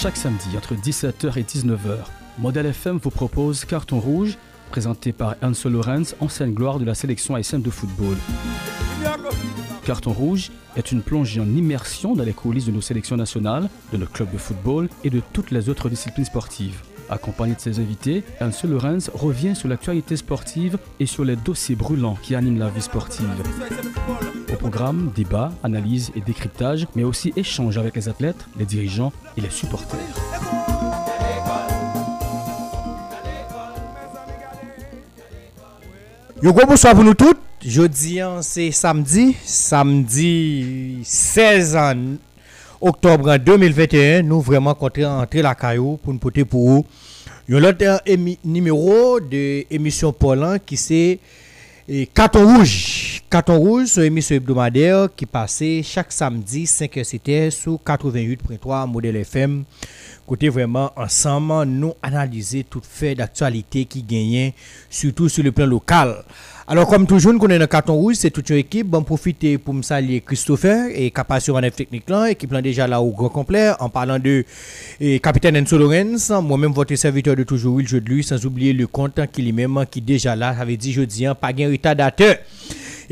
Chaque samedi entre 17h et 19h, Model FM vous propose Carton Rouge, présenté par Enzo Lorenz, ancienne gloire de la sélection ASM de football. Carton Rouge est une plongée en immersion dans les coulisses de nos sélections nationales, de nos clubs de football et de toutes les autres disciplines sportives. Accompagné de ses invités, Enzo Lorenz revient sur l'actualité sportive et sur les dossiers brûlants qui animent la vie sportive. Au programme, débats, analyses et décryptage, mais aussi échanges avec les athlètes, les dirigeants et les supporters. Yo gros bonsoir pour nous toutes. Jeudi, hein, c'est samedi, samedi 16 octobre 2021. Nous vraiment comptons entrer la caillou pour nous porter pour vous. Il y a l'autre numéro de émission Poland qui c'est Carton Rouge. Carton Rouge, c'est une émission hebdomadaire qui passait chaque samedi 5h c'était sur 88.3 Modèle FM. Côté vraiment ensemble, nous analyser tout fait d'actualité qui gagne, surtout sur le plan local. Alors, comme toujours, nous connaissons le carton rouge, c'est toute une équipe. Bon, profiter pour me saluer Christopher et Capacité en technique là, équipe déjà là au grand complet, en parlant de capitaine Enzo Lorenz, moi-même votre serviteur de toujours, Will de lui, sans oublier le compte qui lui-même qui déjà là, avait dit jeudi, hein, pas gain retardateur.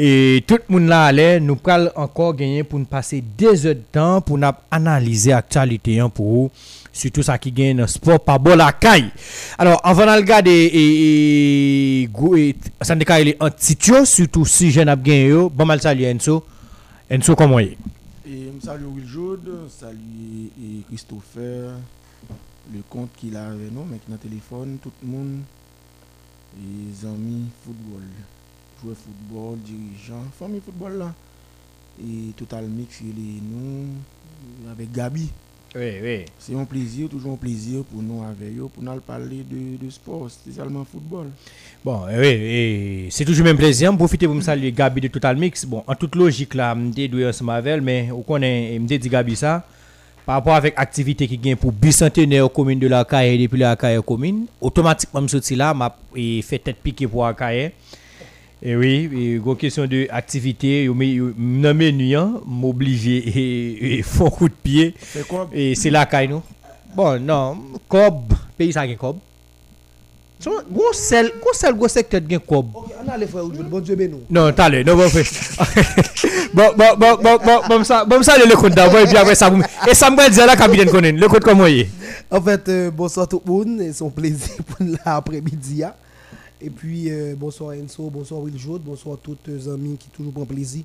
Et tout le monde là allait, nous allons encore gagner pour nous passer des heures de temps pour nous analyser l'actualité hein, pour vous surtout ça qui gagne sport pas bon la caille. Alors, avant de regarder et, et, et ça est en titre, surtout si jeune a gagné, bon mal salut Enzo. Enzo, comment est? Et salut Will Jude, salut Christopher, le compte qu'il a avec nous, maintenant téléphone, tout le monde, les amis football, joueurs football, dirigeants, famille football là, et total mix, il est nous, avec Gabi. Oui, oui. C'est un plaisir, toujours un plaisir pour nous avec eux, pour nous parler de, de sport, spécialement football. Bon, oui, c'est toujours un plaisir. Profitez pour me saluer Gabi de Total Mix. Bon, en toute logique, là, je suis ensemble avec mais on connaît, je dit Gabi ça. Par rapport avec l'activité qui gagne pour bicentenaire commune de la CAE depuis la CAE commune, automatiquement, je suis là, je fait tête piquée pour la CAE. Et oui, une question d'activité, je me menu, m'obliger et, et font coup de pied. Et c'est la caille nous. Bon, non, Cob, pays ça Cob. Gros sel, gros sel, gros secteur de Cob. Ok, on a les frères, bon Dieu, ben nous. Non, non, bon, bon, bon, bon, bon, bon, bon, ça, bon, ça, le compte d'abord, et puis après ça, et ça me dire la capitaine connaît, le compte comment il est? En fait, euh, bonsoir tout le monde, c'est un plaisir pour l'après-midi. Et puis, euh, bonsoir Enzo, bonsoir Will Jode, bonsoir tous les amis qui toujours prennent plaisir.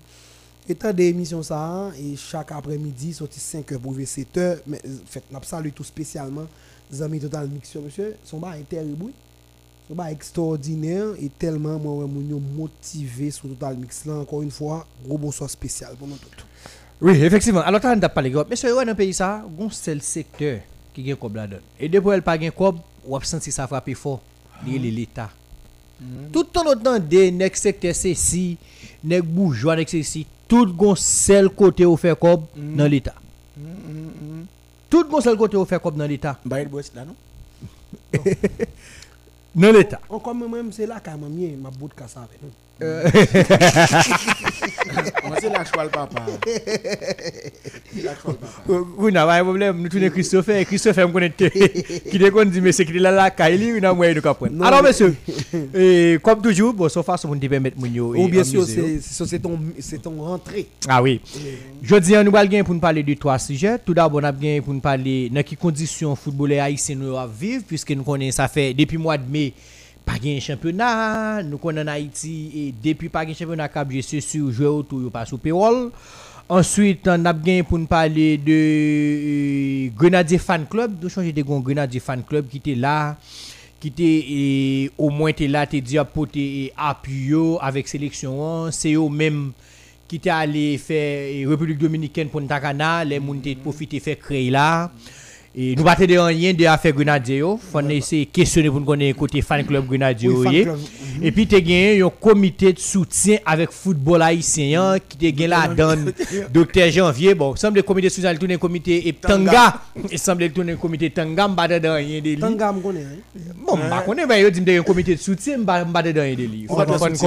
Étant des émissions ça, et chaque après-midi, sorti 5h pour 7h, mais fait, n'a salué tout spécialement les amis Total Mixture, monsieur, sont pas terrible, sont pas extraordinaire et tellement moi motivé sur Total Mix là encore une fois, gros bonsoir spécial pour nous tous. Oui, effectivement. Alors, tu as parlé, monsieur, dans un pays ça, un seul secteur qui gagne comme la donne. Et depuis elle pas gagne comme, ou a senti ça frapper fort, est l'État. Tout ton autant de nek secteur ceci, nek bourgeois nek ceci, tout gon seul côté au fait comme dans l'état. Tout gon seul côté au fait comme dans l'état. Bah il bosse là non? Dans l'état. Encore même c'est là quand même ma bout de c'est là cheval papa. Oui, n'a pas de problème, nous tournons Christopher, Christopher me connaît qui déconne dit mais c'est qu'il est là Kaili, il a moyen de comprendre. Alors monsieur, et comme toujours, bon sauf façon pour nous permettre mon yo. Oh bien sûr, c'est c'est ton c'est ton rentrée. Ah oui. Je dis nous allons pour nous parler de trois sujets. Tout d'abord on a bien pour nous parler dans quelles conditions footballeur haïtien nous vivre puisque nous connaissons ça fait depuis mois de mai pas un championnat, nous connaissons Haïti et depuis pas un championnat cap c'est sûr jouer autour pas sous payroll. Ensuite, on a bien pour nous parler de euh, Grenadier Fan Club. Nous changer de Grenadier Fan Club qui était là, qui était au moins était là, tu dit apporter appui avec sélection. C'est eux même qui étaient allé faire République Dominicaine pour Ntakana, les gens ont profité faire créer là. Et nous battons de rien de affaire Grenadier. Il faut essayer de questionner pour nous connaître côté fan club Grenadier. Et puis, tu as un comité de soutien avec football haïtien qui te la donne docteur Janvier. Bon, semble le comité de soutien, le comité et Tanga. Il semble le un comité Tanga, je ne de rien de. Tanga, je connais. Bon, je connais, mais il dit un comité de soutien, je ne de rien de lui. Il faut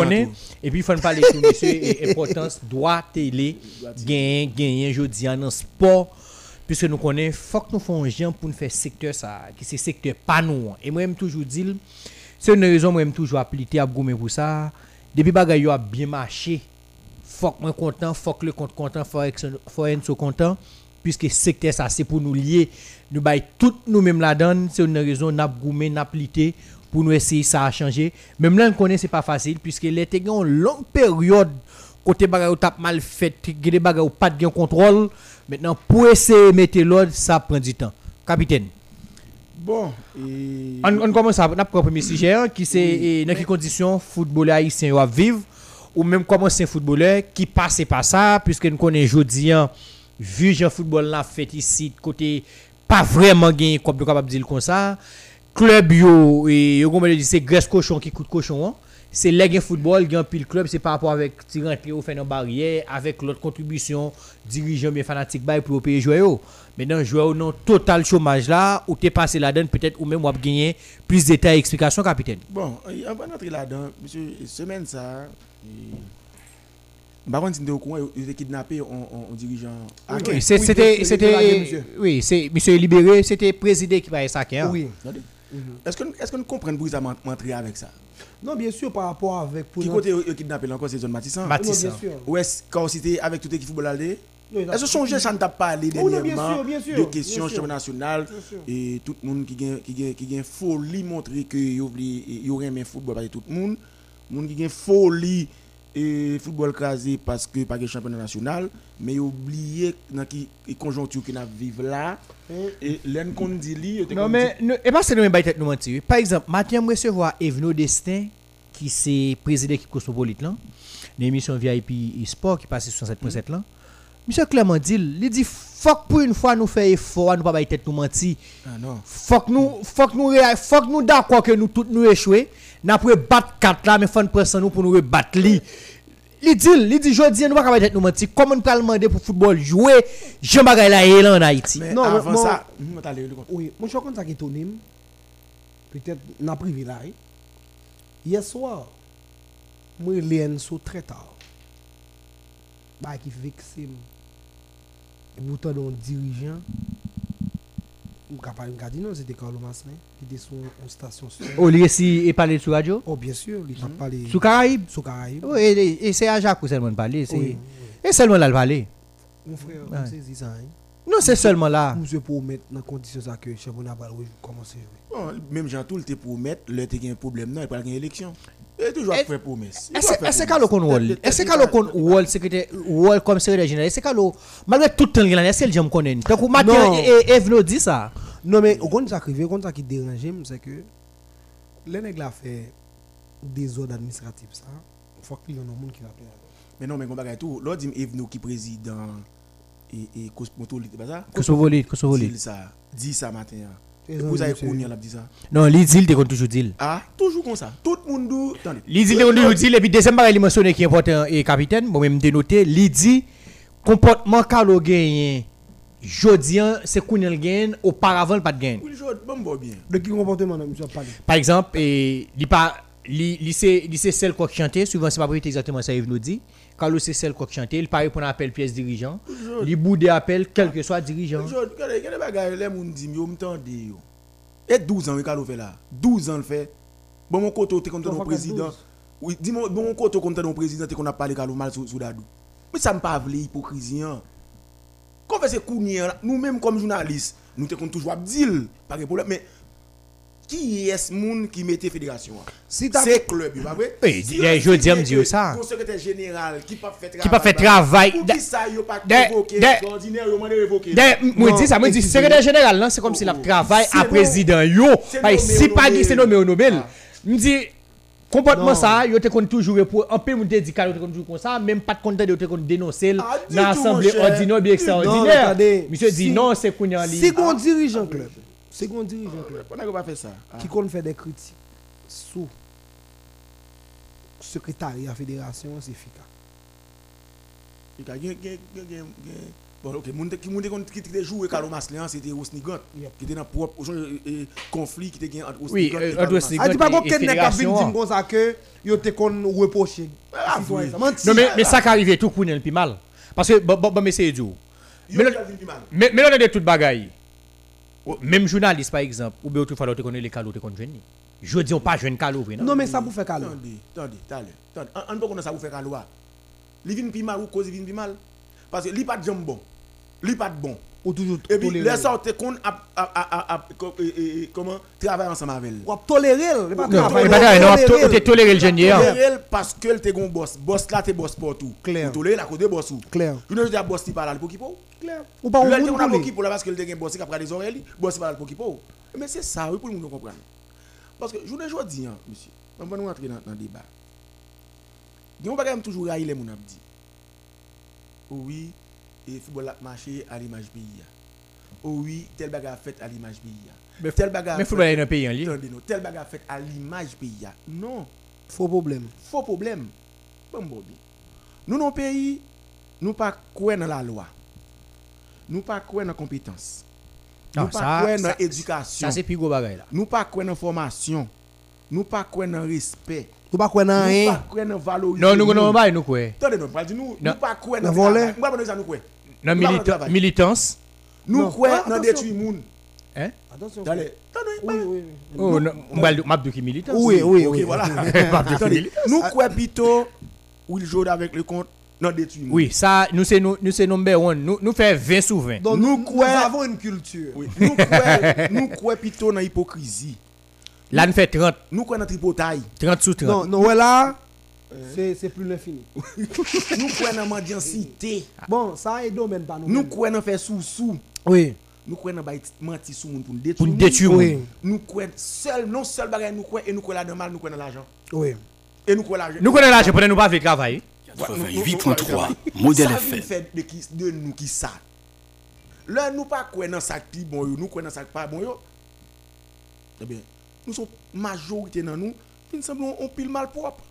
connaître. Et puis, il faut parler de monsieur, l'importance droit télé, gagner, gagner, je dis, en sport puisque nous connaissons, faut que nous fassions un gens pour nous faire secteur ça, qui c'est secteur pas nous. Et moi, j'aime toujours dire, c'est une raison, moi, j'aime toujours appliquer à gommer pour ça. Depuis que yo a bien marché, faut que moi content, faut que le compte content, faut que content, puisque secteur ça, c'est pour nous lier, nous bailler tout nous-mêmes la donne, c'est une raison, goumé, n'a plité, pour nous essayer ça a changé. Même là, on connaît, c'est pas facile, puisque les une longue période, côté bagay ou tap mal fait, des bagay ou pas de contrôle. Maintenant, pour essayer de mettre l'ordre, ça prend du temps. Capitaine. Bon, et... On, on commence à notre premier sujet, hein, qui c'est dans quelles conditions footballeur haïtien va vivre, ou même comment c'est un footballeur qui passe par ça, puisque nous connaissons aujourd'hui, hein, vu le football là fait ici, côté pas vraiment gagné, comme nous capable dire comme ça, club yo, et yo, comme c'est graisse cochon qui coûte cochon, hein c'est les football, gagne pile club, c'est par rapport avec ti rentrer au fait barrière avec l'autre contribution dirigeant bien fanatique bail pour payer joueur. Maintenant joueur non total chômage là ou t'es passé là-dedans peut-être ou même ou gagner plus de détails explications capitaine. Bon, avant d'entrer là-dedans, monsieur semaine ça contre, c'était au courant, il était kidnappé en, dirigeant. Oui, c'était. Oui, c'est monsieur libéré, c'était président qui va ça. Oui. Est-ce que, est que nous comprenons pour ça avec ça? Non, bien sûr, par rapport avec. Qui côté le kidnappé encore, c'est John Matissan Matissan. Ou est-ce quand c'était avec toute l'équipe football Est-ce que changé, ça ne t'a pas parlé dernièrement de questions championnat national et tout le monde qui a qui qui folie montrer que y aurait un football par tout le monde, monde qui a folie et football crasé parce que pas de championnat national mais oublié dans qui conjoncture que nous vivons là et l'un qu'on dit non mais et pas c'est nous tête nous mentir. Par exemple matin je recevoir Evno Destin qui c'est président de l'équipe cosmopolite là. L'émission VIP e-sport qui passe sur 7.7 là. Monsieur Clément dit il dit faut pour une fois nous faire effort nous pas tête nous mentir. Ah non. Faut que nous que nous que nous d'accord que nous tous nous échouer n'a pas battre 4 là mais faut nous nous pour nous battre lui il dit, il dit, je dis, nous pas être nous mentir. Comment nous pouvons demander pour football jouer, je bagay la là en Haïti. non, avant ça, oui, moi je suis content qu'il Peut-être n'a privé là. Hier soir, moi je suis très tard. Bah qui vexé. Et pourtant un dirigeant Massin qui était sur une station. Oh, il est parlé sur radio? Oh, bien sûr, il a parlé. Sur Caraïbes? Sur Caraïbes. Oui, et, c'est à Jacques que seulement parlé. Et seulement là, le parler. Mon frère, ouais. c'est ça. Hein? Non, c'est seulement là. Monsieur pour mettre dans condition ça que commencer. Même Jean Toul, pour mettre, là, tu as un problème, non, il n'y a pas d'élection. Et toujours fait promesse. Est-ce que le con Est-ce que le con wall secrétaire wall comme secrétaire général Est-ce que le malgré tout le temps il est le j'aime connaître. Donc Mathieu et Evno dit ça. Non mais au compte ça arrivé, au compte ça qui dérange c'est que les nèg la fait des ordres administratifs ça. Faut qu'il y ait un monde qui va faire. Mais non mais on bagaille tout. L'ordre dit Evno qui président et et cosmopolite pas ça? Cosmopolite, cosmopolite. Dit ça, dit ça matin. Vous avez connu la dit ça Non, il dit, il toujours dit. Ah, toujours comme ça. Tout le monde attendez. Il dit, il dit, et puis deuxième il mentionne qui est important et capitaine, moi même dénoté, il dit comportement Carlo gagné. Jodian, c'est qu'on a gain, auparavant pas de gain. Oui, bon bien. De qui comportement monsieur parlé Par exemple, et il pas lycée celle qui chantait, souvent c'est pas exactement ça il nous dit. Carlos c'est celle qui chantait, il paraît pour un appel pièce dirigeant. Il boude appel quel que soit dirigeant. Regardez, regardez bagaille les moun dit yo m'tende yo. Et 12 ans Carlo fait là. 12 ans le fait. Bon mon côté t'es contre ton président. Oui, dis-moi bon mon côté contre ton président t'es qu'on a parlé Carlo mal sous dadou. Mais ça me pas vle hypocrisie. Hein. Quand on fait nous-mêmes comme journalistes, nous avons toujours dire, pas de problème, mais qui est ce monde qui mettait fédération si C'est club, pas vrai Oui, je dis me dire ça. Le secrétaire général qui pas fait travail. Qui pas fait travail. Qui ça yo pas révoqué Ordinaire yo révoqué. Moi dis ça, moi dis secrétaire général c'est comme si la oh, travail à président yo. Si pas dit c'est nommé au Nobel. Ah. Me dit comportement ça yo te kon toujours pour un peu moun te dit ka te toujours comme ça même pas de content de te kon dénoncer ah, dans l'assemblée ordinaire bien extraordinaire monsieur dit non c'est kounya li si gon dirigeant club si gon dirigeant club on a pas fait ça qui kon fait des critiques sous secrétariat fédération c'est fika Bon, ok, moun qui moun qui qui joué Carlo Maslian, c'était Osnigot qui était dans propre conflit qui était entre Osnigot oui, et Carlo Maslian. Ah, tu pas qu'on ken nek a vinn dire comme ça que yo te kon reprocher. Ah, non mais mais ça qui arrivé tout pour puis mal. Parce que bon bon mais c'est dur. Mais le- qui a vin pi mal. Mais mais on a de toute bagaille. Même journaliste par exemple, ou bien tout fois te connaît les calos te connaît jeune. Je dis on pas jeune calo vrai non? Non, mais ça pour faire calme. Attendez, attendez, attendez. attendez. On ne peut pas ça vous faire à loi. Li vin pi mal ou cause vin pi mal? Parce que li pas de jambe bon. Li pas de bon. Ou toujours Et puis les sortes qu'on a et- et- et- comment? Travailler ensemble avec elle. Ou tolérer. le, pas Non, non, tolérer. le jeune hier. Tolérer parce qu'elle te gon boss. Boss là te boss pour tout. Clair. Tolérer la côté boss ou? Clair. Je ne dis pas boss ti pas là pour qui pour. Clair. Ou pas Là, un il y a monde un pour qui pour là parce que le gen boss qui a pris des oreilles, boss pas pour qui pour. Mais c'est ça oui pour nous comprendre. Parce que je ne dis dis monsieur. On va nous rentrer dans dans le débat. Il y a un bagage toujours railler les dit. Oh oui, et football a marché à l'image pays. Oh oui, tel bagage a fait à l'image pays. Mais- tel bagage Mais football est un pays en ligne. Attendez-nous, tel bagage a fait à l'image pays. Non, Faux problème. faux problème. Bon, bon. Nous, nos pays, nous pas quoi dans la loi. Nous pas quoi dans la compétence. Nous pas quoi dans l'éducation. Ça c'est plus gros bagaille là. Nous pas quoi dans formation. Nous pas quoi dans respect. Ou pas quoi Nous pas rien. quoi dans valoriser. Non, nous non pas nous quoi. Attendez, non, pas dit nous. Nous pas quoi Dans dans nous quoi? Nous pas dans travail. militance. Nous quoi dans détruire moun. Hein? Attention. Attendez, attendez. Oui, oui. oui. Oh m'abdou qui militance. Oui, oui, Ok, oui. voilà. Nous quoi plutôt où il joue avec le compte? Détruire. Oui, ça nous c'est nous nous c'est number one. Nous nous fait 20 sur 20. Donc, Nous nous, nous avons une culture. Oui. Nous quoi nous plutôt dans hypocrisie. Là nous fait 30 Nous quoi dans tripotaille. 30 sur 30. Non, non, ouais, là, c'est c'est plus l'infini. Nous quoi dans mendiancité. Bon, ça est domaine pas nous. Nous quoi dans faire sous-sous. Oui. Nous quoi dans bail menti sous moun pour nous détruire. Pour détruire. Oui. Nous quoi seul non seul bagage nous quoi et nous quoi là dans mal nous quoi dans l'argent. Oui. Et nous quoi l'argent. Nous connaissons l'argent pour nous pas faire travail. 88.3 Modèle Ça FM. fait de qui de nous qui ça. Là nous pas quoi dans sac bon yo, nous quoi dans sac pas bon yo. Eh bien, nous sommes majorité dans nous, nous semble on pile mal propre.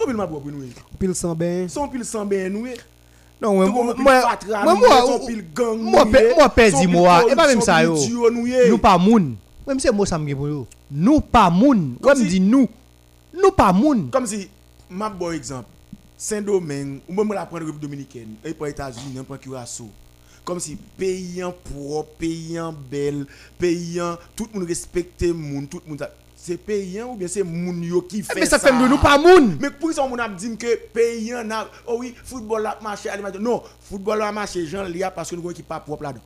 On pile mal propre nous. Pile sans bain. Son pile sans ben nous. Non, moi moi moi moi nous, moi et pas même ça pile yo. nous. Nous pas moun. Même c'est moi ça me pour nous. Nous pas moun. Comme dit nous. Nous pas moun. Comme si, ma bon exemple, Saint-Domingue, ou même la République Dominicaine, et pour États-Unis, pour Curaçao. Comme si pays propre, pays belle, pays tout le monde respecte le monde, tout le monde. C'est pays ou bien c'est moun qui fait Mais ça ça? fait de nous pas moun. Mais pour ça, on a dit que a, oh oui, football a marché. Non, football a marché, gens liés parce que nous équipe pas propre là-dedans.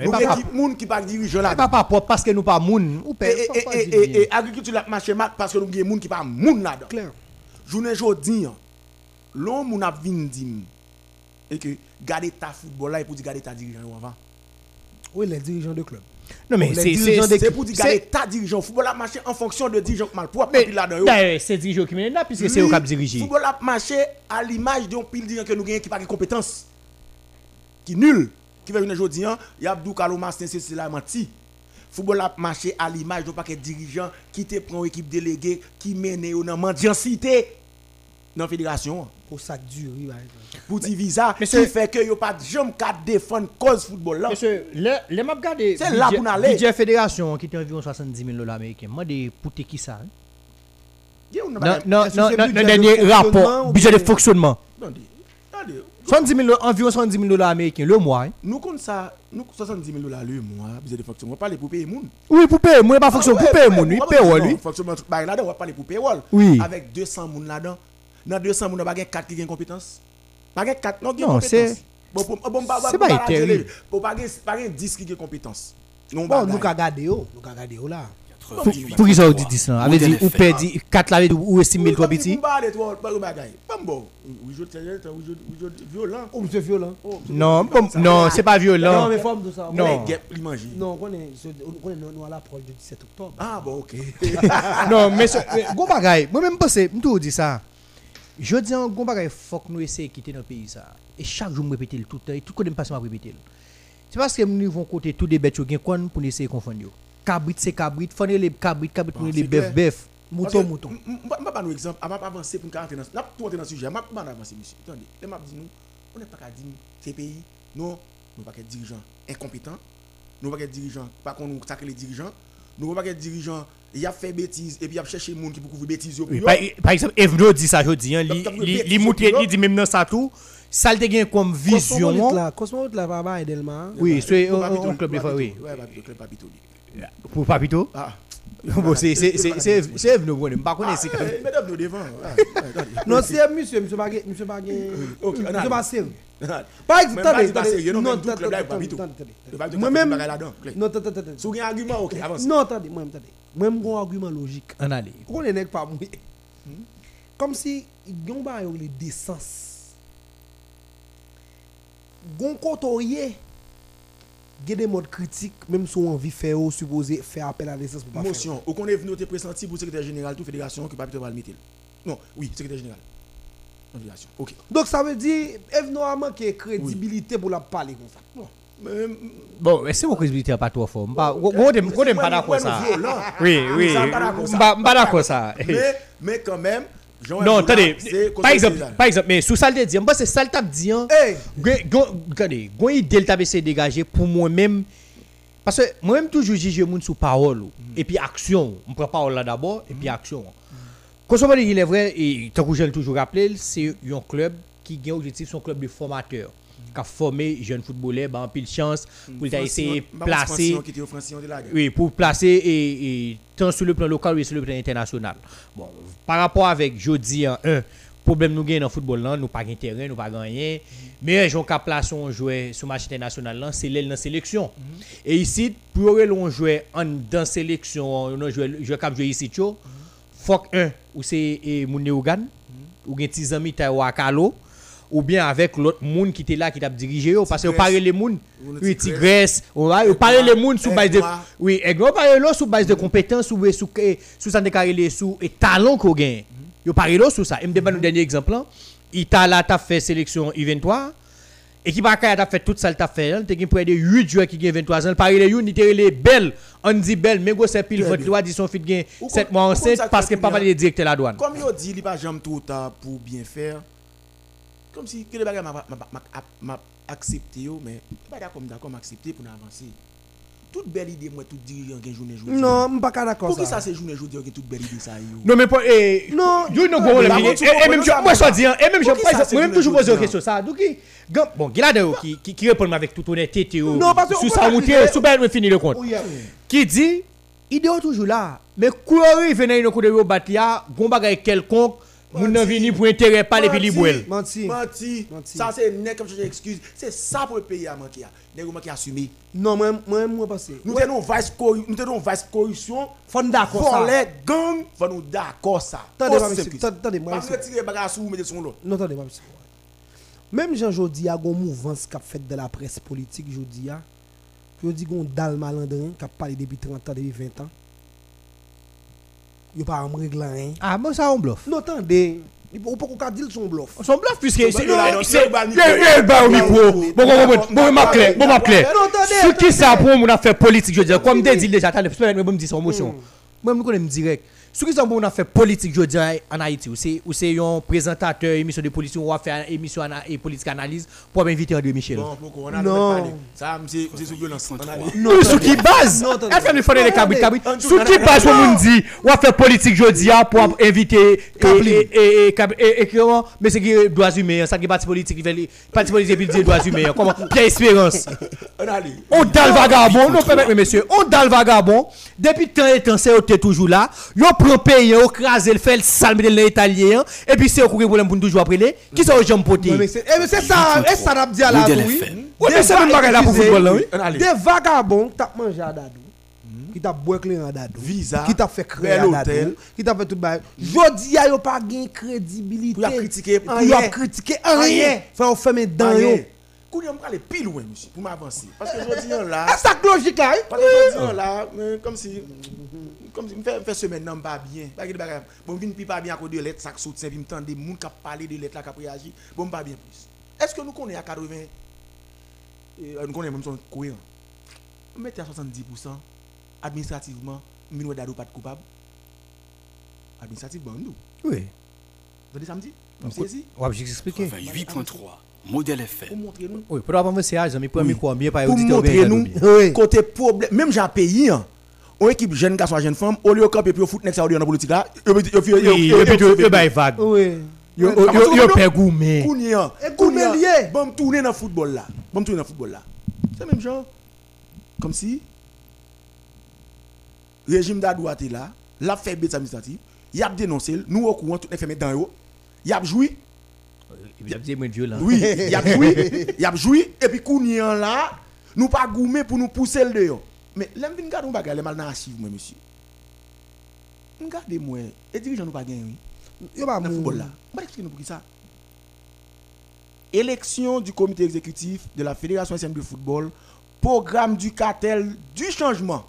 Et Nous équipe moun qui pas dirigeant Et là-dedans. pas pas propre parce que nous pas moun. Ou Et, agriculture la marché parce que nous avons moun qui pas moun là-dedans. Clair. Journée hein, l'on moun ap vin dim et que garder ta football là et pour dire garder ta dirigeant avant. Oui, les dirigeants de club. Non mais c'est dirigeants pour dire garder ta dirigeant. Football a marché en fonction de dirigeant mal propre mais puis là-dedans. yo. d'ailleurs, c'est dirigeant qui mène là puisque c'est au cap diriger. Football a marché à l'image d'un pile dirigeant que nous gagnons qui pas de compétences. Qui nul. Qui fait une jodi, hein, y a Abdou Kaloma c'est la menti. Football a marché à l'image d'un paquet de dirigeants qui te prend une équipe déléguée qui mène au dans mendiancité dans la fédération. Pour ça dur, oui, exemple. pour ti visa qui fait que yo pas de jambe qu'à défendre cause football là. Monsieur, le le m'a regardé C'est là nous aller. budget fédération qui était environ 70 000 dollars américains. Moi des pour qui ça hein? Non non non dernier fonctionnement rapport budget de fonctionnement. Attendez, attendez. 70 000 environ 70 000 dollars américains le mois. hein? Nous compte ça, nous 70 000 dollars le mois, besoin de fonctionnement. On va parler pour payer moun. Oui pour payer, moi pas fonction Ah, pour payer ouais, mon lui, payer dire Fonctionnement là-dedans, on va parler pour payroll. Oui. Avec 200 moun là-dedans. Dans 200 moun, gagner 4 qui gagnent compétence. Pas gagner 4, non, qui Non, gagnent c'est- compétence. Bon, pour- bon, bah, c'est bah, pas bah, terrible. Pour pas pas gagner 10 qui compétence. Non, Bon, nous garder, oh. Nous garder, oh là. Pour qui ça vous dit ça Avait dit ou perdit 4 là ou estime toi petit Pour pas aller trop, pas de bagaille. Pas bon. Oui, je tiens, oui, je oui, je violent. Monsieur violent. Oh, Non, non, c'est pas Non, violent. mais forme de ça. Non. Il mange. Non, on est, on est nous à l'approche du 17 octobre. Ah bon, ok. Non, mais mais, gros moi même pensé, m'tou dit ça. Je dis un gros bagay faut que nous essayer de quitter notre pays ça. Et chaque jour me répéter le tout le temps et tout côté me passe m'a répéter. le. C'est parce que nous vont côté tous des bêtes gen kon pour essayer de confondre. Cabrit c'est cabrit, faut les cabrit, cabrit pour Bon, les c'est bœuf clair. bœuf. Mouton, mouton. Je vais pas nous exemple, avant d'avancer pour nous rentrer dans le sujet, je vais pas avancer monsieur. Attendez, les m'a dit nous, on n'est pas qu'à dire ces pays, non, nous pas qu'être dirigeants incompétents, nous pas qu'être dirigeants pas qu'on nous sacrer les dirigeants, nous pas qu'être dirigeants il a fait bêtise et puis il a cherché gens qui pour couvrir bêtise. Oui, par, par exemple, Evno dit ça aujourd'hui, hein, montre, li dit même dans ça tout, ça le gagne comme vision. Cosmopolite là, papa Edelma. Oui, c'est un- club de oui. Club Papito. Pour Papito? Ah. Bon, c'est c'est c'est c'est c'est Evno bon, pas connais c'est Ah, eh, devant. Non, c'est monsieur, monsieur Bagé, monsieur Bagé. Monsieur Bassel. Ah, Par exemple, pas attendez, pas non, non, même tout club là, attendez, Papito. attendez, attendez, Le Papito, Moi t'as même fait bagay là-dedans, clair. Non, attendez. Si vous avez un argument, ok, avance. Non, attendez, moi attendez. Moi j'ai un argument logique. En allez. Pourquoi les nègres pas mouillés Comme si ils ont pas les décence. Gon kotorié. Il y a des modes critiques, même si on envie de faire, ou supposé faire appel à la décence pour pas. Motion. Ou qu'on est venu te pressenti pour le secrétaire général de la fédération que Papito va le mettre. Non, oui, secrétaire général. Fédération. Ok. Donc ça veut dire, Evno a manqué crédibilité pour la parler comme ça. Bon. Mais, Bon, mais c'est mon crédibilité pas trop fort? Pas on est on est pas d'accord ça. Oui, oui. Pas d'accord, ça. Pas d'accord ça. mais, quand même, Non, attendez. c'est Par exemple, par exemple, mais sous ça le dit, moi c'est ça le dit. Regardez, gon idée tape essayer de dégager pour moi-même. Parce que moi-même toujours juge moun sous parole ou. et puis action. On prend parole là d'abord et puis action. Quand on il est vrai, et tant que je l'ai toujours rappelé, c'est un club qui a un objectif, son club de formateur. Qui a formé jeunes footballeurs, ben, pile chance pour Francillon- essayer de bah, placer. De la. Oui, pour placer et, et tant sur le plan local ou sur le plan international. Bon, par rapport avec jodi en un problème nous gagnons dans le football là, nous pas gain terrain, nous pas gagner. Mais gens qui place on jouer sur match international là, c'est l'aile dans sélection. Et ici pour on jouer en dans sélection, on jouer jouer cap jouer ici tcho. Faut que un ou c'est et moun Ougan ou ti zami ta Wakalo ou bien avec l'autre moun qui était là qui t'a dirigé parce que Tigresse. parler les moun Ou oui Tigresse. on va parler les moun sous base de oui, et on parle là sous base de compétences sous sous sous ça sous et talent qu'on gagne. Yo parle là sous ça. Et me nous dernier exemple là. Italie t'a fait sélection U23 équipe Akaya t'a fait tout ça t'a fait. hein. T'as gagné près de 8 joueurs qui gagnent 23 ans. Parler les youn était les belles. On dit belle mais go c'est pile votre loi dit son fit gain Ou 7 comme- mois enceinte parce que pas Kounia- les directeur la douane. Comme il dit, il pas jamais tout pour bien faire. Comme si que les bagages m'a accepté, yo, mais pas d'accord, d'accord, m'a accepté pour avancer. Toute belle idée, moi, tout dirigeant qui journée journée. Non, je ne suis pas d'accord Pour qui ça. c'est journée journée qui toute belle idée, ça, yo? Non mais pas eh Non, you no non, mini. contre, tu Et comprends même je moi je dis et même je journée toujours poser une question ça. Donc bon, il a de qui qui répond avec toute honnêteté. Non, parce que sous monter accuser- sous ben fini le compte. Oui. Qui dit idée toujours là. Mais courir il venait une coup de battre là, gon bagay quelconque, moun nan vini pour intérêt pas les pili bouel. Menti. Menti. Ça, c'est comme je excuse. C'est ça pour le pays à manquer. Des gens qui assumé. Non, moi, moi, moi, pense. Nous tenons vice nous tenons vice corruption. Faut nous d'accord ça. Volet, gang, faut nous d'accord ça. Attendez, pas, monsieur. Attendez, moi, Pas monsieur. retirer bagage sous, mettez son lot. Non, attendez, pas monsieur. Même Jean Jodi a mouvance fait de la presse politique Jodi a. Jodi gon dal malandrin qui a parlé depuis 30 ans, depuis 20 ans. Yo pas en règle rien. Ah bon ça on bluff. Non, attendez. Ou pas qu'on dire son bluff. Son bluff puisque c'est non, non, c'est non, non, eh, eh, bah, au micro. non, Bon politique je veux dire en Haïti? Ou c'est un présentateur émission de politique ou va faire émission ana- et politique analyse pour m'inviter André Michel? On Non. parlé? Ça, c'est c'est sous violence. On a dit. Non, Oui, sous qui base? Non, attendez. Elle fait me faire les Non, cabrit cabrit. attendez. Sous qui base pour moun dit ou va faire politique jeudi a On dal vagabond non permettez messieurs on dal vagabond depuis temps et temps c'est t'es toujours là yo prend pays yo craser le fait le salme de l'italien et puis c'est au courir problème pour nous toujours après les qui sont aux jambes potées mais c'est eh, mais c'est ça, ça dit à la oui. Oui, mais c'est même là pour Excusez, football là, oui. On. Des vagabonds qui t'a mangé à Dadou, qui t'a boire clé à Dadou, Visa, qui t'a fait créer à. Dadou, qui t'a fait tout bail. Jodi a yo pas gain crédibilité. Pour critiquer Pour. Rien. Faut fermer dans yo. Quand on aller pile loin, monsieur, pour m'avancer. Parce que je dis là. Ah ça logique là. hein? Parce que je dis là, comme si. Comme si, fait fait semaine non pas bien. Pas que des bagages. Bon, vinn pi pas bien à cause de lettres, ça saute, puis me tend des moun qui parler de lettres là qui réagir. Bon, pas bien plus. Est-ce que nous connaissons à 80 euh, nous connaissons même son cohérent. Mettez à 70% administrativement, nous dado pas de coupable. Administrativement nous. oui Vous avez samedi Vous saisi on va expliquer 28.3 Modèle Pour FM. montrer nous oui pour avoir un message mais pour Oui. micro bien pas pour auditeur montrer côté problème même j'ai un pays hein, on équipe jeune garçon jeune femme au lieu de camper puis au foot next dans politique là yo yo yo yo yo vague. Oui. Yo yo- yo goumè. Kounia, Kounia lié. Bon tourner dans football là. Bon tourner dans football là. C'est le même genre. Comme si régime d'Adouate là, l'a fait bête administrative, y a dénoncé, nous au courant tout les fait dans eux. Y a joué, Il a dit moins violent. oui, y a joué, y a joué et puis Kounia là, nous pas gourmet pour nous pousser le dehors. Mais l'aime vinn garder les mal dans moi monsieur. Regardez moi, et dirigeant nous pas. Yo pas mou- football là. Expliquer nous pour qui ça. Élection du comité exécutif de la Fédération haïtienne de football, programme du cartel du changement.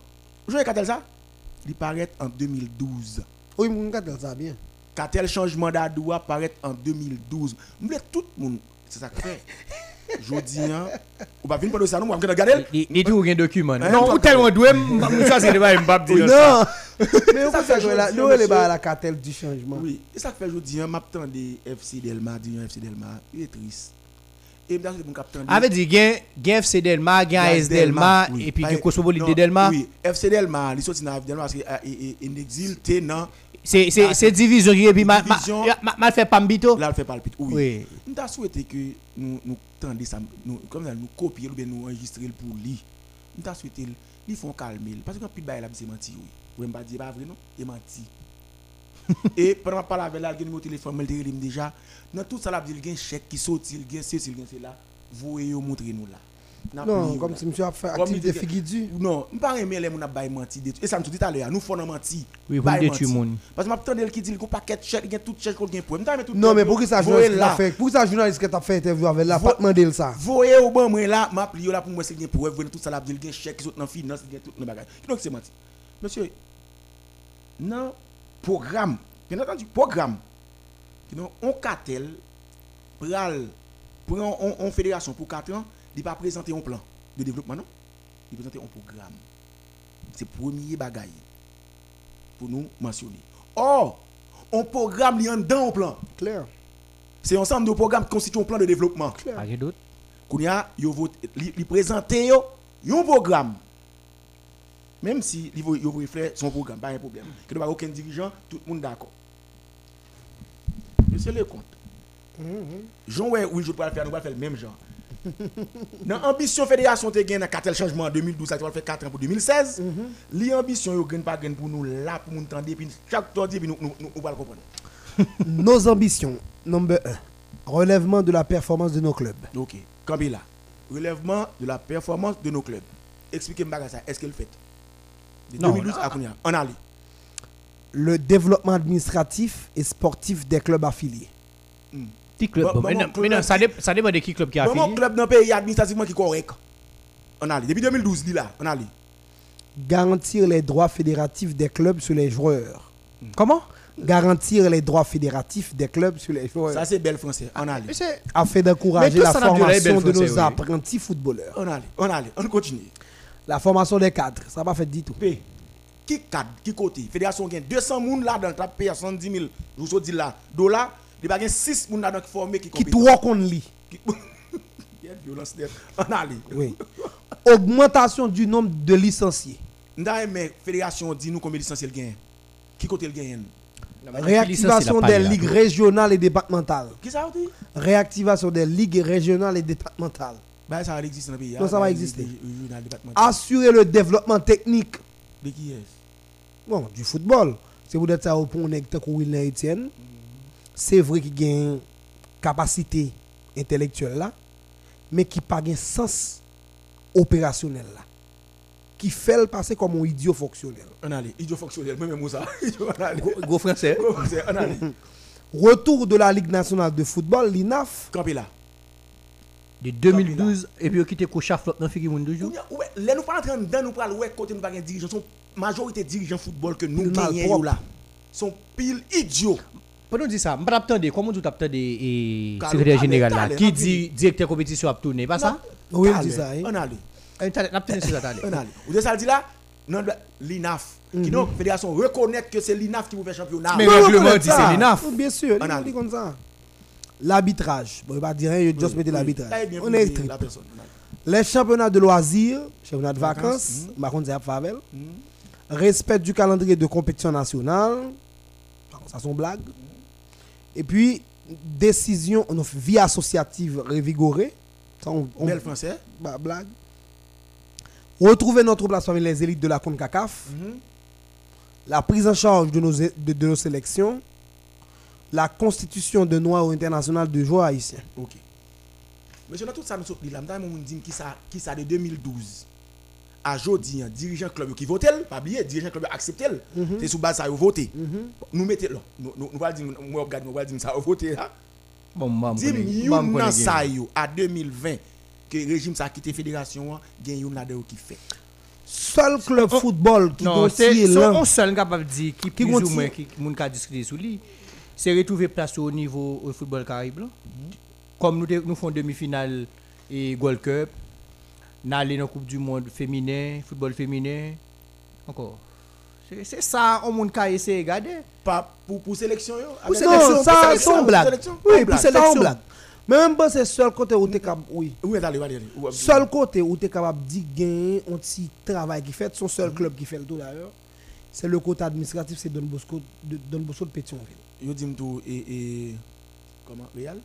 Vous voyez cartel ça? Il paraît en 2012. Oui, mon gars, ça bien. Cartel changement d'Adoua paraît en 2012. Vous voulez tout le monde, c'est ça que fait. Jodi, hein, on va venir pour ça, nous, on va regarder. Il il tout gen document. Hein, Non, ou tellement doué, m choisir de ba m'bap di Non. ça. Mais on Ça faire là. Nous, est la cartel du changement. Oui, et ça que fait aujourd'hui, hein, m'attends des FC Delma, dit FC Delma, il est triste. Et m'attends mon capitaine. Ave di gen gen FC Delma, gen AS Delma, et puis Pas- gen Cosmopolite de Delma. Oui, FC Delma, il sorti dans FC Delma parce qu'il exilté dans C'est division et puis mal fait Pambito. là, fait palpite. Oui. Oui. Nous avons souhaité que nous ça, nous, comme ça, nous copier ou bien nous enregistrer pour lui. Nous avons souhaité lui font calmer parce que quand il bail c'est menti. Oui, me pas dire pas vrai non, il menti. Et pendant que je parle avec là, il a téléphone, il déjà, dans tout ça, il y a un chèque qui sorti, il y a ceci, il y a cela. Vous voyez, montrer nous là. Non, comme si monsieur a fait Comme activité il figuidu. Non, je ne pas aimer les gens qui menti. Et ça me dit tout à l'heure, nous faisons menti. Oui, pour Bail détruire menti. moun. Parce que je m'attendais qu'il dit qu'il y a un paquet de chèques, il y a tout chèque qu'on gagne pour. Non, mais chèque, pour qui ça vous journaliste qui fait? Pour qui ça journaliste qui t'a fait interview avec là? Pas demander ça. voyez au bon moi là m'a plié là pour moi c'est gain pour vous tout ça là dit gain chèque qui sont dans finance gain tout dans bagage donc c'est menti monsieur non programme bien entendu programme non on cartel pral prend on, on fédération pour 4 ans il pas présenter un plan de développement non? Il présenter un programme c'est premier bagaille pour nous mentionner or on programme li en dedans un plan Clair. c'est ensemble de programmes qui constituent un plan de développement Pas gen doute. Li, li présente yon programme. Même si yo voye faire son programme, pas un problème. Que pas aucun dirigeant, tout le monde d'accord. Monsieur le compte. Jean ouais, oui, je peux le faire, nous faire le même genre. Dans ambition fédération te gagne dans cartel changement en 2012, ça va faire 4 ans pour 2016. Li ambition yo gagne pas gagne pour nous là pour nous entendre puis chaque temps puis nous nous va comprendre. Nos ambitions. Number 1. Relèvement de la performance de nos clubs. OK. Kabila. Relèvement de la performance de nos clubs. Expliquez-moi ça. Est-ce qu'elle fait? De Non, 2012 à Kounia. On allait. Le développement administratif et sportif des clubs affiliés. Club. Bon, maintenant, ça dé- ça dépend de qui club qui a mon fini. club dans le pays administrativement qui est correct. On allait. Depuis 2012, li là. On allait. Garantir les droits fédératifs des clubs sur les joueurs. Comment? Garantir les droits fédératifs des clubs sur les joueurs. Ça, c'est bel français. On c'est afin d'encourager la formation de français, nos oui. apprentis footballeurs. On allait. On allait. On continue. La formation des cadres, ça n'a pas fait du tout. P. Qui cadre, qui côté? Fédération gagne 200 moun là dans le paye à 110 000 je vous dis là dollars il y a 6 moun là dans qui formé qui Qui trois qu'on lit. Qui- Il y a une violence net. On allait. Oui. Augmentation du nombre de licenciés. Nda mais fédération dit nous combien de licenciés le gagne Qui côté le gagne Réactivation des ligues régionales et départementales. Qui ça dit Réactivation des ligues régionales et départementales. Bah ça va exister dans le pays. Non, ça va exister. Assurer le développement technique De qui est bon, du football. C'est vous dire ça au que Wilner Etienne. C'est vrai qu'il a une capacité intellectuelle là, mais qui pas un sens opérationnel là. Qui fait le passer comme un idiot fonctionnel. On allait. Idiot fonctionnel. Même moi ça. On allait. Gros français. On allait. Retour de la Ligue nationale de football, l'INAF, Campé là. De 2012, et puis on quitte Kocha Flop dans Figi Moun Ou toujours. ouais, Là nous pas entrer dedans nous parle ouais côté nous pas un dirigeant son majorité dirigeant football que nous gagnons là. Sont pile idiots. Pendant dit ça, je attendre comment tu attendre et secrétaire général là qui dit directeur compétition a tourné pas ça? Oui, dit ça, hein. On allait. N'a tourné sur ça allez. On allait. Ou de ça dit là? Non l'INAF qui donc fédération reconnaître que c'est l'INAF qui vous fait championnat. Mais règlement dit ça. c'est l'INAF. Bien sûr, On a dit comme ça. L'arbitrage. Bon, va dire rien, il juste mettre l'arbitrage. On est. On allait. Les championnats de loisirs, championnats de Vacances, par contre, c'est à Favel. respect du calendrier de compétition nationale. Ça, sont blagues. Et puis, décision, vie associative revigorée. Ça, on, on- Bel français. bah, blague. Retrouver notre place parmi les élites de la CONCACAF. Mhm. La prise en charge de nos, de, de nos sélections. La constitution de noyau international de joueurs haïtiens. Ok. Monsieur, dans tout ça, nous sommes là. On dit qui ça de 2012. À jodi, un dirigeant club qui vote, pas oublier, dirigeant club accepté. C'est sous base ça, il voté. Nous mettons là. Nous nous nous va dire, moi, regarde, nous va dire ça, voté là. Bon, connais nan gen. sa yo à 2020 que régime ça quitté fédération gen yon là qui fait. Seul club football qui Non, c'est là. on seul capable de dire qui Qui plus ou moins qui? moun ka discuter sur lui. C'est retrouver place au niveau au football là. Comme nous nous font demi-finale et Gold Cup, n'aller dans Coupe du monde féminin, football féminin encore. C'est c'est ça on moun ka essayer de regarder. Pas pour pour sélection yo. Pour sélection, ça, blague. Oui, pour sélection. blague. Mais même pas c'est seul côté où tu es capable. Oui. Oui, allez, allez, allez. Ou- Seul côté où tu es capable de gagner un petit travail qui fait, son seul club qui fait le tout d'ailleurs, c'est le côté administratif, c'est Don Bosco de, Don Bosco de Pétionville. Yo tout et et comment? Real?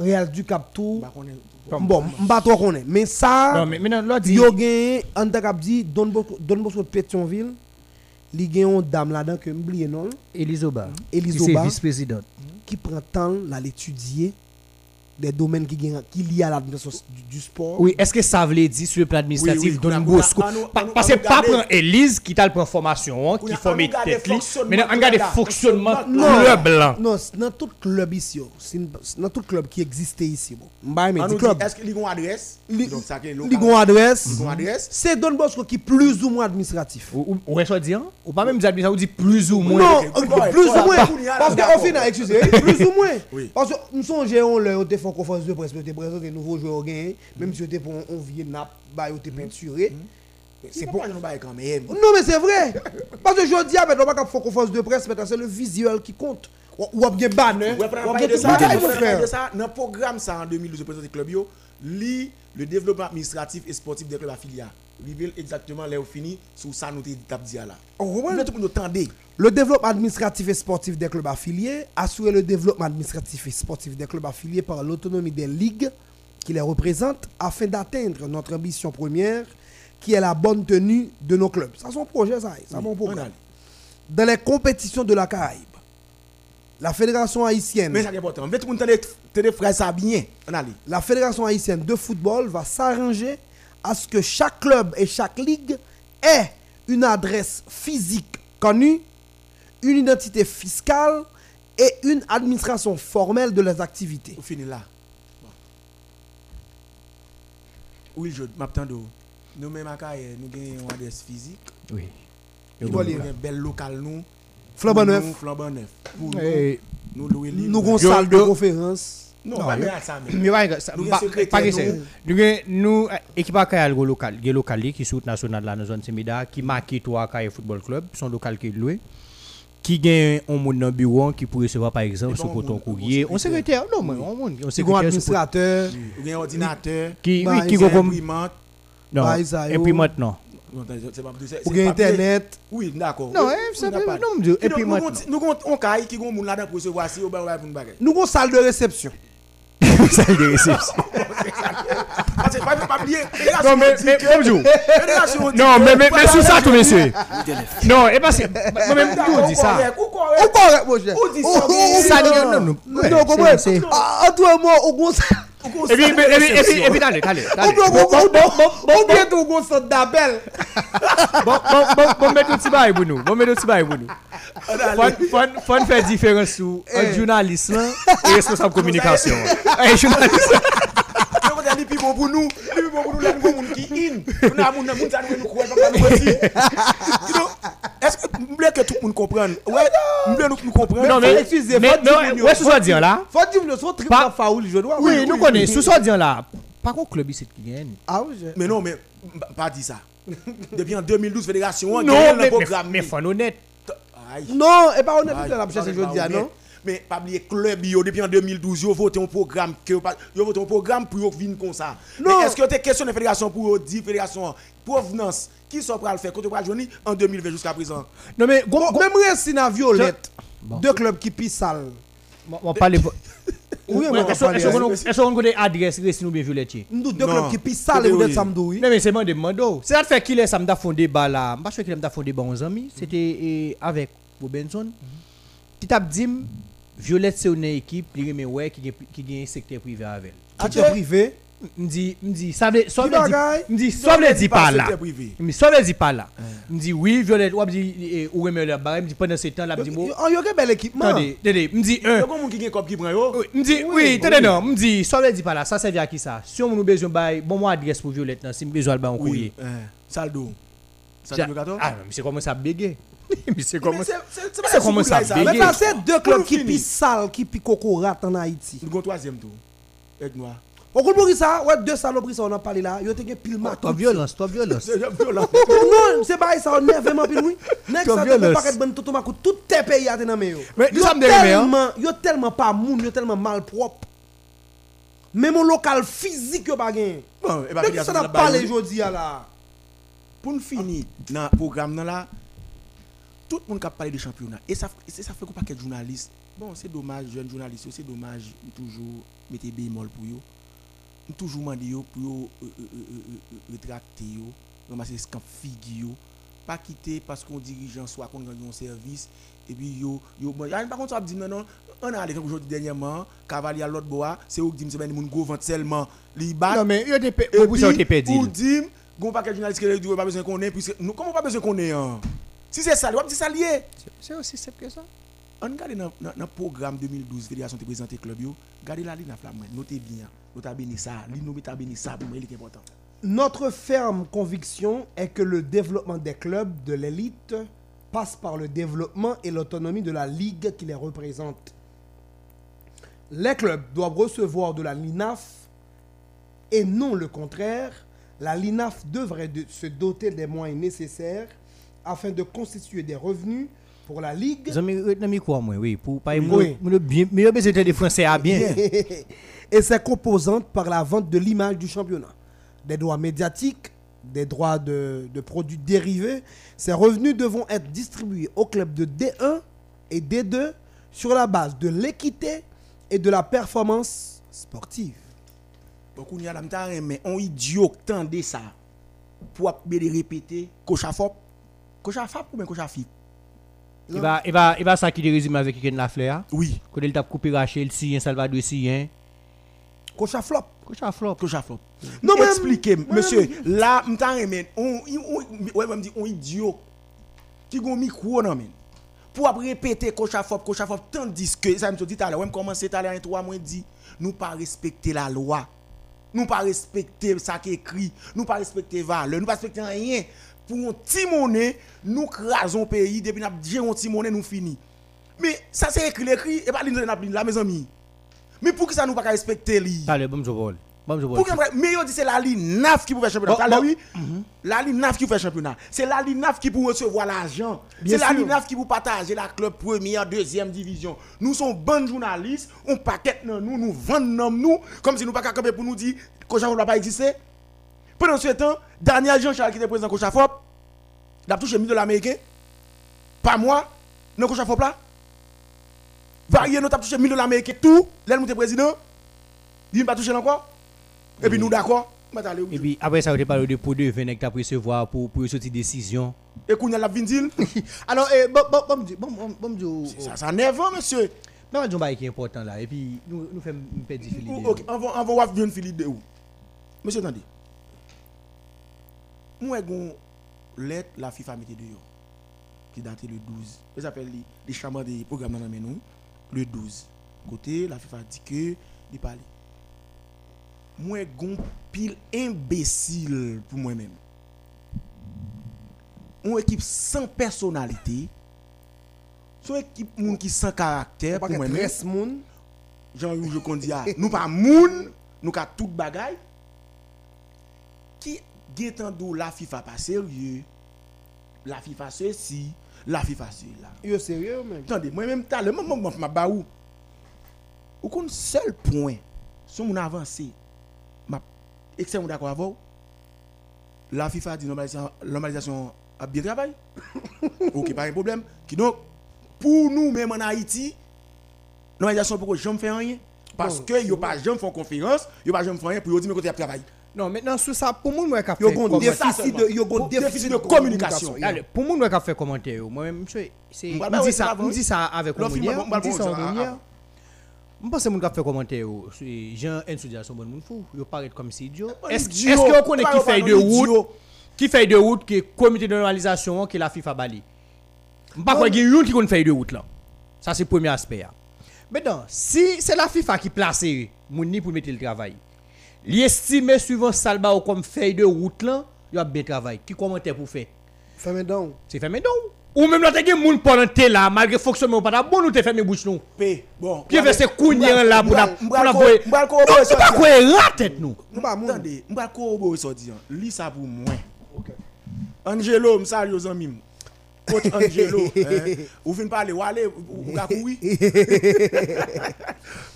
Real du Cap Tour. Bah connaît. Bon, je ne pas trop connaître. Mais ça, Non mais maintenant là dit yo gagné, t'a cap dit, Don Bosco, de Pétionville, li gagné une dame là-dedans que m'oublié non, Elizoba, Elise qui c'est Oba, vice-présidente. qui prend temps là l'étudier des domaines qui gagnent- qui liés à l'administration du, du sport. Oui, est-ce que ça veut dire sur le plan administratif Oui, oui, Don on a- Bosco a- a- Pa- on a- Parce que a pas prendre Elise qui t'a le prend formation, hein, qui a- forme a tête Mais on regarde là, fonctionnement club là. Non, c'est dans tout club ici, dans tout club qui existait ici. Est-ce qu'il y a une adresse que Li gon adresse. C'est Don Bosco qui plus ou moins administratif. Ou est-ce dire? Ou pas même ça, ou dit plus ou moins. Non, plus ou moins. Parce qu'au final, excusez, plus ou moins. Oui. Parce que nous sommes géants, là, on te fait une conférence de presse, te présente des nouveaux joueurs gagnés, même si te pour on vient nap, bah, te peinturé. C'est pourquoi je ne pas quand même. Non, mais c'est vrai. Parce que je dis, mais on va pas faire conférence de presse, maintenant c'est le visuel qui compte. Ou bien banner. Pour ou bien tout ça, pour dans le programme ça en 2012 présenté club yo, li le développement administratif et sportif des clubs affiliés. Révèle exactement là où fini sous ça nous dit là. Tout le développement administratif et sportif des clubs affiliés, assurer le développement administratif et sportif des clubs affiliés par l'autonomie des ligues qui les représentent afin d'atteindre notre ambition première qui est la bonne tenue de nos clubs. Ça, c'est un projet, ça. C'est On programme. Dans les compétitions de la Caraïbe, la Fédération haïtienne, Mais ça important. La Fédération haïtienne de football va s'arranger à ce que chaque club et chaque ligue ait une adresse physique connue, une identité fiscale et une administration formelle de leurs activités. On finit là. Oui, je m'attends de nous même à Kaye, nous avons une adresse physique. Oui. Nous avons un bel local nous. Flambant neuf. nous, Flambant neuf. Nous, nous avons une salle de conférence. Non, Non, pas yo- ça mais. mais ouais, pas que nous. c'est. Nous gen- nous euh, équipe à Kayal go local, gen local qui national dans zone Semida qui marque toi Kayal football club, son local qui est loué. Qui gagne un monde dans bureau qui pourrait recevoir par exemple sur courrier, on secrétaire, non mais on monde, on secrétaire administrateur. Un ordinateur. qui Bah, oui qui go comme imprimante. non. Bah. Non, Ou papier. Internet. Oui, d'accord. Non, Oui, eh, oui, salle de réception. Salle de réception. Parce que pas pas oublier. Non mais mais bonjour. Non mais mais mais sous ça tout monsieur. Téléphone. Non, et parce que moi même tout dit ça? Ou Ou correct. correct, mon cher. Ou dit Ou- ça, ou- mais- ou- Ça, non, non, non, non. Non, Ouais, non, comprenez. c'est- c'est- En toi et moi, au gros Et puis et puis allez, allez, allez. Ou bien, ou bien, ou bien, tout gros centre d'appel. Bon bon bon bon mettre un petit bail pour nous. Bon mettre un petit bail pour nous. Fun faire différence un journaliste et responsable communication. Un journaliste. Donc, on a dit plus bon pour nous, plus bon pour nous, là, nous avons moun qui in. Nous avons moun moun ça nous nous croire pas nous aussi. You know, Est-ce que vous voulez que tout comprendre Non mais excusez, mais faut dire non, nous, ouais ce faut soit dire là. Faut dire, nous sommes très Pas- faoul, je dois. Oui, nous connaissons sous soit dire là. Par contre club ici qui gagne? Ah oui, Mais non, mais pas dit ça. Depuis en 2012, Fédération, gagne mais le programme. mais faut honnête. Non, et pas honnête, la je dis, ah, non? Mais pas oublier club yo depuis en 2012 yo voté un programme que yo voté un programme pour venir comme ça. Non. Mais est-ce que tu question de fédération pour dire fédération? Provenance qui sont pral faire? Côté pral journée en 2020 jusqu'à présent Non mais même dans Violette, Bon. deux clubs qui pissent sale. Mon- mon parle Oui, mais on Est-ce qu'on connaît adresse reste nous bien violetier Nous, deux clubs qui pissent sale, et samedi, oui. Non mais c'est moi demando. C'est ça fait qu'il est ça m'a fondé bah là. Pas sûr qu'il m'a fondé 11 amis, c'était avec Robinson. Qui t'a dit Violette c'est une équipe, il remet ouais qui gagne- qui gagne secteur privé avec. Qui est privé? Me dit ça veut ça Qui veut dit ça veut dire pas là. secteur privé. Me ça veut dire pas là. Me dit oui Violette ou me dit ou remet le bail, me dit pendant ce temps là me dit. Oh, il y a un bel équipement? Attendez, attendez, me dit un moun ki gen kop ki pran yo? Me dit, oui, attendez, non, me dit, ça veut dire pas là, ça servait à qui ça? Si on a besoin de bon, moi, adresse pour Violette, non, si on a besoin de un courrier. Oui. eh, Saldo. Ça- Saldo 14. Ah, mais c'est comment ça bégaye Mais c'est Mais comment c'est ça c'est comment ça. Mais c'est deux clubs qui pissent sale, qui pissent cocorat en Haïti. Nous gon troisième tour. Aigle noir. Coup de ça, ouais, deux saloperies, ça, on en parlé là. Yo te gen pile mat. Toi, violence, toi, violence. Non, c'est pas ça, on est vraiment pile, oui. Nek Toi, ça, te violence. pas bon tout ma tout tes pays à dans yo. Mais Yo me dérange, hein. tellement, yo tellement pas moun, yo tellement malpropre. Même au local physique yo pas gen. Bon, et bah, Mais ça n'a n'a pas pas les eu. jodi là. Pour nous finir dans le programme là, tout le monde qui a parlé de championnat. Et ça, ça fait qu'on pas de journalistes. Bon, c'est dommage, jeunes journalistes, c'est dommage, ils toujours mettez bémol pour eux. Ils toujours demandé yo pour retracter ramasser scamp figue yo. Pas quitter parce qu'on dirigeant soit qu'on gagne un service et puis yo yo bon, par contre ça dit non non on a allé aujourd'hui dernièrement cavalier à l'autre bois c'est où dit c'est ben go vente seulement bat Non, mais il y a des et pour ça, t'es puis, perdu. ou dit, gon pas quel journaliste qui dit pas besoin qu'on ait, puisque nous, comment pas besoin qu'on ait hein? Si c'est ça, dit ça lié. C'est aussi simple que ça. On regarde dans le programme 2012, Fédération te présenté club regardez la ligne à flamme, notez bien, t'as béni ça, ligne nous t'as béni ça, pour moi, il est important. Notre ferme conviction est que le développement des clubs de l'élite passe par le développement et l'autonomie de la ligue qui les représente. Les clubs doivent recevoir de la LINAF et non le contraire. La LINAF devrait de- se doter des moyens nécessaires afin de constituer des revenus pour la ligue mes quoi, moi, oui, pour pas Oui. me bien, mais il y a besoin de français à bien. et ses composantes par la vente de l'image du championnat. Des droits médiatiques, des droits de, de produits dérivés, ces revenus devront être distribués aux clubs de D1 et D2 sur la base de l'équité et de la performance sportive. Donc, on y a mais on idiot tendez ça pour répéter, coach à fop ou bien à fip. Il va, il va, il va ça qui avec Ken Lafleur. Oui, Quand il t'a coupé Rachel, Sien, Salvador Sien. Coach à flop. Coach à flop. coach à fop. Non, mais- Expliquez, mais- monsieur, là, m'ta mais on, on, ouais, me dit, on idiot qui gon micro non men. Pour répéter fop, coach à fop, tandis que, ça me dit tout à l'heure, commencer tout à l'heure, un trois mois dit, nous pas respecter la loi. Nous pas respecter ça qui écrit, nous pas respecter valeur, nous pas respecter rien. Pour un petit monnaie, nous crasons pays, depuis nous dire un petit monnaie, nous fini. Mais ça c'est écrit, écrit, et pas l'une de la mes amis. Mais pour que ça nous pas respecter. Allez, bon, je vole. Pour que mais yo dit c'est la ligne NAF qui peut faire championnat. Bon, bon. oui, la ligne NAF qui fait championnat. C'est la ligne NAF qui peut recevoir l'argent. C'est la ligne NAF qui peut partager la club première, deuxième division. Nous sommes bons journalistes, on paquette nous, nous vendons nous, comme si nous pas capable pour nous dire que Jean ne pas exister. Pendant ce temps, Daniel Jean-Charles qui était président Coach Fop, il a touché 1000 dollars américains. Pas moi, non Coach Fop là. Varié, nous avons touché 1000 dollars américains, tout, là nous président. Il n'a pas touché encore. Et puis nous d'accord. Et puis après ça, on te parle de pour deux venir que tu as recevoir pour, pour sortir décision. Et qu'on y a la vindil. Alors, eh, bon, bon, bon, bon, bon, ça, ça nerveux, monsieur. Non, on va qui est important là. Et puis, nous, nous faisons file. Ou- Ok, on va, on va voir Vion Philippe de où? Monsieur, attendez. Moi, j'ai lettre la FIFA mette de yo, qui date le 12. Ça s'appelle les, les chambres des programmes dans nous, le 12. Côté, la FIFA dit que, il parle. Moi, j'ai pile imbécile pour moi-même. Une équipe sans personnalité. Son équipe qui sans caractère pour moi-même. 13 moun. Jean-Yves, je ah, nous pas moun, nous ka tout bagay. La FIFA pas sérieux, la FIFA ceci, la FIFA c'est là. Yo sérieux, mec. Attendez, moi-même, t'as le moment où je m'a où Ou qu'on seul point, si on avance, ma excellent d'accord avec la FIFA dit normalisation, normalisation a bien travaillé. ok, pas un problème. Qui donc, pour nous, même en Haïti, normalisation pour que jamais faire rien. Parce que yo pas jamais font conférence, yo pas jamais faire rien pour yo dire mais côté travail. Non, maintenant, sur ça, pour moi, moi, Yo fait commentaire- déficit de communication. pour moi, moi, a fait commentaire, moi-même, c'est. Bah, bah, dit oui, ça, ça avec bah, on dit bon, ça en. Je pense que mon gars fait commentaire, c'est Jean Enso Dia son bon fou. Yo paraît comme si idiot. Pas Est-ce connaissez pas qui fait pas de route, qui fait de route, qui est comité de normalisation, qui est la FIFA Bali? Je pas quoi qu'il y a qui connaît fait de route là. Ça c'est le premier aspect. hein. Maintenant, si c'est la FIFA qui place moun ni pour mettre le travail, li estime suivant salba ou comme feuille de route là, il a bien travail. Qui commentaire pour faire? Fermez donc. C'est mais non. Ou même là t'as moun pendant t'es là malgré fonctionnement pas da bon ou t'es fermé bouche nous. P. Bon. Qui veut se kounyen là pour la pour la c'est pas ça. quoi la tête nous. Nou ba moun. Attendez, corroborer ça dit. Lis ça pour moi. Angelo, me salue aux amis. Coach Angelo, hein, ou fin parler, ou aller, ou ka.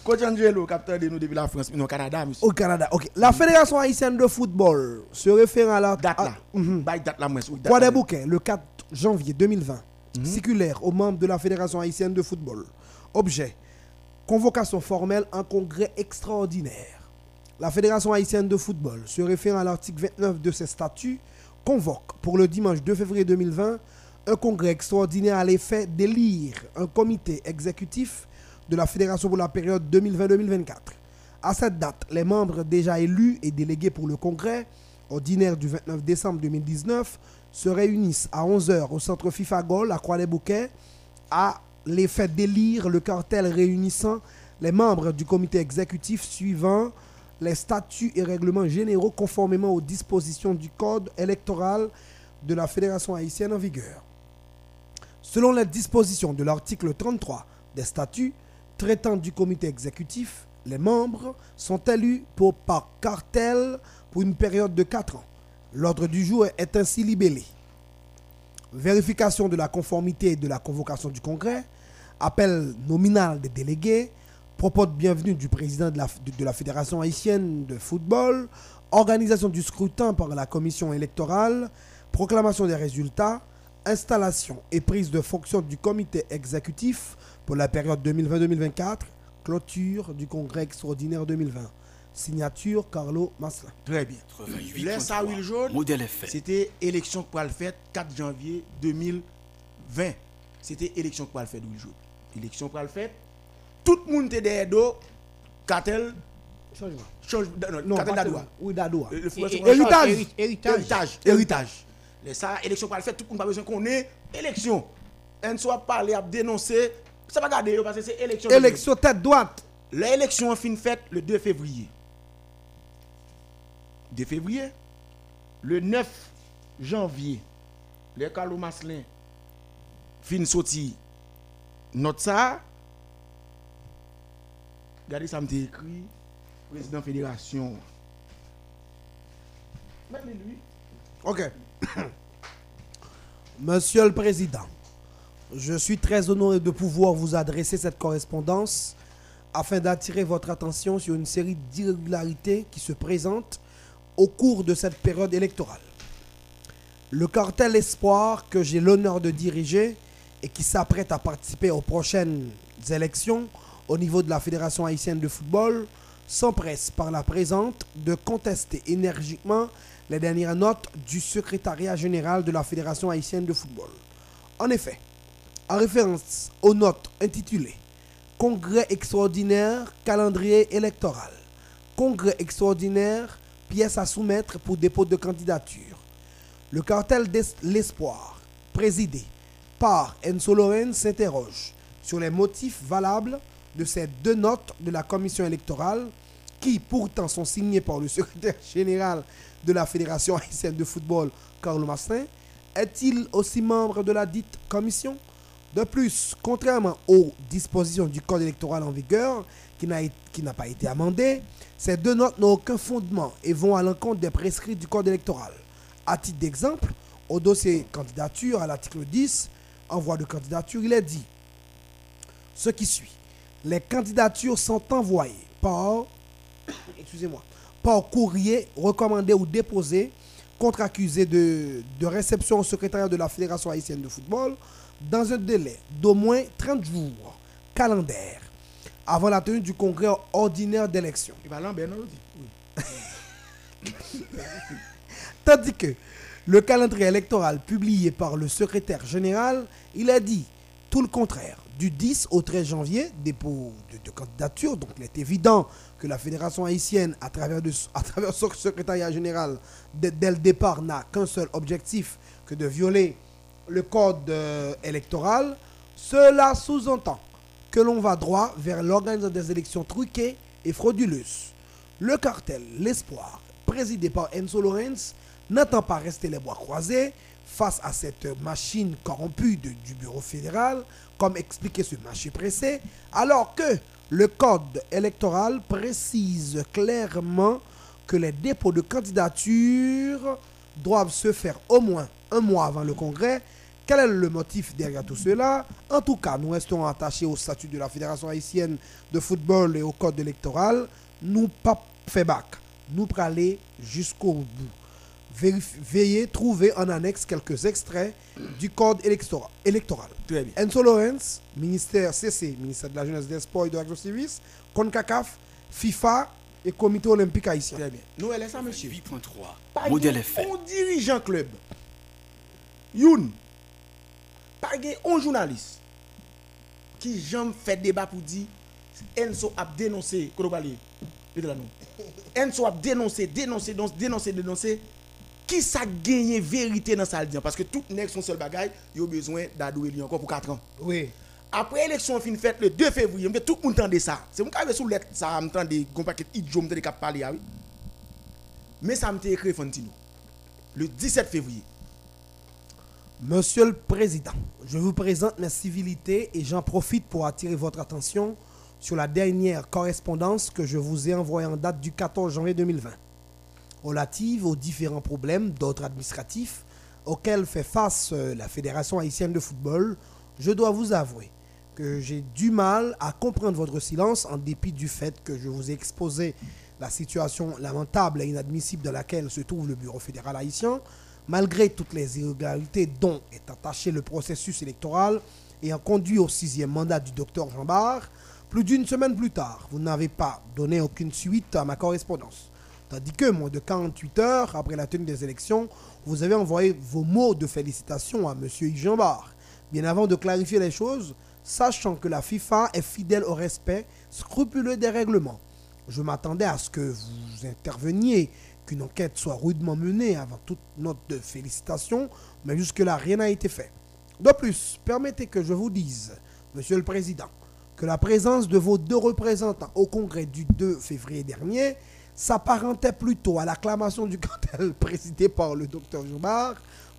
Coach Angelo, capteur de nous depuis la France, non Canada, monsieur. Au Canada. Ok. La Fédération haïtienne de football se réfère à la Date là. Ah, mhm. Bah, date là, moi. là. des Bouquets, le 4 janvier 2020. Circulaire aux membres de la Fédération haïtienne de football. Objet convocation formelle en congrès extraordinaire. La Fédération haïtienne de football, se référant à l'article 29 de ses statuts, convoque pour le dimanche 2 février 2020 un congrès extraordinaire à l'effet d'élire un comité exécutif de la Fédération pour la période 2020-2024. À cette date, les membres déjà élus et délégués pour le congrès ordinaire du 29 décembre 2019 se réunissent à 11h au centre FIFA Gol à Croix-les-Bouquets à l'effet d'élire le cartel réunissant les membres du comité exécutif suivant les statuts et règlements généraux conformément aux dispositions du code électoral de la Fédération haïtienne en vigueur. Selon les dispositions de l'article 33 des statuts traitant du comité exécutif, les membres sont élus pour, par cartel pour une période de 4 ans. L'ordre du jour est ainsi libellé. Vérification de la conformité de la convocation du congrès, appel nominal des délégués, propos de bienvenue du président de la Fédération haïtienne de football, organisation du scrutin par la commission électorale, proclamation des résultats, installation et prise de fonction du comité exécutif pour la période 2020-2024, clôture du congrès extraordinaire 2020. Signature Carlo Masla. Très bien. 88 Laisse ça, Will Jaune. C'était élection pour le fait 4 janvier 2020. C'était élection pour le fait Will Jaune. Élection pour le fait. Tout le monde était derrière dos. Cartel. Changement. Change, non, Non, cartel pas d'Adoua. Oui, d'Adoua. Héritage. héri- Héritage. Héritage. Ça, élection pour le fait, tout le monde pas besoin qu'on ait élection. Un soit parler, à dénoncer. Ça va garder parce que c'est élection. Élection tête droite. L'élection a fin faite le 2 février. 2 février? Le 9 janvier, les Carlo Maslin fin sorti note ça. Regardez ça m'a écrit président fédération. Mettez lui. Ok. Monsieur le Président, je suis très honoré de pouvoir vous adresser cette correspondance afin d'attirer votre attention sur une série d'irrégularités qui se présentent au cours de cette période électorale. Le cartel Espoir que j'ai l'honneur de diriger et qui s'apprête à participer aux prochaines élections au niveau de la Fédération haïtienne de football s'empresse par la présente de contester énergiquement les dernières notes du secrétariat général de la Fédération haïtienne de football. En effet, en référence aux notes intitulées Congrès extraordinaire, calendrier électoral, Congrès extraordinaire, pièces à soumettre pour dépôt de candidature, le cartel de l'espoir, présidé par Enzo Lorenz, s'interroge sur les motifs valables de ces deux notes de la commission électorale qui pourtant sont signées par le secrétaire général de la Fédération haïtienne de football, Carlo Massin. Est-il aussi membre de la dite commission? De plus, contrairement aux dispositions du code électoral en vigueur, qui n'a pas été amendé, ces deux notes n'ont aucun fondement et vont à l'encontre des prescrits du code électoral. À titre d'exemple, au dossier candidature à l'article 10, en voie de candidature, il est dit ce qui suit. Les candidatures sont envoyées par, excusez-moi, par courrier recommandé ou déposé contre accusé de, de réception au secrétariat de la Fédération haïtienne de football dans un délai d'au moins 30 jours calendaire avant la tenue du congrès ordinaire d'élection. Tandis que le calendrier électoral publié par le secrétaire général, il a dit tout le contraire. Du 10 au 13 janvier, dépôt de, candidature. Donc, il est évident que la Fédération haïtienne, à travers, son secrétariat général, dès, le départ, n'a qu'un seul objectif que de violer le code euh, électoral. Cela sous-entend que l'on va droit vers l'organisation des élections truquées et frauduleuses. Le cartel, l'espoir, présidé par Enzo Lorenz, n'attend pas rester les bois croisés face à cette machine corrompue du bureau fédéral, comme expliqué ce marché pressé, alors que le code électoral précise clairement que les dépôts de candidature doivent se faire au moins un mois avant le congrès. Quel est le motif derrière tout cela? En tout cas, nous restons attachés au statut de la Fédération haïtienne de football et au code électoral. Nous pas fait bac. Nous aller jusqu'au bout. Veillez trouver en annexe quelques extraits du code électoral. Très bien. Enzo Lorenz, ministère CC, ministère de la Jeunesse, des Sports et de l'Action Service, CONCACAF, FIFA et Comité olympique haïtien. Très bien. Nous, elle est ça, monsieur? 8.3. Modèle effet. On dirigeant club. Youn. Pas un journaliste qui jamais fait débat pour dire Enzo a dénoncé Enzo a dénoncé, dénoncé, dénoncé, dénoncé qui ça gagné vérité dans ça parce que tout nèg son seul bagaille il a besoin d'adouer encore pour 4 ans. Oui. Après l'élection fin faite le 2 février tout le monde entendait ça. C'est mon cas sous lettre ça m'entendait gon paquet idiot me cap parler ah oui. Mais ça m'était écrit Fantino le 17 février. Monsieur le Président, je vous présente mes civilités et j'en profite pour attirer votre attention sur la dernière correspondance que je vous ai envoyée en date du 14 janvier 2020 relative aux différents problèmes d'ordre administratif auxquels fait face euh, la Fédération haïtienne de football, je dois vous avouer que j'ai du mal à comprendre votre silence en dépit du fait que je vous ai exposé la situation lamentable et inadmissible dans laquelle se trouve le Bureau fédéral haïtien, malgré toutes les irrégularités dont est attaché le processus électoral ayant conduit au sixième mandat du docteur Jean Barre, plus d'une semaine plus tard, vous n'avez pas donné aucune suite à ma correspondance. Tandis que moins de 48 heures après la tenue des élections, vous avez envoyé vos mots de félicitations à M. Jean Barre. Bien avant de clarifier les choses, sachant que la FIFA est fidèle au respect scrupuleux des règlements. Je m'attendais à ce que vous interveniez, qu'une enquête soit rudement menée avant toute note de félicitations, mais jusque-là, rien n'a été fait. De plus, permettez que je vous dise, Monsieur le Président, que la présence de vos deux représentants au congrès du 2 février dernier s'apparentait plutôt à l'acclamation du cartel présidé par le docteur Joubard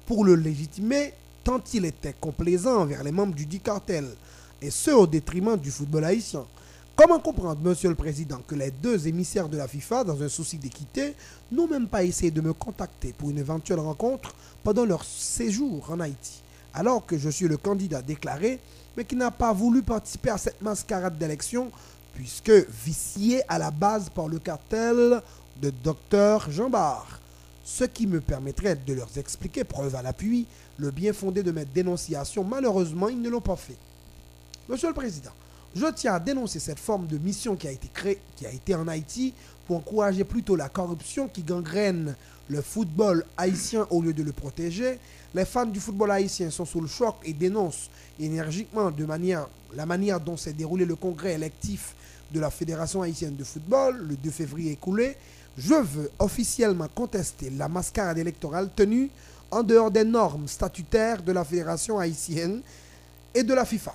pour le légitimer, tant il était complaisant envers les membres du dit cartel, et ce au détriment du football haïtien. Comment comprendre, Monsieur le Président, que les deux émissaires de la FIFA, dans un souci d'équité, n'ont même pas essayé de me contacter pour une éventuelle rencontre pendant leur séjour en Haïti, alors que je suis le candidat déclaré, mais qui n'a pas voulu participer à cette mascarade d'élection puisque vicié à la base par le cartel de Dr Jean Barre. Ce qui me permettrait de leur expliquer, preuve à l'appui, le bien fondé de mes dénonciations. Malheureusement, ils ne l'ont pas fait. Monsieur le Président, je tiens à dénoncer cette forme de mission qui a été créée, qui a été en Haïti, pour encourager plutôt la corruption qui gangrène le football haïtien au lieu de le protéger. Les fans du football haïtien sont sous le choc et dénoncent énergiquement de manière, la manière dont s'est déroulé le congrès électif de la Fédération haïtienne de football le 2 février écoulé, je veux officiellement contester la mascarade électorale tenue en dehors des normes statutaires de la Fédération haïtienne et de la FIFA.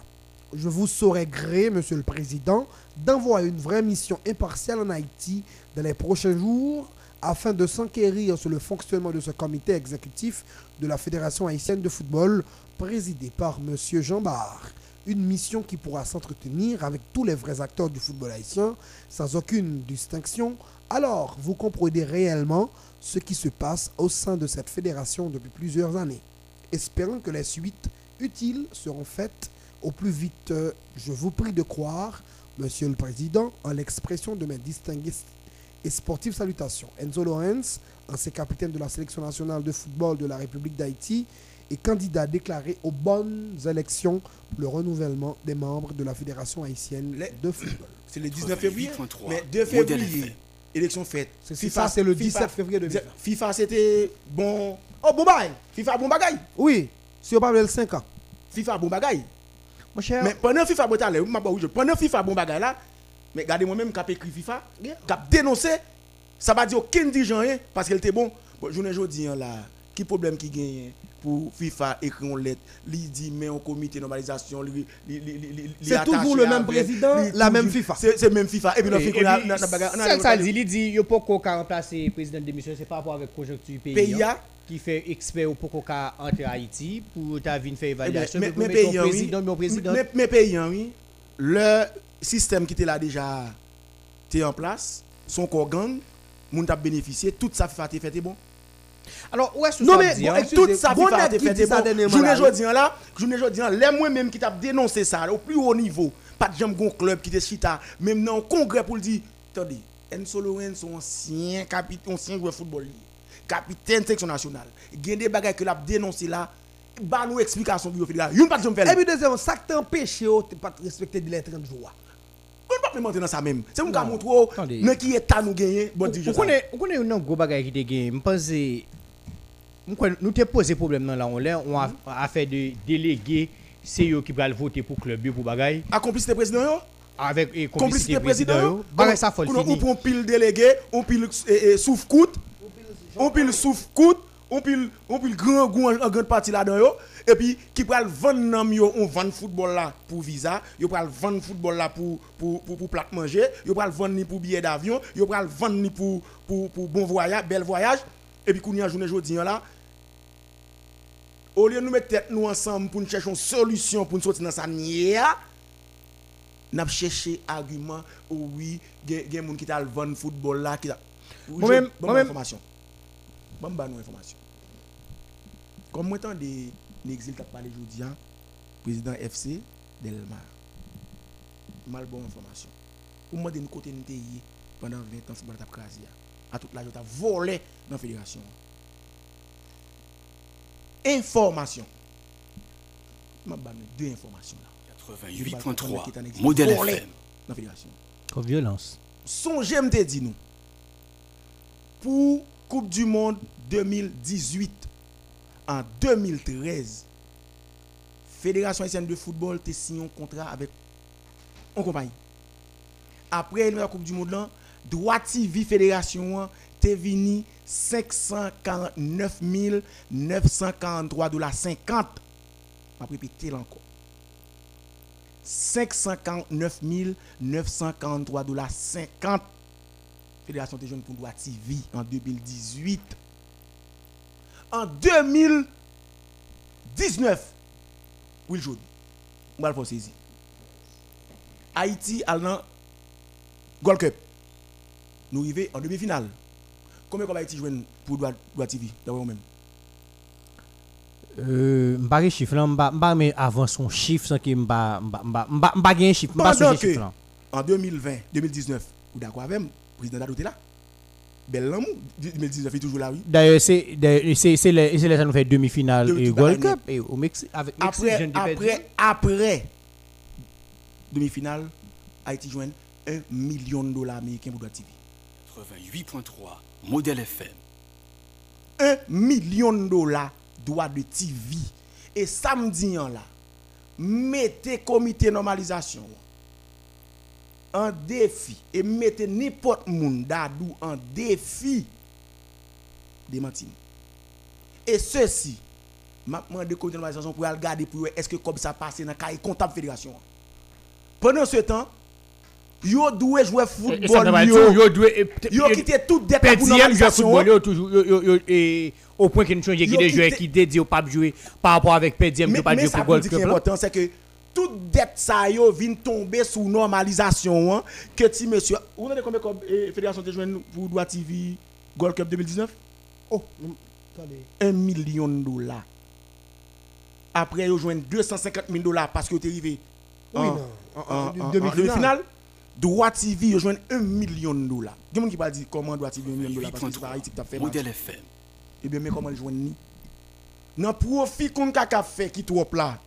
Je vous saurais gré, Monsieur le Président, d'envoyer une vraie mission impartiale en Haïti dans les prochains jours afin de s'enquérir sur le fonctionnement de ce comité exécutif de la Fédération haïtienne de football présidé par M. Jean Barre une mission qui pourra s'entretenir avec tous les vrais acteurs du football haïtien sans aucune distinction, alors vous comprenez réellement ce qui se passe au sein de cette fédération depuis plusieurs années. Espérons que les suites utiles seront faites au plus vite. Je vous prie de croire, Monsieur le Président, en l'expression de mes distinguées et sportives salutations. Enzo Lorenz, ancien capitaine de la sélection nationale de football de la République d'Haïti et candidat déclaré aux bonnes élections pour le renouvellement des membres de la Fédération haïtienne Les- de football. C'est le 19 février. 88.3, Mais 2 Modèle février, élection faite. C'est FIFA, c'est le 17 février 2020. FIFA, c'était bon. Oh, bon bagaille. FIFA, bon bagaille. Oui, si on parle de 5 ans. FIFA, bon bagaille. Mon cher, Mais pendant FIFA, bon, oublié. pendant FIFA, bon bagaille là, mais regardez moi-même, qui a écrit FIFA, qui a dénoncé, ça va dire aucun dirigeant, hein, parce qu'elle était bon. Bon, je ne dis là, qui problème qui gagne pour FIFA écrire une lettre, lui dit mais en comité de normalisation, C'est toujours le même président, la même FIFA. C'est même FIFA. Et puis, le et fait qu'on a puis, dans la bagarre. on a- ça, dit, il dit, il n'y a pas qu'à remplacer le président de démission, c'est par rapport avec conjoncture pays. Pays, hein, qui fait expert au Pococa entre Haïti pour ta vie faire Eh évaluation. mais mais président, mon président. Mais- oui. Le système qui était là déjà, était en place, son organe, moun t'a bénéficié, tout ça FIFA fait, t'es bon. Alors, où est-ce que Non, ça mais dit, bon, hein? Tout ça bon qui fait, ça bon. là, là, jodi les moi-même qui t'a dénoncé ça, au plus haut niveau, pas de jambe gon club qui te chita, même dans un congrès pour le dire, attendez, Enzo Lorenz, son ancien capitaine, ancien joueur de football, capitaine section nationale, il y a des bagages que l'a dénoncé là, bah nous explication pour fédéral. Yon pas de jambe faire. Et puis, deuxièmement, ça qui t'empêche de pas te respecter les 30 jours. On ne peut pas dans ça même. C'est mon cas Non. montre oh, qui état nous gagner, bon Vous connaissez, vous connaissez un gros bagage qui te gagne. Je pense que nous t'ai posé problème dans là on l'a on a, a fait de déléguer c'est eux qui va voter pour club pour bagay. Accomplicité président yo, avec et complicité complicité président président yo. bagay ça le On- prend pile délégué, on pile souffle coûte, on pile souffle coûte, on pile on pile grand goût en grande partie là-dedans yo. Et puis qui pral vendre nam yo, on vend football là pour visa, yo pral vendre football là pour pour pour, pour plat manger, yo pral vendre ni pour billet d'avion, yo pral vendre ni pour pour pour bon voyage, bel voyage. Et puis kounya journée jodi là, au lieu de nous mettre tête nous ensemble pour nous chercher une solution pour nous sortir dans sa nia, nous avons cherché argument oh oui, il y a des gens qui t'a vendre football là qui t'a Moi-même- moi-même- information. Bon bah nous information. Comme moi tant des l'exil t'a parlé aujourd'hui hein, président FC Delmar. Mal bonne information. Pour moi de côté nous pendant 20 ans c'est bon t'a crasé à toute la t'a volé dans la fédération. Information. Je vais deux informations là. 88.3, modèle FM. Dans fédération. Comme violence Songez, me te dit nous. Pour Coupe du Monde 2018, en 2013, Fédération haïtienne de football te signé un contrat avec une compagnie. Après la Coupe du Monde, là, Droit TV Fédération te venu 549 943 dollars 50. Je vais répéter encore. 549 943 dollars 50. Fédération des jeunes pour droit TV en 2018. En 2019, Will Jaune, on va le. Haïti allant Gold Cup. Nous arrivons en demi-finale. Combien va Haïti jouer pour droit, TV d'après vous-même euh m'pa gen chiffre là m'pa mais avant son chiffre sans que m'pa m'pa m'pa m'pa gen chiffre Pendant son chiffre là en 2020, 2019, vous d'accord avec moi, le président Dadou était là. Bel l'amour, 2019 il est toujours là, oui. D'ailleurs, c'est c'est c'est les c'est les ça nous fait demi-finale Demi- et bagaille. Cup et au Mexique avec Après, après, après, demi-finale, Haïti joue 1 million de dollars américains pour Droit TV. 88.3, modèle FM. 1 million de dollars droit de TV. Et samedi là, mettez comité de normalisation en défi et mettez n'importe monde d'adou en défi de mentir. Et ceci, m'a demandé comité de normalisation pour regarder pour est-ce que comme ça passe dans le cahier comptable fédération. Pendant ce temps, yo doué jouer football yo. yo doit Yo quitté toute dette pour normalisation. football yo toujours yo yo yo et au point qu'il nous change qui Yo des joueurs qui dédié au pas jouer par rapport avec Mais, qui pas mais jouer Cup est là. important, c'est que toute dette ça yo vient tomber sous normalisation hein, que ti monsieur vous avez combien comme eh, fédération de joueurs pour Droit TV Gold Cup 2019 Oh, non, attendez. 1 million de dollars après ils joignent 250 000 dollars parce que tu es arrivé Oui, en, non. en, En- en- en en- demi-finale. Droit TV, ils joignent 1 million de dollars. Il y a des gens qui va dire comment Droit TV 1 million de dollars parce que c'est pas Haïti qui t'a fait. Modèle FM. Eh bien, mais comment le joindre ni? Nan profit qu'on a fait qui trop là.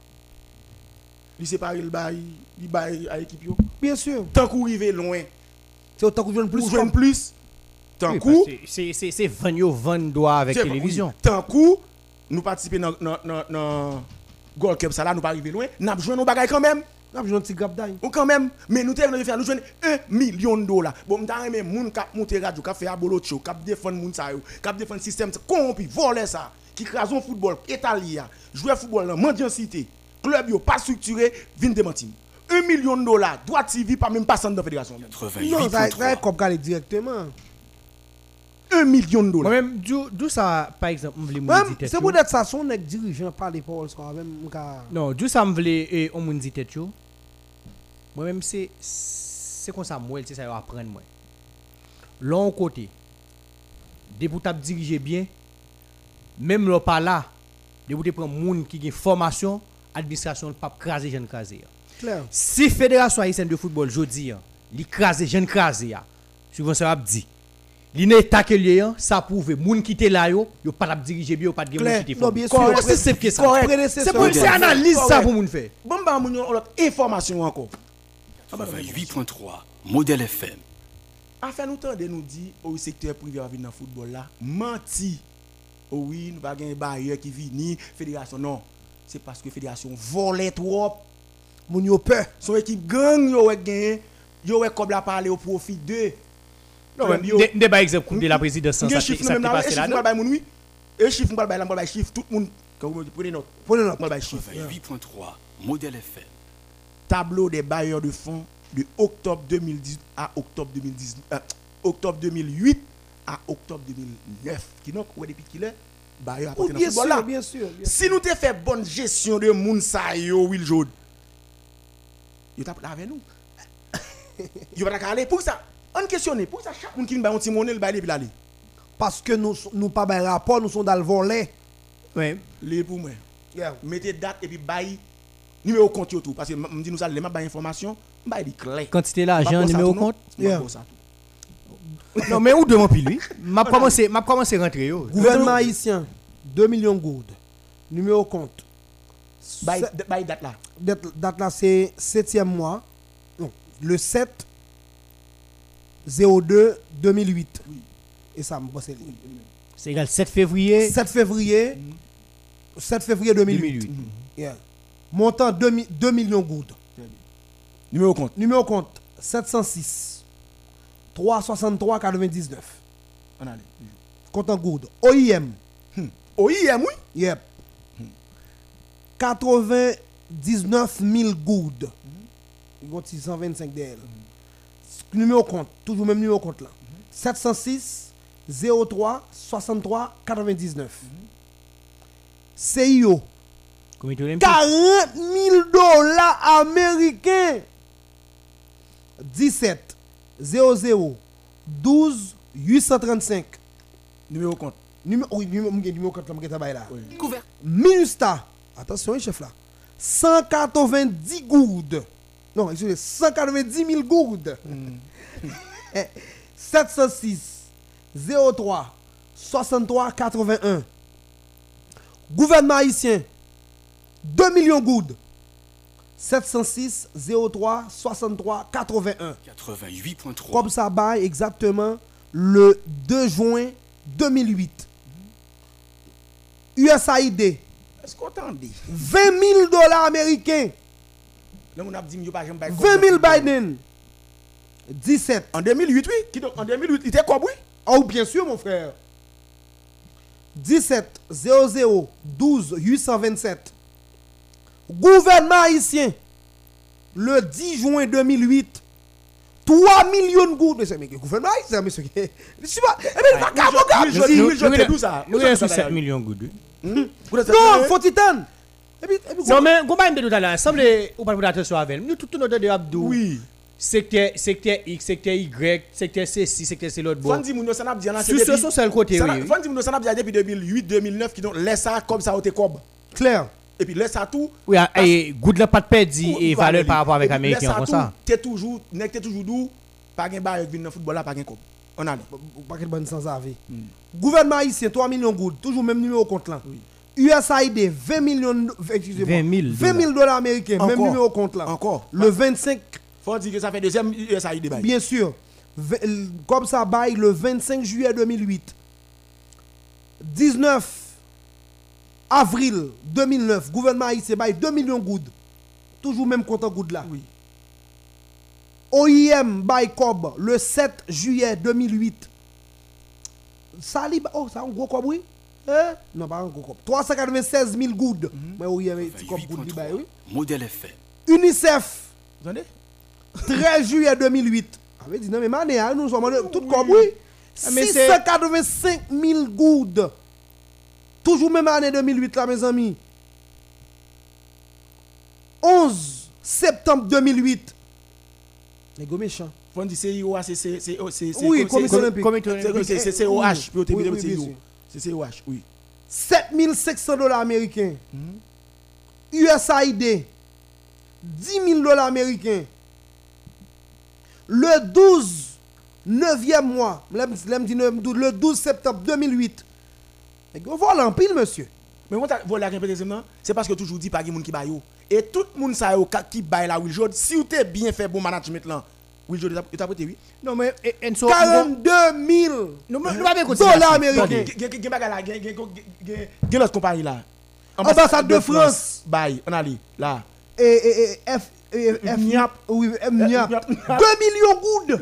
Il sépare le bail, il bail à l'équipe. Bien sûr. Tant qu'on arrive loin, C'est autant que je plus plus. joindre plus. Tant que c'est c'est c'est 20 yo 20 doigts avec télévision. Tant coup, nous participer dans dans dans dans Gold Cup ça là, nous pas arriver loin. N'a besoin nos bagages quand même. On a besoin de petit gap. Ou quand même, mais nous devons faire nous joindre 1 million de dollars. Bon, nous avons même moun k'ap monter radio, k'ap faire abolo show, k'ap défendre moun sa yo, k'ap défendre système corrompu, voler ça, qui crase un football italien, jouer football dans mendiantité, club yo pas structuré, vinn démentir. 1 million de dollars, droit TV pas même passant dans la fédération. Non, ça ça 88.3. comme calé directement. 1 million de dollars. Moi-même, d'où ça, par exemple, me Même, dire c'est pour être ça, son dirigeant ça, même, m'ka- Non, d'où ça me voulait et on me dit. Moi-même, c'est c'est comme ça, moi, c'est ça, yo apprendre moi. L'un côté, des t'a diriger bien, même là pas là, des te prendre moun qui a formation, administration, pas craser jeune craser. Si Fédération haïtienne de football, je dis, li crase, jeune crase, ya, souvent ça va dit. Li ne état que lié, ça prouve, moun qui était là, yo, yo pas la diriger bien, yo pas de moun qui était Non, fort. C'est simple que ça. C'est pour c'est analyse ça Correct. pour moun faire. Bon, bah, moun yon l'autre information encore. 88.3. Modèle FM. Afin nous tendre nous dit au secteur privé à venir dans le football là, menti. Oh oui, nous pas gagner barrière qui vini, fédération non. C'est parce que fédération volait trop. Moun yo peur. Son équipe gang yo ouais gagné, yo ouais comme la parler au profit de. Non, mais ne pas exemple de la présidence sans ça là, et chiffre moun oui. Et chiffre tout le monde prenez note. Prenez note. Moi ba chiffre. 88.3. Modèle FM. Tableau des bailleurs de fonds de octobre 2010 à octobre 2010 euh, octobre 2008 à octobre 2009 qui donc ouais depuis qu'il est bailleur Oh, bien sûr, bien sûr. bien. Si nous te fait bonne gestion de moun sa yo Will Jode. Yo t'a avec nous. Yo pas aller pour ça. On questionne pour ça chaque monde qui vient un petit monnaie le bailler puis l'aller. Parce que nous nous pas ben rapport, nous sommes dans le volet. Ouais. Les pour moi. Yeah. Mettez date et puis bail numéro compte tout parce que me dit nous ça les m'a bail information, bail dit clair. Quantité l'argent, numéro compte? Non, mais où devant puis lui? M'a commencé, m'a commencé rentrer yo. Gouvernement haïtien, 2 millions de gourdes. Numéro compte. Bail date là. date, là, c'est 7e mois. Non, le 7 02 2008. Et ça, me le- C'est égal 7 février 7 février. 7 février 2008. 2008. Yeah. Montant 2, mi- 2 millions de gourdes. Numéro compte. Numéro compte 706 363 99. On allait. Compte en gourdes. OIM. Oh, hier, oui. Yep. 99 000 gourdes. Il y a 625 d'elle. Numéro compte, toujours même numéro compte là. 706 03 63 99. CIO. Comité olympique. 40 000 dollars américains. 17 00 12 835. Numéro compte. Numéro, oui, numéro, numéro compte là. Couvert. Minusta. Attention, chef là. 190 gourdes. Non, excusez, 190 000 gourdes. 706 03 63 81. Gouvernement haïtien. 2 millions de gourdes. 706 03 63 81. 88.3. Comme ça, bail exactement le 2 juin 2008. USAID, Est-ce qu'on entendait 20 000 dollars américains. Là, on a dit, yo pas jamais bail 20 000 Biden. 17. En 2008, oui. En 2008, il était quoi, oui? Oh, bien sûr, mon frère. 17 00 12 827. Gouvernement haïtien. Le 10 juin 2008. 3 millions de gouttes. Mais gouvernement haïtien, monsieur. Je suis pas. Eh bien, va gars. Will Jode, Nous- c'est ça. Nous c'est 7 ça. millions de gouttes. Hmm? Vous Non, faut titane. Et puis, et puis, Non, mais, comment on dit tout à l'heure, semble, ou pas pour attention avec nous, tout notre de Abdou. Oui. Secteur, secteur X, secteur Y, secteur C6, secteur C l'autre bon. Fondi Mouno Sanab Diana, Sur ce, sur ce côté, oui. Fondi Mouno Sanab Diana depuis 2008-2009 qui donc laisse ça comme ça au te cob. Claire. Et puis, laisse ça tout. Oui, ah, et good là pas de perdu et valeur par rapport avec américain comme tout, ça. T'es toujours, nèg t'es toujours doux, pas gain bail vinn dans football là, pas gain coupe. On a pas qu'elle bonne sans avis. Hmm. Gouvernement haïtien, 3 millions de gouttes, toujours même numéro compte là. USAID, 20 millions, de- excusez-moi, 20 000 20 000 dollars américains, même Encore. numéro compte là. Encore. Le 25, Faut dire que ça fait deuxième USAID bail. bien sûr, comme ça bail le 25 juillet 2008. 19 avril 2009, gouvernement haïtien bail 2 millions de gouttes. Toujours même compte en gouttes là. Oui. OIM by Cob le 7 juillet 2008. Ça, li- oh, ça un gros cob, oui? Hein? Non, pas un gros cob. 396 000 gouttes. Mais OIM, un petit cob goud, li oui. Modèle FM. UNICEF, Attendez. 13 juillet 2008. Ah, mais dis, non, mais mané, hein, nous sommes en- tout cob, oui. Ah, mais c'est- 685 000 gouttes. Toujours même année 2008, là, mes amis. 11 septembre 2008. Les gars méchants. Dire CIOA, c'est c'est c'est Oui, c'est- c'est-. Comité c'est- olympique. c'est- c'est COH, Oui, puis au oui, début oui, c'est bien CIO. sûr. C'est COH, oui. 7500 dollars américains. USAID, 10 000 dollars américains. Le 12, 9e mois, le 12 septembre 2008. On voit en pile, monsieur. Mais volé la deuxième non, c'est parce que toujours dit pas de monde qui baille. Et tout le monde ça qui baille la Will Jod, si vous t'es bien fait bon management là, Will Jod il t'a prêté oui. Non mais et- Enso 42 000 nous nous pas bien dollars américains. Là, gen l'autre compagnie là. Ambassade de France. Baille, on allait là. Et, et, et F, F, F, Niap. Niap. 2 millions de gouttes.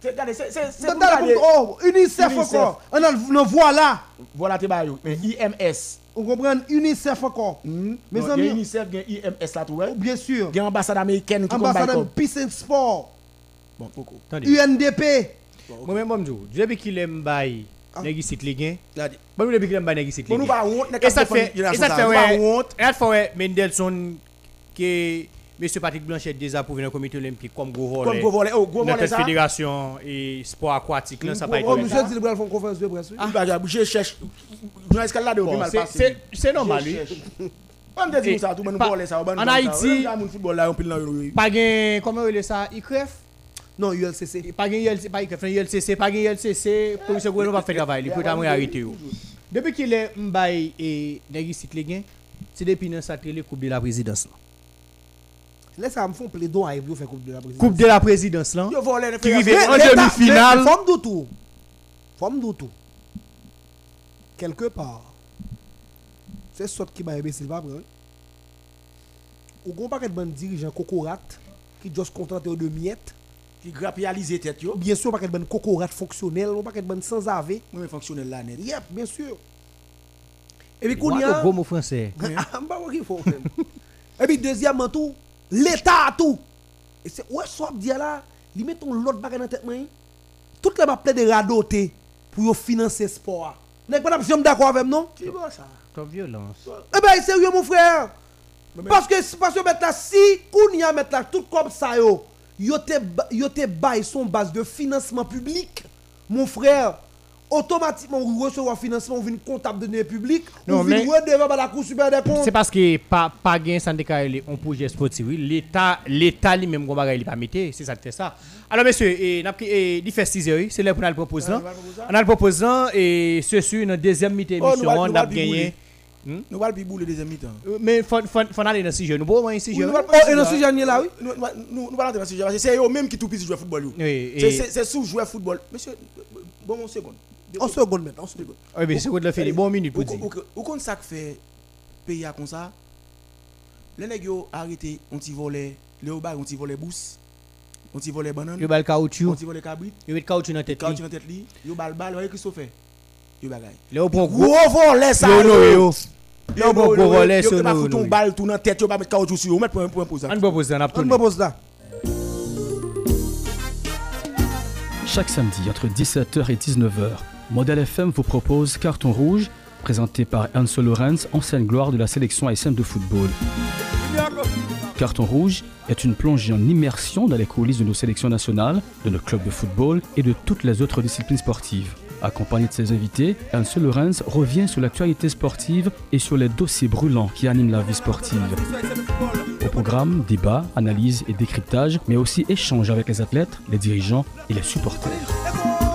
C'est regardez, c'est c'est c'est Dans pour. Oh, UNICEF UNICEF. encore. On a le voilà. Voilà tes. Mais IMS. On comprend UNICEF encore. Hmm. Mes Non, amis- gen UNICEF, gen IMS là tout ouais. Bien sûr. Gen ambassade américaine qui Ambassade. Peace and Sport. Bon, Coco. UNDP. Moi même moi m'dou, depuis qu'il aime bail nèg ici. Là dit. Bon nous depuis qu'il aime bail nèg ici Et ça fait et ça fait honte. Et ça fait Mendelssohn que Monsieur Patrick Blanchet désapprouvé dans le comité olympique comme gros Comme volet. gros volet, oh gros volet la ça. fédération et sport aquatique là ça pas Oh, été. monsieur dit le bras font conférence de presse. Ah, bah, je cherche. Journaliste là de mal c'est- passé. c'est- normal, Je lui. On me dit ça tout le monde voler ça, on en va Haïti- football là, on pile dans le Pas gain comment on ça ICREF Non, ULCC. pas gain ILC pas ICREF ILCC pas gain ILCC commission gouvernement pas fait travail il peut t'amener arrêter. Depuis qu'il est m'bail et gen, c'est depuis dans ça télé coupe de la présidence là. Laisse ça me font plaidoyer pour faire coupe de la présidence. Coupe de la présidence là. Qui rive Mais en demi-finale. Forme de tout. Forme de tout. Quelque part. C'est ce qui va imbécile pas prendre. Ou gon paquet de bon dirigeants cocorat qui juste contenté de miettes. qui grapialiser tête yo. Bien sûr, paquet de bon cocorat fonctionnel, ou paquet de bon sans ave. Moi mais fonctionnel là net. Yep, bien sûr. Et puis qu'on y a a gros mot français. Ok, faut même. Et puis, deuxièmement, tout, l'État, tout. Et c'est, ouais, soit dit là, ils mettent l'autre bagage dans la tête, moi. Toute la m'a de radoter pour financer le sport. N'est pas d'accord avec non? Qui bon ça? Ton violence. Eh ben, sérieux, mon frère. Parce que, parce que maintenant, si, qu'on y a maintenant, tout comme ça, yo, yo te, yo te bail son base de financement public, mon frère, automatiquement, vous recevez un financement, vous venez comptable de données publiques, vous venez par la Cour supérieure des comptes. C'est parce que pas pas gain syndicat on projet sportif l'état l'état lui même gon bagay il pas metté c'est ça qui fait ça. Alors monsieur et n'a et il fait 6 heures c'est là pour nous le proposer là on a le proposer là et ceci une deuxième mi-temps Oh, nous émission on nous a gagné. Nous va le bouler deuxième mi-temps. Euh, mais faut faut aller dans 6 heures. Nous bon moins 6 Oui, heures. nous va- Oh, dans ce sujet là, oui? Nous nous nous rentrer dans ce sujet parce que c'est eux même qui tout pisse jouer football C'est c'est sous jouer football. Monsieur bon une seconde. En seconde maintenant, en seconde. oui mais c'est quoi de le faire bon minute pour dire Ou kon ça fait pays à comme ça Les nèg yo arrêté on ti volé le au on ti volé bous. On ti volé banane. On caoutchouc ti volé cabrit. yo met caoutchouc dans tête tu dans tête bal bal, voyez Christophe. Yo bagay. là on prend gros Gros volé ça. yo no yo Yo yo bon gros relais Yo pas foutre balle tout dans tête, yo pas mettre caoutchouc sur yo, mettre pour un pour ça. on propose on On propose. Chaque samedi entre 17h et 19h, Modèle FM vous propose Carton Rouge, présenté par Anso Lorenz, ancienne gloire de la sélection haïtienne de football. Carton Rouge est une plongée en immersion dans les coulisses de nos sélections nationales, de nos clubs de football et de toutes les autres disciplines sportives. Accompagné de ses invités, Ernst Lorenz revient sur l'actualité sportive et sur les dossiers brûlants qui animent la vie sportive. Au programme, débat, analyse et décryptage, mais aussi échange avec les athlètes, les dirigeants et les supporters.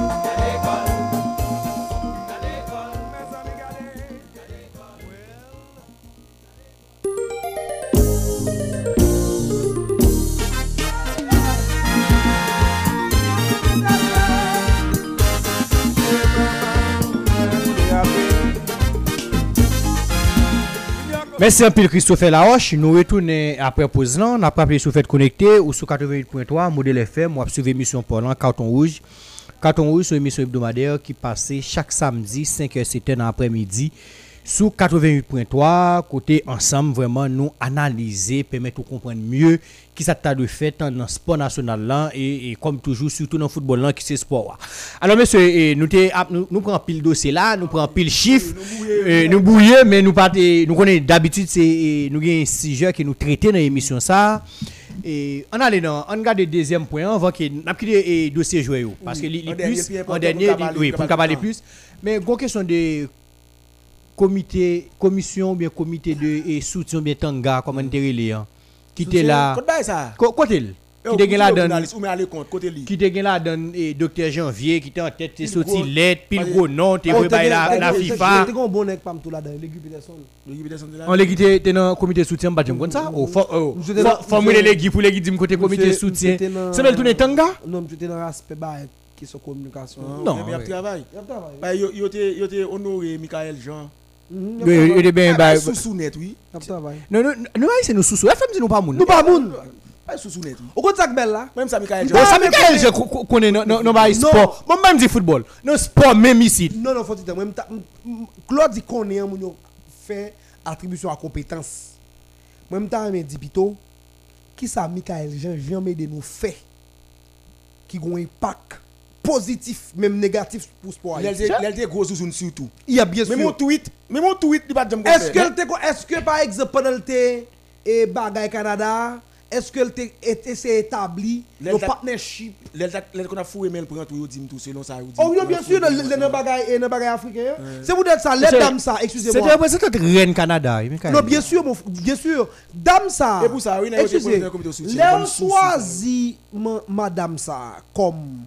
Merci un peu Christophe Laroche. Nous retournons après pause là. On a pas sur fait connecté ou sur 88.3 modèle FM ou suivre émission pendant carton rouge. Carton rouge c'est une hebdomadaire qui passe chaque samedi 5h c'était dans l'après-midi sous 88.3 côté ensemble vraiment nous analyser permettre de comprendre mieux qui t'a de fait dans le sport national là et, et comme toujours surtout dans le football là qui c'est sport. Alors monsieur et nous, ap- nous nous prenons pile dossier là, nous prenons pile chiffre, euh, nous bouillons mais nous pas nous connaissons d'habitude c'est nous avons un sujet qui nous traiter dans l'émission ça. Et on allait dans on regarde le deuxième point avant que n'a quitté dossier joué yo, parce que dernier, plus en dernier oui pour cabaler plus. Mais une question de comité commission ou bien comité de soutien ou bien tanga comme on relé, hein, qui était là. Côté qui était là Ou qui était là dans docteur Janvier qui était en tête Pile sorti lettre pile gros nom t'es Oh, t'es- la la FIFA. un bon nègre pas tout là dans l'équipe de on l'équipe t'es dans comité soutien pas comme ça? Faut- formuler l'équipe pour l'équipe dire côté comité soutien. c'est belle tourner tanga Non, j'étais dans l'aspect bah, qui sont communication. Non, Mais il y a travail. Il y a travail. Bah honoré Michael Jean. Il y a Oui, travail. il est bien bah sous net oui. Travail. non non non c'est nous sous FM c'est nous pas moun Nous pas moun. Pas sous net. Au côté de ça belle là. Même ça Michael Bon, Jean. ça mais Michael, connais- je connais non non non sport moi même dis football non sport même ici Non, non, faut dire. Moi, m'ta- m- m- Claude dit qu'on est un moun yo fait attribution à compétence. Moi, je me dit plutôt, qui ça, Michael Jean, jamais de nous fait, qui a un impact positif, même négatif pour sport. Il a été il a été gros sous surtout. Il y a bien Mais mon sûr. tweet, mais mon tweet il pas de Est-ce que, est-ce que par exemple, pendant le te- et Bagay Canada, est-ce que le te- était c'est établi? Le partnership L'aile qu'on a foué mail pour tout yo dit tout selon ça. Oh oui, bien sûr, le bagay et le bagay africain. C'est vous dire ça, les C'est- dames ça, excusez-moi. représentant de Rennes Canada. Non, bien sûr, bien sûr. Dame ça. Et pour ça, oui, il y a été excusez, président du comité de soutien, Léon comme sous- choisi ma- madame ça comme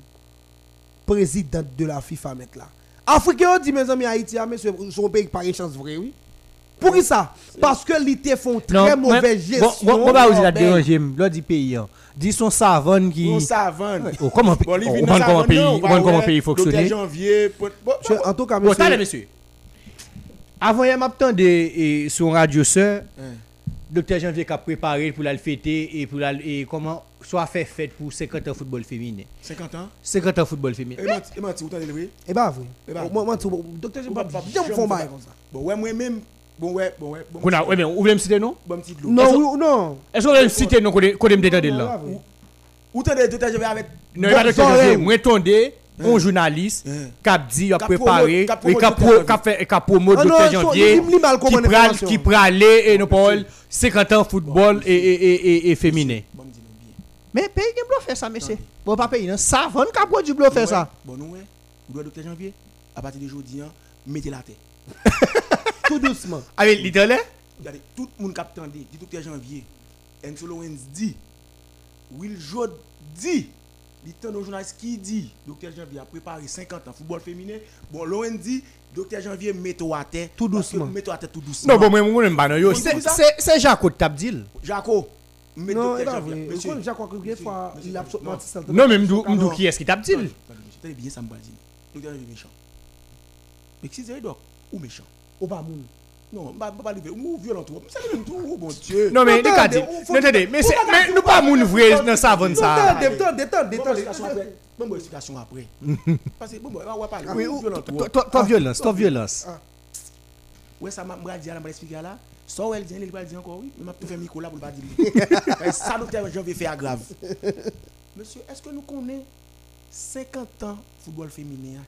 présidente de la FIFA maintenant. Africain on dit mes amis Haïti, ah, monsieur, son pays par chance vrai, oui. Pour qui ça? Parce que l'été font très mauvaise gestion. Bon, bon, bah, vous la Ben, déranger, là, dit pays, hein. Dis son savane qui. On savane. Oh, comment, Bon, comment pays, comment pays docteur fonctionne. janvier. bon, en tout cas, Bon, monsieur. attendez, monsieur. Avant, il y a m'attendait sur radio sœur, Hein. docteur Janvier qui a préparé pour la fêter et pour la, et comment soit fait fête pour 50 ans football féminin. 50 ans? 50 ans football féminin. Et menti, et menti, vous t'entendez oui? Eh ben, vrai. Eh ben, Moi, moi, tout- docteur, j'ai Ou pas pas- bien bail comme ça. Bon, ouais, moi-même. Bon, ouais, bon, ouais. Bon, ouais, mais vous voulez me citer non? bon petit de l'eau. Non, oui, non. Est-ce que vous voulez me citer non, qu'on est- qu'on est me détendre Non, là? Ou t'entendez docteur janvier avec. Non, il va hein. moi tondé, un journaliste, Hein. qui a dit, a préparé, et qui a promo pro- qui a fait, qui a promo Ah Janvier, qui pralait, et nous parle 50 ans football et, et, et, et, et féminin. Mais pays qui bloqué ça, monsieur. Bon, pas non, ça, von qui a produit bloqué ça. Bon, nous, ouais. Vous doit docteur janvier. À partir de aujourd'hui, hein, mettez la tête. Tout doucement. Avec l'Italie? Regardez, tout le monde qui a attendu, dit docteur janvier. Enzo Lorenz dit. Will Jod dit. Un journaliste qui dit, docteur Janvier a préparé 50 ans football féminin. Bon, Lorenz dit, docteur Janvier, mets-toi à terre. Tout doucement. Mets-toi à terre tout doucement. Non, bon, moi, je ne pas, yo. On C'est Jaco de Tabdil. Jaco, Non, il docteur va Janvier. vrai. Monsieur, J'ai crois que quelques fois, monsieur, il a monsieur, absolument ça. Non, mais m'dou Ah, non. m'dou qui est-ce qui Tabdil? Attendez, monsieur, tenez bien ça me va dire. Docteur Janvier méchant. Mais si c'est donc, ou méchant. Ou pas moun? Non, je ne vais pas arriver. Ou violent tout. C'est le même tout, oh, mon Dieu. Non, gars, dit, on faut- non, mais dire- nous pas moun vrai dans ça, von ça. Attendez, attendez, attendez, Bon, attendez. explication après. Bon, bon, explication après. Parce que, bon, bon, on va parler. Oui, ou ou- violent tout. toi- toi, toi, violence, toi, violence. Ouais, ça m'a m'a dit, elle m'a expliqué là. Ça, elle dit, elle va dire encore, oui. Mais m'a tout fait micro là pour le pas dire. Mais Ça, docteur Janvier fait grave. Monsieur, est-ce que nous connaissons 50 ans football féminin?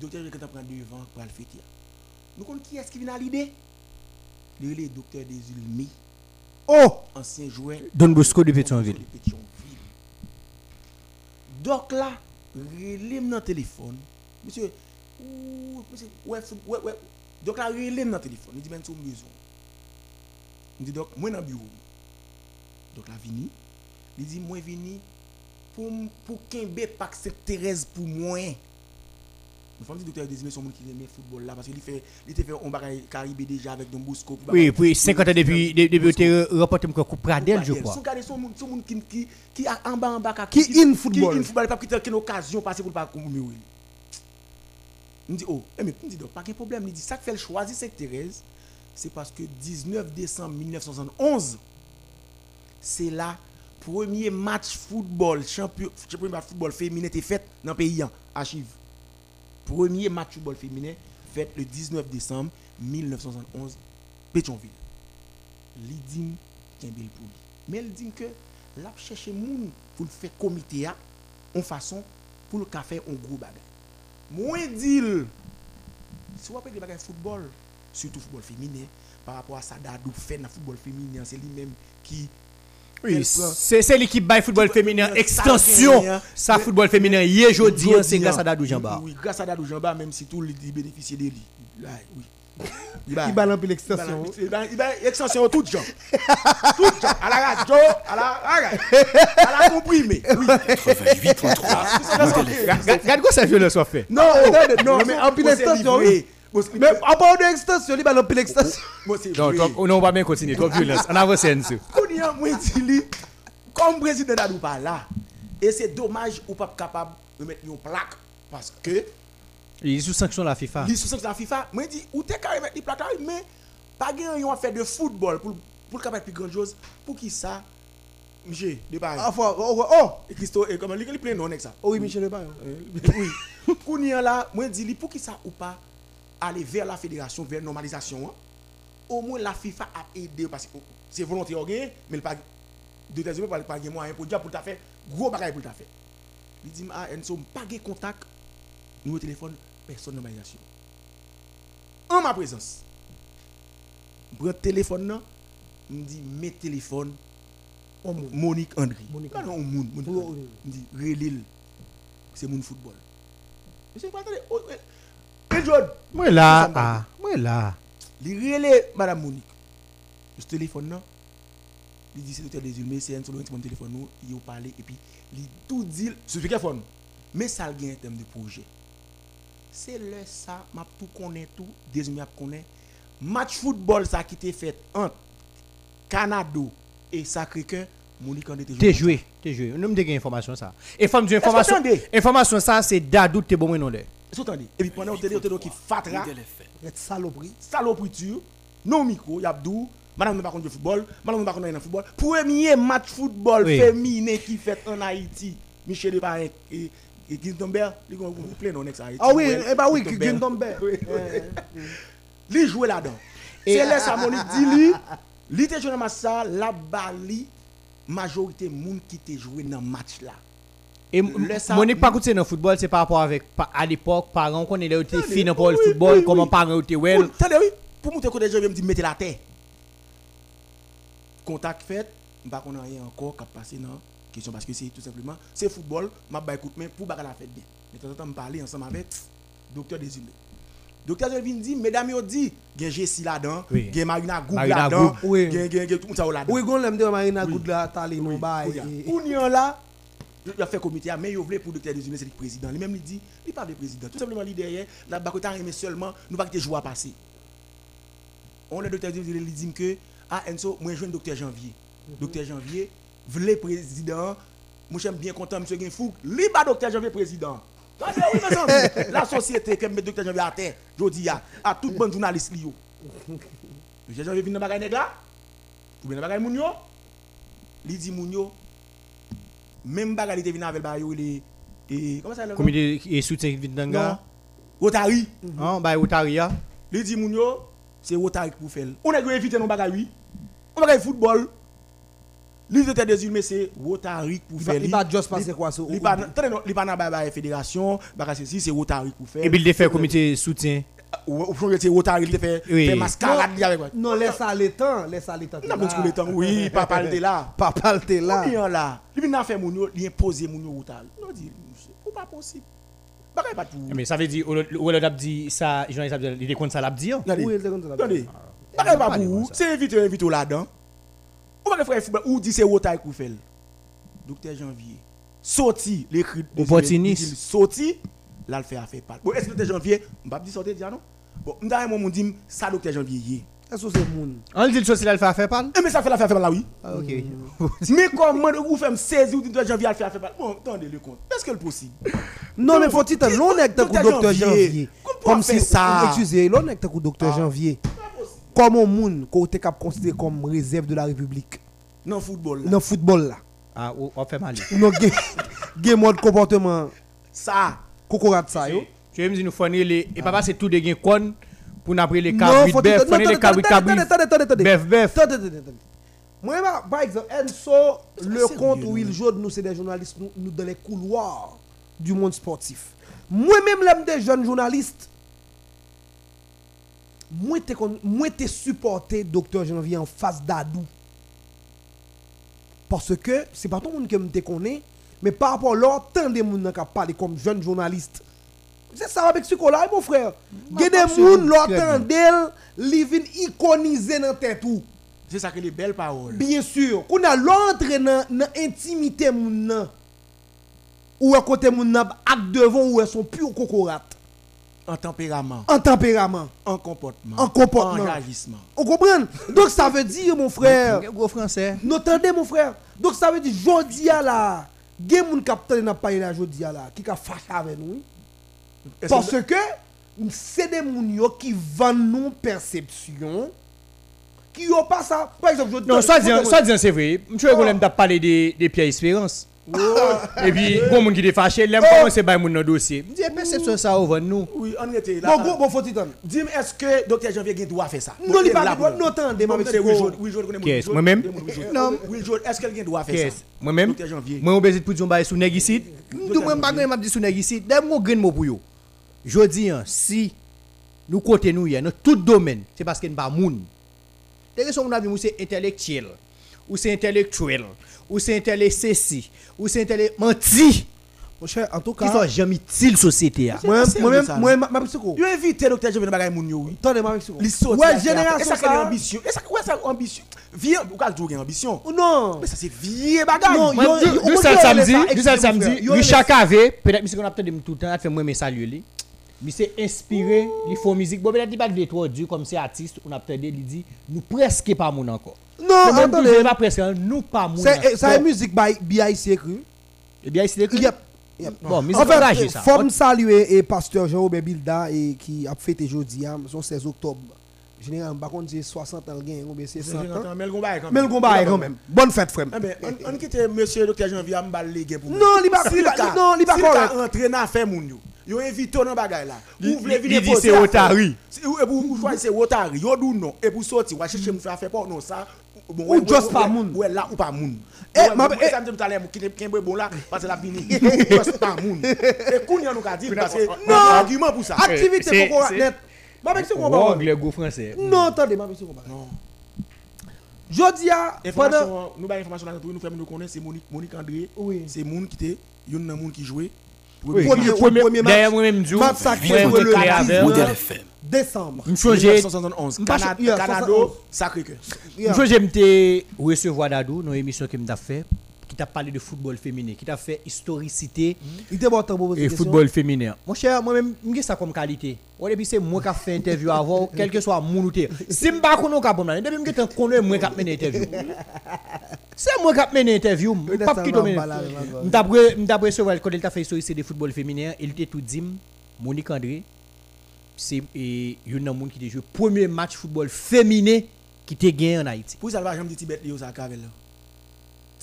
Docteur Janvier, quand on prend devant pour le fêter. Nous connaissons qui est-ce qui vient à l'idée? Le docteur des Ulmi, Oh! ancien joueur. Don Bosco de Pétionville. De Pétionville. Donc là, relève dans le téléphone, monsieur, ouh, monsieur, ouais, ouais, ouais. Donc là, il est dans le téléphone. Il dit, ben, tu as besoin. Il dit, donc, moi, dans le bureau. Donc là, vini. Il dit, moi, vini pour, pour Kembe Pak Sainte-Thérèse pour moi. Pense que le docteur Désimé, son monde qui aime le football là, parce qu'il fait, il était fait un bagage Caribé déjà avec Don Bosco. Oui, puis 50 ans depuis depuis tu remporté comme Coupe Pradel, je crois. Son gars, son monde, son monde qui, qui, qui en bas, en bas, Qui in football. Qui in football, pas qui une occasion passer pour pas comme oui. Il dit, oh, eh, mais il dit, donc, pas de problème. Il dit, ça fait le choisir cette Thérèse, c'est parce que 19 décembre 1971, c'est là, premier match football, champion, match football féminin fait dans le pays, hein, archive. Premier match football féminin fait le 19 décembre 1971, Pétionville. Li dit qu'il pour lui. Mais il dit que l'a cherché moun pour le faire comité en façon pour le faire un gros bagage. Moi dit si vous avez des bagages football, surtout football féminin, par rapport à ça Dadou fait dans le football féminin, c'est lui-même qui Oui, c'est c'est l'équipe by football Football féminin extension. ça, football féminin hier jeudi hein, c'est grâce à Dadou Jamba. Oui, grâce à Dadou Jamba, même si tout le monde bénéficie de lui. Oui. Il balance plus l'extension. Il va va extension tout gens. Tout gens. À la radio, à la à la- à la comprimé. Oui. 88.3 Modèle FM. Regarde quoi ça violence soit fait. Non, non, mais en pile extension, oui. Mais à part de l'extension, il balance plus l'extension. Moi c'est Non, on va bien continuer. Violence. On avance ensemble. Kounia, moi dit li, comme président Dadou pas là. Et c'est dommage ou pas capable de mettre une plaque parce que Il est sous sanction de la FIFA. li sous sanction de la FIFA, moi dit ou t'es carré mettre des plaques mais pas gain yon affaire de football pour pour capable plus grand chose pour qui ça? Monsieur, de pareil. Ah, faut- oh, oh, Et Christo, et comment il est plein non avec ça. oh, oui, Michel Lebar. oui. Kounia là, moi dis li pour qui ça ou pas aller vers la fédération, vers normalisation. hein. Au moins la FIFA a aidé parce que c'est volontaire mais le pas de tes pas pas moyen pour dire pour t'a fait gros bagage pour t'a fait. Il dit ah Enzo pas de contact numéro téléphone personne normalisation. En ma présence. Prends téléphone là, me dit mes téléphones Oh, mon. Monique André. Monique non, Monique Oh, dit relil. C'est mon football. Monsieur, pas attendez. Moi là, ah, moi là. il relève Madame Monique. Ce téléphone là, il dit c'est le mais c'est un seul mon téléphone nous, il a parlé et puis il tout dit sur le téléphone. Mais ça a un terme de projet. C'est le ça, m'a tout connaît tout, des m'a connaît. Match football ça qui était fait entre Canada et Sacré-Cœur, Monique en était T'es joué, t'es joué. On me information ça. Et femme information. Information ça c'est Dadou t'es bon non là. Vous? Et puis pendant que vous êtes qui fatra. Être saloperie. salopriture, non micro, yabdou, madame ne pas contre football, madame ne pas contre football. Premier match football Oui. féminin qui fait en Haïti, Michel Deparek et et Guindomber, ils ont plein non ex Haïti. Ah oui, eh bah oui. Eh, Li joué là-dedans. C'est là ça mon dit te joué dans ça, la bali majorité moun qui te joué dans match là. Et Monique pas coûté dans le football, c'est par rapport avec pa- à l'époque parents qu'on est là était fini dans le football, comment parents étaient Pour, well. attendez, oui, pour monter côté je me dire mettez la terre. Contact fait, je ne sais rien encore qui passé dans la question parce que c'est tout simplement c'est football, je vais écouter mais pour la fête bien. Mais de temps en temps, parler ensemble avec docteur Désimé. Docteur Désimé dit mesdames yo dit, gen Jessie là-dedans, Oui. gen Marina Goub Marina là-dedans, gen gen gen tout ça là-dedans. Oui, gon l'aime de Marina Oui. Goudla, Tali, non, bail. et- Pour nous là, il a fait comité, mais il voulait pour le docteur Désimé, c'est le président. Lui-même, il dit, il parle de président. Tout simplement, il derrière, la Bakota aimé seulement, nous pas que jouer à passer. On le docteur Désimé, il dit que, ah, Enzo, moi, je le docteur Janvier. Docteur Janvier, voulait président, moi, j'aime bien content, monsieur Genfou, lui, pas docteur Janvier président. La société qui met docteur Janvier à terre, je dis à, à tout bon journaliste, li yo. Monsieur Janvier vient dans le bagage là, ou bien dans le bagage moun yo, li dit moun même bagarre était venu avec le bagarre les et comment ça s'appelle Comité et soutien non. Vidanga. Rotary Hein, bah Otaria. les dit moun yo c'est Rotary pour faire on a éviter nos bagarre oui. On bagarre football. De des humains c'est Rotary pour Il va- faire il va just passer quoi, ça, li au- pas dans bagarre fédération. C'est Rotary pour faire Et puis il fait comité soutien. Fait Oui. fait mascarade li Non, non là. Là. là. Li vin nan fè moun yo, li impose moun yo Rotary. Non di, c'est pas possible. Bagay pas pour. Mais ça veut dire, ou elle a dit ça, journaliste a dit, il est contre ça l'a. Oui, pas pas pour. comme ça. C'est invité, invité là-dedans. Ou pas faire football ou dit c'est Wotai qu'on fait. Docteur Janvier. Sorti l'écrit. Opportuniste. Là le fait pas. Bon, est-ce que Docteur Janvier, on va pas dire sortir dire non? Bon, m'd'a mon dit ça Docteur Janvier. Est-ce que c'est moun? On dit le social, elle fait affaire pas? Eh mais ça fait l'affaire faire là oui. Ah, ok. Mais comment vous faites saisir Docteur Janvier à faire affaire pas? Bon, attendez le compte. Est-ce que le possible? Non, mais faut-il te l'on est Docteur Janvier. Janvier. Comment Comme faire si ça Excusez, l'on est avec docteur Janvier. Comme un moun qu'on te cap considéré comme réserve de la République Non football. là. dans le football là. Ah, on on fait mal. Non, gen mode comportement Ça. Cocorat ça yo. Tu veux me dire, nous fournir les. Et papa, c'est tout des gains con pour nous appeler les bœuf, non, fournir les attendez, attendez. Bœuf, bœuf. Moi, par exemple, Enso, le compte non, Will mais- Jode, nous, c'est des journalistes, nous, nous dans les couloirs du monde sportif. Moi-même, l'aime des jeunes journalistes. Moi, t'es con- moi, t'es supporté Docteur Janvier en face d'Adou. Parce que, c'est pas tout le monde qui me connaît, mais par rapport à l'autre, tant de monde qui parlé comme jeune journaliste. C'est ça avec ce là mon frère. Il y a des gens, bien. d'elle, li vin iconiser dans tête ou. C'est ça que les belles paroles. Bien sûr, qu'on a l'entrée dans l'intimité moun. Ou à côté moun ak devant ou elles sont pure cocorat. En tempérament, En tempérament, en comportement, En comportement. en réagissement. on comprend? Donc ça veut dire mon frère, Gros français. nous entendez mon frère. Donc ça veut dire jodi a là, gen moun capteur n'a pas là jodi a là qui ka Parce que- c'est des moun qui vendent nous perception qui yo pas ça. Par exemple, je Non, soit disant, soit disant, c'est vrai. Monsieur Golem t'a parlé des des Pierre Espérance. Et puis, gon moun qui te fâché, l'aime commencer par moun dans dossier. Me dit, perception ça au nous. Oui, on était là. Bon, bon, faut t'entendre. Dis-moi, est-ce que Dr. Janvier Gué doit faire ça? Non, il Bon, pas droit. bon. Non, attendez, Bon, mais c'est Will Jode, moi-même connaît Will Jode. Non. Jode, est-ce que quelqu'un doit faire ça? Dr. Janvier. moi, on besoin pour dire sur nèg ici. Nous, moi, pas grand m'a dit sur nèg ici. D'ailleurs, mon mot pour yo. Je dis, hein, si nous côté nous, y a dans tout domaine, c'est parce qu'il n'y a pas moun. Des raisons, on a vu, c'est intellectuel, ou c'est intellectuel, ou c'est intellectuel ceci, ou c'est intellectuel menti, Mon cher, en tout qui cas, sont jamais utiles société. hein. moi, ça, moi, ma ma psycho. Yo invité. Janvier dans bagay moun yo, oui. Attendez, ma psycho. Li sorti Ouais, la génération est ça? ambition Est-ce que ouais, ça ambition Vieux, ou qu'a toujours ambition? Non? Mais ça c'est vieux bagay. Non, Moi, yo- yo- samedi, du excusez-moi, samedi, Richard Cavé, peut-être que on a peut-être tout le temps, a fait moi mes saluer lui. Mais c'est inspiré, il faut musique. Bon, peut-être il pas de trop dur comme c'est artiste, on a peut-être il dit nous presque pas moun encore. Non, même attendez. pas presque, nous pas moun. C'est ça est encore. musique by BIC écrit. Bien, c'est écrit? Yep. Yep. Bon, mais En c'est engagé fait, ça. forme saluer et pasteur Jean-Robert Bilda et qui a fêté jeudi, hein, son 16 octobre. Généralement, par contre, c'est 60 ans, gain, ou bien c'est 100 ans? Mais le combat quand Mais le combat est quand même. Bonne fête, frère. Eh ben, on, quitte monsieur à m'bal les gains pour Non, il va- cas- non, il va à faire moun yo. Yo invite dans là. Voulez venir c'est et. Yo dou non? Et pour sortir, ou chercher me faire faire pas non ça. Bon, Ou just pas moun. Ou pas moun. Eh, Ouais, ma- moi, eh. ça me dit tout à l'heure qui qui bon là parce que la fini. Ou just pas moun. Et kounya nous ka dire parce que Non. non argument pour ça. Activité c'est- pour qu'on c'est- net. Ma avec ce Oh, combat. anglais, go français. Non, attendez, ma avec ce combat. Non. Jodi a pendant Information nous ba information là nous faire nous connaître c'est Monique Monique André. Oui. C'est moun qui était yon nan moun qui jouait. Oui. Premier- Premier- premier match. Moi-même, le décembre. Je change 1971. M'pas- Canada, yeah, Canada 71. Sacré-Cœur. Yeah. Je recevoir Dadou dans l'émission que m'a fait qui t'a parlé de football féminin, qui t'a fait historicité Il était bon temps pour et football féminin. Mon cher, moi-même, j'ai ça comme qualité. Au début, c'est moi qui ai fait interview avant, quel que soit mon outil. Si je ne sais pas a depuis que je connais moi qui mené interview. C'est moi qui ai mené interview. Pas qui domine. D'après ce quand il t'a fait historicité de football féminin, il était tout dit Monique André c'est une monde qui a joué premier match football féminin qui t'a gagné en Haïti. Pour ça, le jamais dit Tibet Léo Zakare là.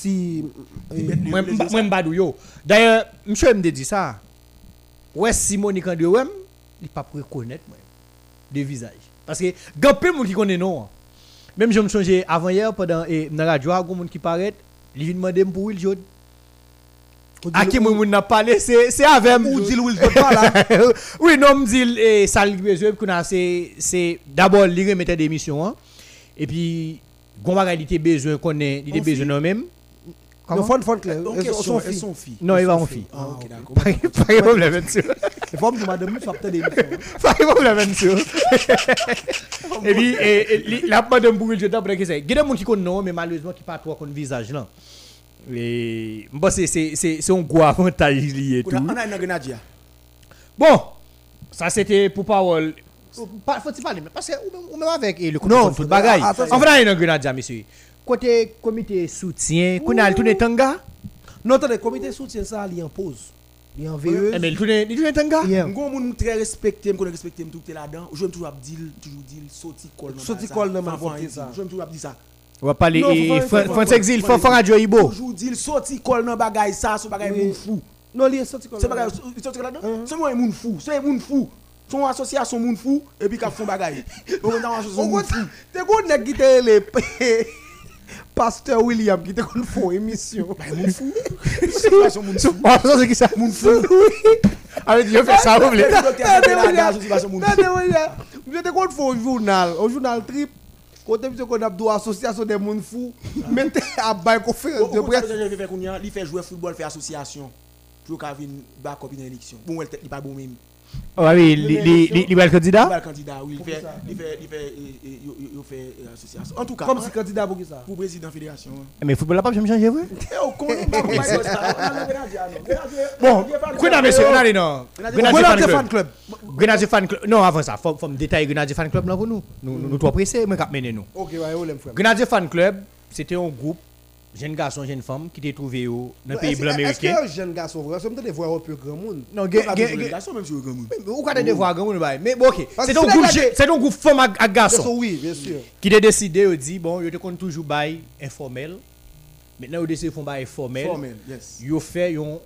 Moi, yeux, moi, m'badou yo. D'ailleurs, monsieur me dit ça. Ouais, si Monique André, ouais, il pas reconnaître, moi, de visage. Parce que, grand peu monde qui connaît non. Même je me songeais avant hier, pendant, et, dans la radio, il y a un monde qui paraît, il vient demander pour Will Jode. À qui moi, n'a parlé, c'est c'est avec ou dit Will Jode pas là. oui, non, me dit, et ça le besoin, qu'on a, c'est, c'est d'abord, il remettait des missions, hein. Et puis, gon bagay, il était besoin qu'on il était besoin non même. Non, Fon Fon Claire. En Elles sont- question, sont elles filles. sont filles. Non, Elles il va en filles. fille. Ah, ok, d'accord. Pas pas de problème, monsieur. Les femmes de madame, ça peut-être des. Pas de problème, monsieur. Et puis, et- et li- la madame je t'en prie que c'est. Il y a des gens qui connaissent, non, mais malheureusement, qui pas trop connaissent visage, là. Et, bon, c'est, c'est, c'est, c'est un gros avantage lié et tout. On a une grenadier. Bon, ça c'était pour parole. Pas- Faut-il parler, mais parce que ou même- avec le côté Non, foot bagaille. ah, On va dans Grenadier, monsieur. Côté comité soutien, qu'on a le tanga? Non, attendez, comité soutien ça, il en pause. Il en Eh, veilleuse. mais le tourné tanga? Un monde très respecté, me connaît respecté, tout est là-dedans. Je me toujours dire, toujours dire, sauti col. Sauti col dans ma ça. Je me toujours dire ça. On va parler France Exil, faire radio Ibo. Toujours dire, sauti col dans bagaille ça, ce bagaille moun fou. Non, il est sorti comme C'est bagaille, col là-dedans? C'est moi un moun fou, c'est un moun fou. Son association moun fou, et puis qu'à font bagaille. On dans association moun fou. T'es quoi, nèg qui te le Pasteur William qui te kon font émission. Fou. Association moun fou. Oh, c'est qui ça Moun fou. Avec Dieu fait ça vous voulez. Vous êtes contre un journal, un journal trip. Côté monsieur qu'on a deux association des moun fous, mettez à bail conférence de presse. qu'on il fait jouer football, fait association. Pour qu'il vienne back up une élection. Bon, n'est pas bon même. Oh oui, li bel Il va le candidat, oui. Il fait, ça. il fait, il fait, il- il- il- il fait association. En tout cas, Comme si candidat pour qui ça? pour président fédération. Mais football là pas changer. Eh, au con, on va pas faire ça? On a le Grenadier, non. Grenadier- Bon, Grenadier fan quoi club. monsieur, on allez non. Grenadier fan club. fan club. Grenadier fan club. Non, avant ça, faut me détailler Grenadier fan club là pour nous. Nous nous nous trois pressés, mais cap mener nous. Ok, ouais, on l'aime frère. Grenadier fan club, c'était un groupe jeunes garçons, jeunes femmes qui étaient trouvés au dans le pays blanc Est-ce américain? que un jeune garçon, vrai, ça me donne des voix un peu grand monde. Non, de gen- délégation, même est grand monde. Ou quand des voix grand monde. Mais bon OK, c'est que un si groupe c'est un groupe femme à à Garçon, garçon oui, bien sûr. qui a décidé de dire bon, yo te compte toujours bail informel. Maintenant yo décidé font bail formel. Formel, yes. Yo fait un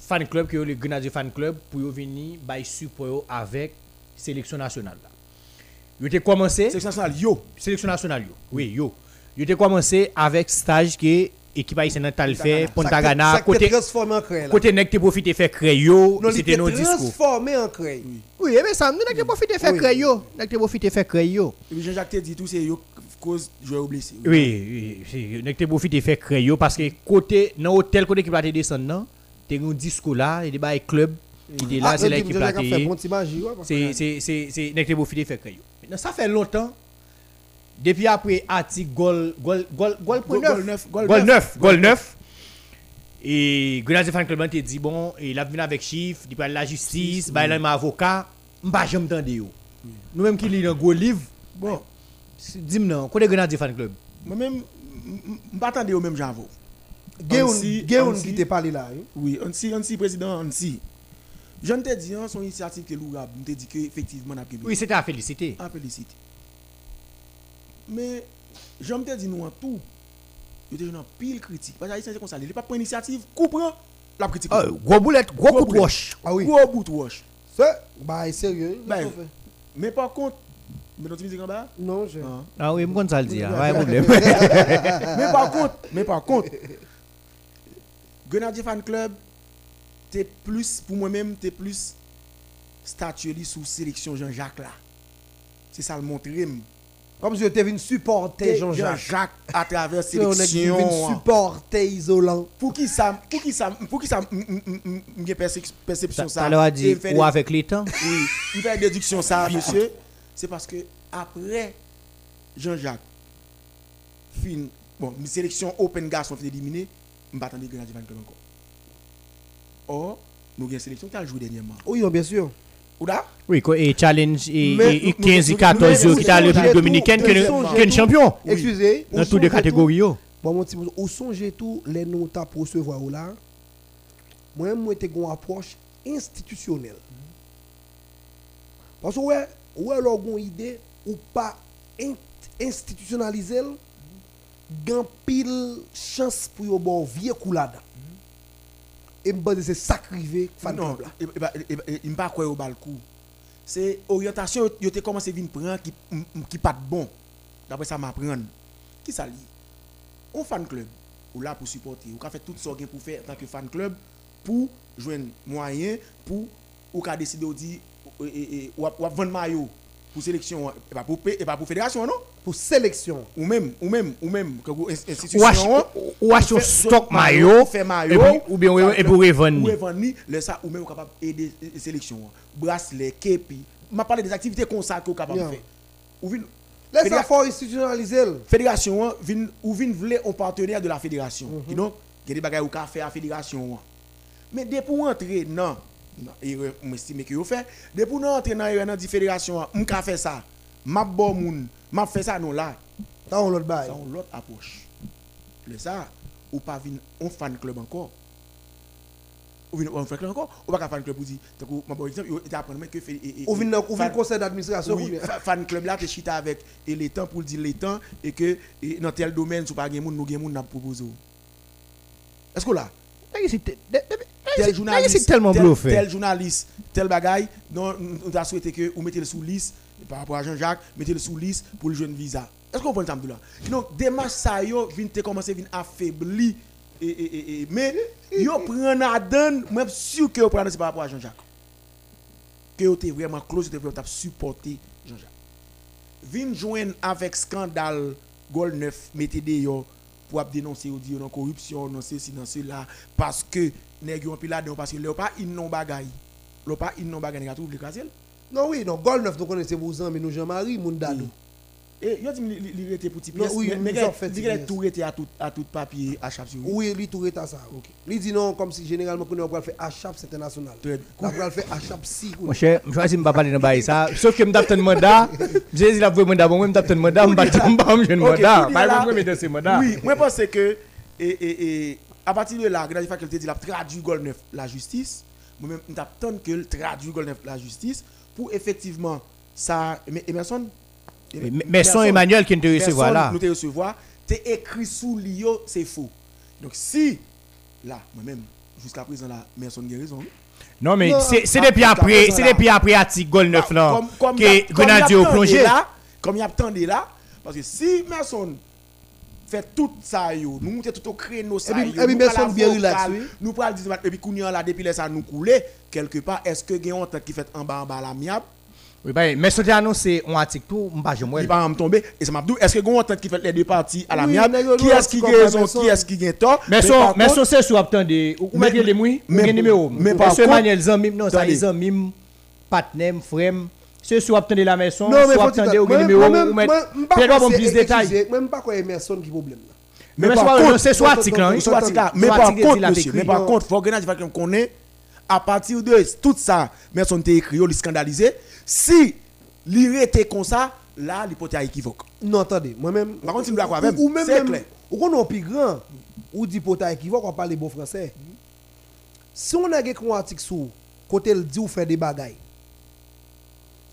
fan club qui est le Grenadier fan club pour venir bail support avec sélection nationale. Yo te commencé Section nationale, yo. sélection nationale yo. Oui, yo. Yo te commencé avec stage qui équipe haïtienne tal fait Punta Gana Ça côté transformé en craie là. côté nèg te profité faire il c'était était nos discours. transformé en craie. Oui, mais ça nous nèg te profité faire crayo, nèg te profité faire crayo. Et Jean-Jacques te dit tout, c'est cause joueur blessé. Oui, oui, c'est nèg te profité faire crayo parce que côté dans hôtel côté qui va te descendre t'es un discours là, il est club, il est là, Ah, c'est là magie, ouais, parce c'est que- c'est c'est c'est nèg te profité faire. Maintenant ça fait longtemps depuis après article gol gol gol gol Gol- gol neuf, gol gol neuf. neuf gol neuf et Grenadier Fan Club te dit bon il a venu avec chiffre il parle la justice bah il a un avocat m'pas jamais tande yo nous même qui lit dans gros livre Bon, dis-moi non quoi Grenadier Fan Club moi-même, je ne au même j'avoue. Qui parlé là. hein. Oui, Ansi, Ansi, président Ansi. Je ne te dis, hein, son initiative est louable, je te dis qu'effectivement, oui c'était à féliciter à féliciter. Mais, je me te dis, nous en tout, il y a des gens pile critique. Parce que c'est comme ça, il n'est pas pour initiative, comprend la critique. Ah, gros boulette gros Gros coup de roche Ah oui. Gros bout de wash. Ça, bah, sérieux. Ben, Mais par contre, mais dans tu musique en bas? Non, je. Hein? ah oui moi ça le dire ouais problème mais par contre, mais par contre, Grenadier Fan Club, t'es plus, pour moi-même, t'es plus statué sous sélection Jean-Jacques là. C'est ça le montrer. Comme si tu venu supporter Jean-Jacques. Jean-Jacques à travers Si on sélection. supporter isolant. Pour qui ça, pour qui ça, pour qui ça, j'ai perception ça? leur a dit ou des- avec les temps? Oui, il fait une déduction ça, monsieur. C'est parce que après Jean-Jacques, fin, bon, une sélection open garçon fait éliminer, je m'attendais Van Club encore. Or, nous avons une sélection qui a joué dernièrement. Oui, non, bien sûr. Oui quoi et challenge et, Mais et, et nous- 15 et nous- 14 nous- qui t'a le nous- République dominicaine que que une champion. Excusez. dans ou toutes les catégories. Bon, mon petit ou songez tout, les nous t'a pour recevoir là. Moi, moi, j'ai une approche institutionnelle. Parce que, ouais, ouais, une idée, ou pas in- institutionnaliser, gain pile chance pour yon bon vieux coulade. Et me c'est sacrifié fan Non, club là. il ne pas quoi au balcou. C'est orientation, il a commencé venir prendre qui qui pas de bon. D'après ça m'apprendre. Qui ça lié Un fan club ou là pour supporter, ou ka fait tout ce qu'il pour faire en tant que fan club pour joindre moyen pour ou ka décider ou dire ou vendre maillot pour sélection et pas pour et pas pour fédération non? Pour sélection. Ou même, ou même, ou même, que vous, institution, ou ach un fait- stock maillot, fait ou bien- et pour revendre. Ou revendre, le ça, ou même capable d'aider les sélections. Bracelet, képi. Je parle des activités que vous capable faire. Ou vin, Laisse ça faut institutionnaliser. fédération, hein, vin, ou vin voulait un partenaire de la fédération. Mhm. You know, il y a des bagages faire à la fédération. hein. Mais dès pour entrer non, et je estime que vous fait, dès pour entrer dans la fédération, ka faire ça. M'a bon moun, m'a fait ça non là. Dans l'autre bail. Ça, on l'autre approche. Le ça, ou pas vin un fan club encore. Ou vin un fan club encore, ou pas un fan club pour dire, ma bon exemple, il apprend même que Ou vient ou vient conseil d'administration. oui, fan club là, tu chita avec et les temps pour dire les temps et que dans tel domaine, si pas gen moun, nous gen moun n'a proposé. Est-ce que là, tel journaliste, tellement bluffé. tel journaliste, tel bagaille, non, on a souhaité que vous mettez le sous liste par rapport à Jean-Jacques, mettez le sous liste pour le jeune visa. Est-ce que vous comprenez ça là? Donc démarche ça yo vient te commencer vient affaiblir et, et, et, mais yo prend à donne, suis sûr que prenez c'est par rapport à Jean-Jacques. Que vous êtes vraiment close, êtes vraiment supporter Jean-Jacques. Vin joindre avec scandale Gol 9 mettez des yo pour dénoncer ou dire non corruption non ceci non cela parce que nèg yo pile là-dedans parce que pas in non bagay. Leur pas in non bagay nèg a tout. Non, oui, non, Gol 9, nous connaissons vos amis, nous Jean-Marie, moun dadou. Et yo dit li rete pour petit Non, oui, mais fait il tout à tout à tout papier à chaque jour. Oui, lui, tout à ça. Ok. Lui dit non, comme si généralement, va faire HAP, c'est international. On va faire HAP si. Mon cher, je de pas parler de bail ça. Sauf que je m'tape un mandat. J'ai dit la mandat, bon, je m'tape un mandat, je m'tape un mandat, je Ok, mandat. tout Pas de ces mandats. Oui, moi je pense que et, et, et, à partir de là, à la faculté dit la traduit Gol 9 la justice, moi-même je t'attends que traduit Gol 9 la justice pour effectivement ça Emerson Mais- son Emmanuel qui te recevoir là. Nous te recevoir, t'es écrit sous l'IO, c'est faux. Donc si là moi-même jusqu'à présent là, Emerson a raison. Non, mais c'est à- depuis après, c'est depuis après article Gol 9 là. Comme- comme y Que Grenadier plongé. là, Comme il y a attendé là, parce que si Emerson fait tout ça yo, nous mettons tout au créneau ça Et puis- la bien relax. Nous prenons dire et puis kounya là depuis là ça nous couler quelque part est-ce que gagne qui fait en bas en bas la miable Oui, bah, mais ce qui annoncé un article tout, je pas jamais. il va me tomber et ça m'a dit est-ce que gagne entente qui fait les deux parties à la nègre, qui nous, est-ce qui a raison Emerson. qui est-ce qui gagne tort? Mais son, mais son c'est sur attendez. Ou Mais- mettez les mouilles, ou mais- bien numéro. mais Mais par contre- Emmanuel Zamim, non, ça les Zamim, partenaire, frère. C'est sur attendez la maison, Non, mais soit faut attendez ou moi- numéro, moi-même- ou moi- Peut-être quoi bon c'est- plus de détails. excusez, Même pas quoi Emerson dit contre, la mais par Non. contre, faut organiser qu'on connaît à partir de tout ça, personne t'a écrit, il scandalisé. Si l'iré était comme ça, là, l'hypothèse est équivoque. Non, attendez, moi-même. Par contre, me quoi, même, Ou même, c'est même- clair. ou qu'on a plus grand, ou dit pota équivoque, on parle bon français. Si on a un article sur côté le dit ou fait des bagailles,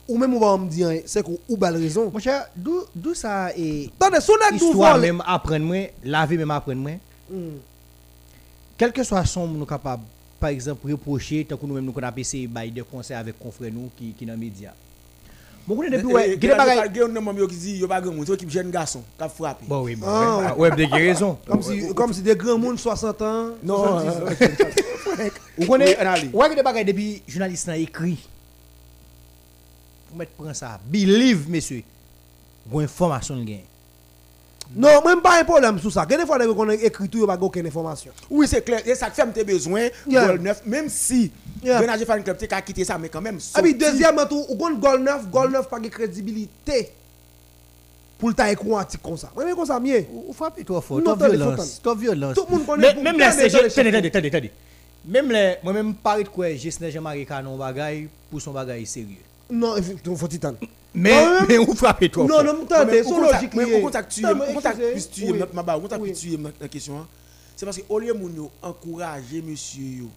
ou même on va me dire, c'est qu'on ou bal raison. Mon cher, d'où d'où ça est Attendez, si on a tout histoire même apprendre moi, la vie même apprendre moi. Hmm. Quel que soit son nous capable par exemple reprocher tant que nous même nous qu'on a essayé bail de conseil avec confrères nous qui qui dans les médias. Bon connaît depuis ouais, Il gade y a bagay. des gens qui disent, il y a pas grand monde, c'est qui jeune garçon, qui a frappé. Bon oui, bon. Ah, ouais, ouais, vous avez raison. Comme si, comme si des grands monde 60 ans. Non, 70 ans. Vous connaissez Oui, allez. Ouais, gade bagay depuis journaliste a écrit. Mettre prendre ça. Believe monsieur. Bon information gain. Non, même pas un problème sur ça. Des fois, on a écrit tout, il n'y a pas aucune information. Oui, c'est clair. Et ça fait tes besoins, Yeah. Gol 9, même si Yeah. Benager Fan Club, as quitté ça, mais quand même. Ah, puis deuxièmement, tout, ou kon gol 9, gol 9 pas de crédibilité pour le taille un article comme ça. Mais comme ça, mieux? Ou frappez trop fort, attendez, violence, trop violence. Tout le monde connaît même les CG, attendez, attendez, attendez. Même les, moi même parie de quoi, Gisne Jean-Marie Canon bagay pour son bagay sérieux. Non, il faut titan. Mais, Non, mais vous frappez trop Non, non, mais contact- logique mais liée. au contact tuer, Non, mais au contact excusez, plus tuer, ma- barre, au contact Oui. plus tuer ma- la question, hein? c'est parce que au lieu yo encourager monsieur yo,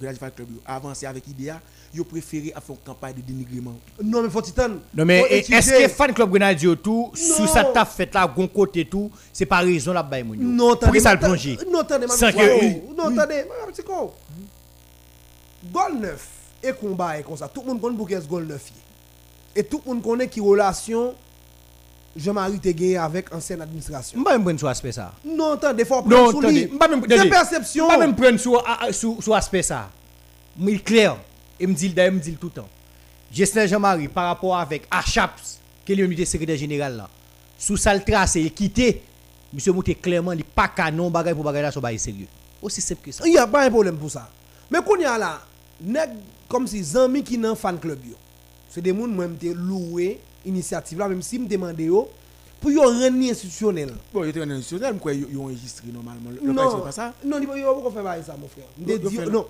le Club yo, avancer avec idéa, yo préféré à faire une campagne de dénigrement. Non, mais faut titan. Non mais est-ce que fan club Grenadier tout sous Non. t'a fait là gon côté tout, c'est pas raison la baille moun yo. Non, Pour qui attendez. ça le plonger Non, oui. Non, ma petit con. Gol 9 et combat est comme ça. Tout le monde connaît pour qu'est-ce gol 9 est. Et tout le monde connaît qui relation Jean-Marie te gagné avec ancienne administration. M'pa même prendre sur aspect ça. Non, attendez, faut Non, prendre sous attendez, lui. C'est perception. M'pa même prendre sur sur sur aspect ça. Mais clair, et me dit me dit tout le temps. Gisne Jean-Marie par rapport avec Achaps qui est le secrétaire général là. sous ça le tracé, il quitté. Monsieur monté clairement, il pas canon bagay pour bagay là, son bagay sérieux. Aussi simple que ça. Il n'y a pas un problème pour ça. Mais quand il y a là, nèg comme si zami qui nan fan club yo. C'est des gens moi m'te loué initiative là même si me demandé yo pour yo rendre institutionnel. Bon, était un institutionnel, quoi, ils ont enregistré normalement. Le Non, pas ça? non, yo pas faire ça mon frère. Yo- yo dit non.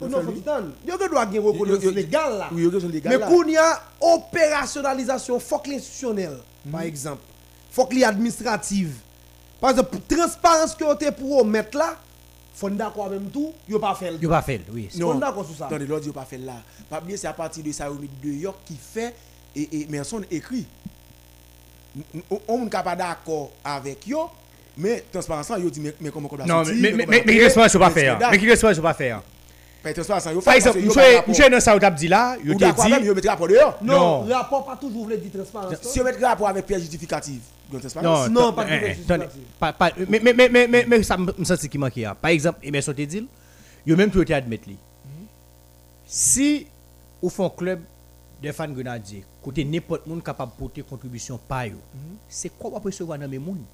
yo Non, titane. Yo que doit gagner Yo- yo- reconnaissance légale là. Oui, il y a des légal Mais il y a opérationnalisation, faut que l'institutionnel, par exemple, faut que l'administrative. Par exemple, transparence que vous pour mettre là, faut d'accord même tout, vous pas faire. Il pas fait, oui. Est d'accord sur ça. Attendez, l'autre, il pas fait là. Pas oublier, c'est à partir de ça, au de York qui fait et, et Merson écrit. On n'est pas d'accord avec yo, mais transparence, yo dit, mais, mais comment on doit Non, mais mais mais mais pas mais faire. Mais qui responsable pas faire. Yo yo monsieur dans ça ou t'a dit là, il Ou t'a d'accord, même, dit yo mettre rapport dehors. Non, Non. rapport pas toujours voulu dire transparence. Si yo mettre rapport avec pièce justificative, yo transparence. Non, mais mais ça me me senti qui manque là. Par exemple, Emerson te dit, yo li. Si ou font club de fans grenadiers, côté n'importe monde capable de porter contribution par yo, c'est quoi on peut recevoir dans mes monde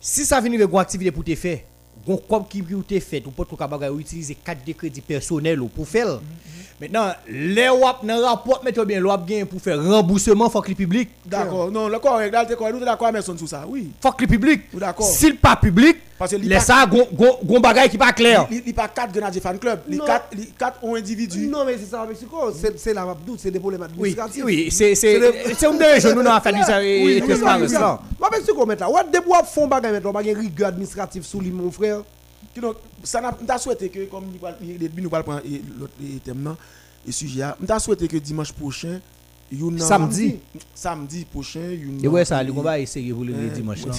Si ça vient avec une activité pour te faire, comme qui te fait, ou capable utiliser de crédit personnel ou pour faire. Maintenant, les wap dans rapport mettre bien l'op gain pour faire remboursement faut que le public D'accord, non, le correct, là, nous sommes d'accord avec Merson sur ça, oui. faut que le public. D'accord? S'il pas public, Parce que pas- ça gon bagay qui pas clair. Il n'y a pas quatre grenadiers fan club, les Non. quatre, les quatre ont individu. Non, mais c'est ça, Mexico. C'est c'est la doute, c'est des problèmes Oui, administratifs. oui, c'est c'est des- c'est un des jeunes nous dans affaire ça Oui, là. oui. Moi, Mexico, maintenant, ouais, depuis qu'on font bagay maintenant, bagay rigueur administratif sous lui, mon frère. Ça n'a pas souhaité que, comme nous allons prendre l'autre thème, et sujet, nous avons souhaité que dimanche prochain, you know- Samedi. samedi prochain, you Et ouais ça le combat sérieux pour le Hein, dimanche là.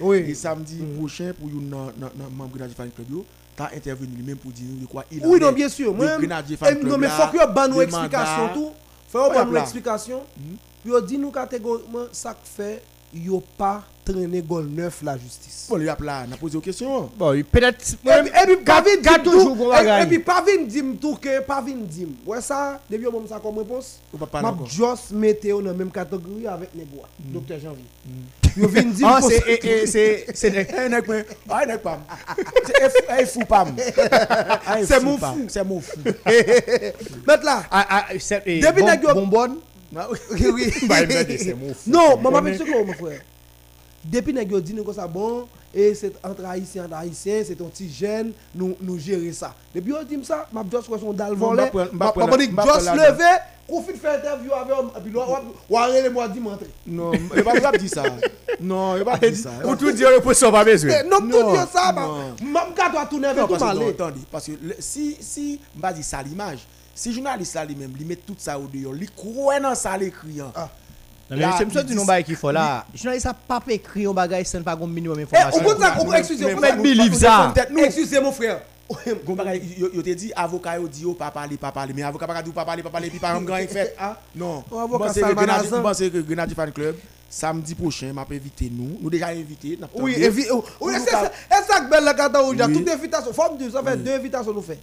Oui. Et samedi prochain, pour you nan membre Grenadier Fan Club, t'as intervenu lui-même pour dire de quoi il Oui, non, bien sûr. de Moi, eh, non, mais faut que ban nous de explication tout. Faut ban nous explication. Puis on dit nous catégoriquement ça fait yo pas traîner gol neuf la justice. Bon, il y a là, on a posé aux questions. Bon, peut-être Et puis, et puis, pas vin garde dim toujours Et, puis, pas vin dim tout que, pas vin dim. Ouais, ça, depuis on ça comme réponse. M'a encore. just météo dans la même catégorie avec Negwa, docteur Janvier. Yo vin dim Ah c'est c'est c'est Eh, nèg, ah, nèg, pam. C'est fou- fou, pam. C'est mon pam. fou. C'est mon fou. Mettre là. ah ah c'est et Depuis bon- nèg bonbonne. Oui, oui. Bah, il m'a dit, c'est mon fou. Non, maman mon frère? Depuis yo dit nous ça bon et c'est entre haïtiens et haïtiens, c'est un petit jeune, nous nous gérer ça. Depuis on dit ça, m'a just quoi son dal volé. m'a m'a M'a dit m'a la- levé, qu'on fait faire interview avec et puis aller moi dimanche. Non, il va pas dire ça. Non, il va pas dire ça. Pour tout dire pour ça pas besoin. Non, tout dire ça, même quand toi tourner avec tout que, malé. attendez, parce que si, si, va dire ça à l'image, si journaliste là lui-même, il met tout ça au dehors, il croit dans ça l'écrit. hein. Ah. Non, mais c'est monsieur du nom qu'il faut là. Journaliste ça pas écrit un bagage sans pas un minimum d'information. au de ça, au- believe ça. peut-être nous. Excusez mon frère. Gon bagay, yo, te dit avocat yo dit yo pas parler pas parler mais avocat pas dit pas parler pas parler puis exemple grand fait ah non Oh, Moi, c'est que moi, c'est que Fan Club samedi prochain m'a invité nous nous déjà invité n'a pas Oui, oh, oui, c'est ça. Et ça que belle la carte rouge, Oui. toute invitation, faut me dire, ça fait Oui. deux invitations nous fait.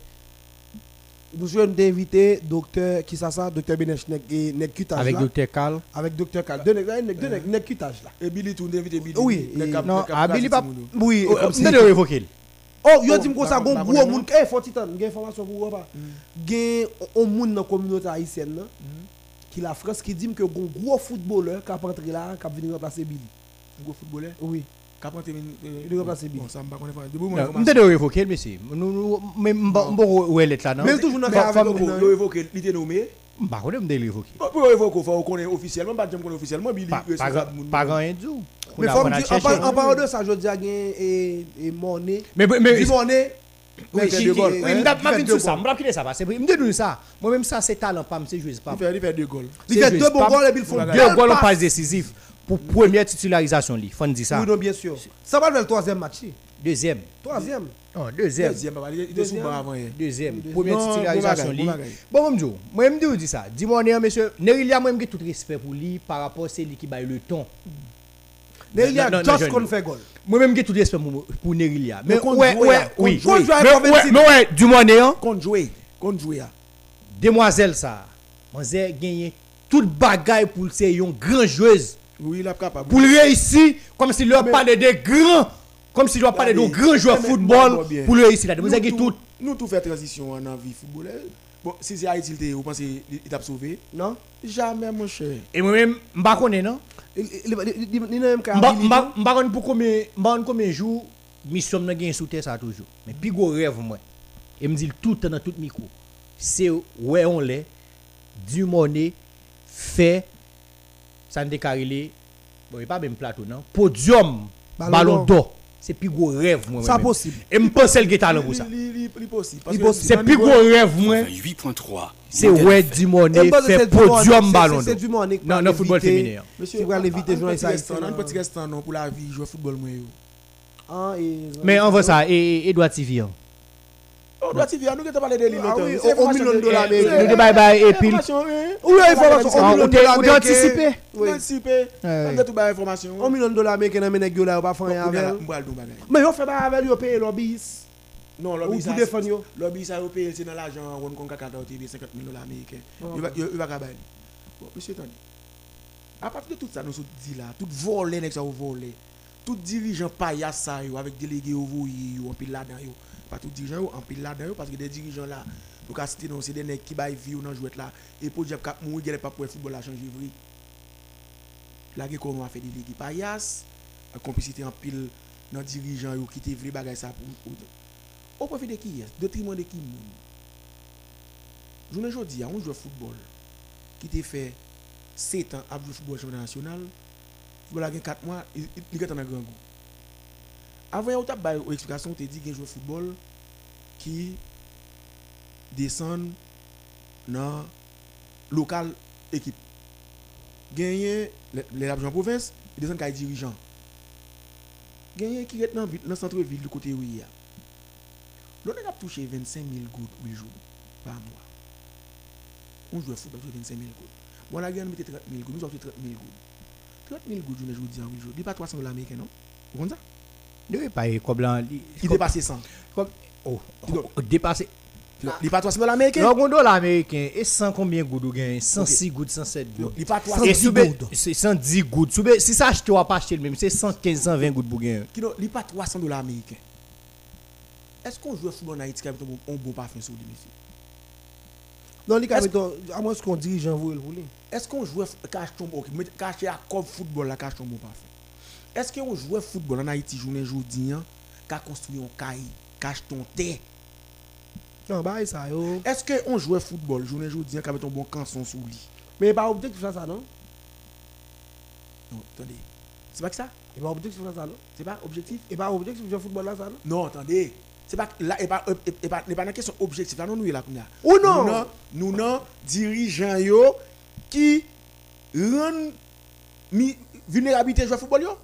Nous sommes invité docteur qui ça ça, docteur Benesh nek cutage Avec docteur Carl. avec docteur Cal. Deux nek nek cutage là. et Billy tout invité Billy Oui, Le Non, le ah Billy pas. Oui, Oh, comme si- Vous devez évoquer. Oh, yo dit comme ça gon gros moun, eh faut titan, gen information pour ou pas. Gen on moun dans communauté haïtienne là qui la France qui dit que gon gros footballeur qui a rentré là, qui a venir remplacer Billy. Un gros footballeur? Oui. Cap rentré euh, Il doit passer Billy. bon ça me pas connaître de bon Vous devez évoquer monsieur. Nous nous même bon où elle est là non? Mais toujours dans Bon, avec femme, nous, yo non. évoqué il était nommé Bah on devait évoquer. Pour pour évoquer faut qu'on connaît officiellement pas jamais connaît officiellement Billy Pas euh, c'est pas ça, grand- moun- pas grand rien du. Mais faut me dire, en par- en parlant de ça, je dis à gen et et monnaie. Mais mais Du monnaie. Oui, m'a deux sur ça, m'a quitter ça que me donne ça. Moi même ça c'est talent pas, c'est jouer pas. il fait il fait deux goals Il fait deux bons goals et puis il faut Deux deux Deux goals en passes. passe décisif pour première titularisation li, faut dire ça. Oui, non, bien sûr. Ça va le troisième match. Deuxième. Troisième. Non, deuxième. deuxième il était sous Deuxième. Deuxième. Deuxième. Première Non, titularisation bon li. bon moi me dis ça. Dis-moi monsieur, Nerilia moi me tout respect pour lui par rapport à celui qui baille le temps. Mais il y a non, non, just jeune. qu'on fait goal. Moi même tout respect pour pour Nerilia. Mais ouais ouais, oui. Mais ouais, Converti. mais ouais, du moins hein. contre jouer contre jouer ah. demoiselle ça, moi j'ai gagné toute bagaille pour c'est une grande joueuse Oui, il est capable. Pour réussir, comme si leur parlait des grands, comme si leur parlait de grands joueurs de football, pour réussir Nous avez tout. Nous tout fait transition en vie football. Bon, si c'est Haïti, vous pensez qu'il t'a sauvé Non Jamais, mon cher. Et moi-même, je ne connais pas, non? Je ne connais pas combien de jours, mission n'a gagné sous terre ça toujours. Mais puis gros rêve, moi. Et me dit tout le temps dans tout micro. C'est ouais on l'est, du monnaie, fait, ça ne décarré, bon, il pas même plateau, non? Podium, Ballon ballon d'or. C'est plus gros rêve, moi. Ça possible. Et me pense le talent pour ça. Que. C'est plus gros rêve, moi. 8.3. C'est ouais que fait c'est podium c'est- ballon c'est- d'or. C'est. Non, non, football féminin. Monsieur, Tu vas aller vite et un jouer ça un petit restant non pour la vie, jouer football moi. Ah, Mais on voit ça, et Edouard TV. Hein. Oh, doit TV, nous qui parlé de l'île Ah oui, au- au million de dollars américains. Nous débat bah, et puis. Information, oui. Un million de dollars américains. Anticiper. Ouais. On a tout ba information. Un million de dollars américains dans mes là, on va faire rien avec. Mais on fait pas avec lui, on paye lobbyiste. Non, lobby ça. Lobby ça au pays, c'est dans l'argent on kaka dans TV 50 000 dollars américains. Il va. Bon, monsieur Tony. À partir de tout ça nous sommes dit là, tout volé ça volé. Tout dirigeant paillas ça yo avec délégué au voyer yo en pile là-dedans yo. Pas tout dirigeant en pile là-dedans parce que des dirigeants là nous ka citer non des nèg qui bail vie ou dans là et pour Jeff cap mourir pas pour football là changer vrai. Là a fait délégué paillas, en complicité en pile dans dirigeant yo qui te vrai ça pour au profit de qui est Détriment de qui aujourd'hui, on joue football qui fait 7 ans à jouer football national. Football a 4 mois, il est en grand goût. Avant, on t'a une explication, on te dit qu'il joue au football qui descend dans local équipe. Gagner les en province, il descend comme dirigeant. Gagner qui est dans le centre-ville du côté où il y a. L'on a touché 25 000 gouttes par mois. On joue au football sur 25 000 gouttes. La gagne, nous mettons 30 000 gouttes. Nous avons 30 000 gouttes. 30 000 gouttes, je vous dis, pas 300 dollars non? Vous comprenez ça? Oui, pas comme là. Il dépasse 100. Oh, Dis donc. oh, dépassé. Il pas 300 dollars américains Non, un dollar américain, et 100 combien de gouttes gagne 106 gouttes, 107 gouttes. Il pas 300 Et 110 soube, gouttes. c'est 110 gouttes. Soube, si ça tu vas pas acheter le même. C'est 115, 120 gouttes pour gagner. Il pas 300 dollars américains. Est-ce qu'on joue au football en Haïti un bon, un parfum sur lui, monsieur Non, les gars, à moins qu'on dirigeant vous le voulez. Est-ce qu'on joue cache mais cache à football là cache parfum? Est-ce qu'on joue au football en Haïti journée aujourd'hui hein, qu'a construit un caille, cache ton thé Non, bah, ça, yo. Est-ce qu'on joue au football journée aujourd'hui hein, qu'a met ton bon canson sous lui Mais pas objectif ça, ça, non? Non, attendez. C'est pas que ça? Et pas objectif ça, ça, non? C'est pas objectif? Et pas objectif de football là, ça, non? Non, attendez. C'est pas là et pas et pas, et pas, et pas une question objectif là non nous est là kounya. Ou non? Nous non dirigeants yo qui rend mi vulnérabilité joueur football yo?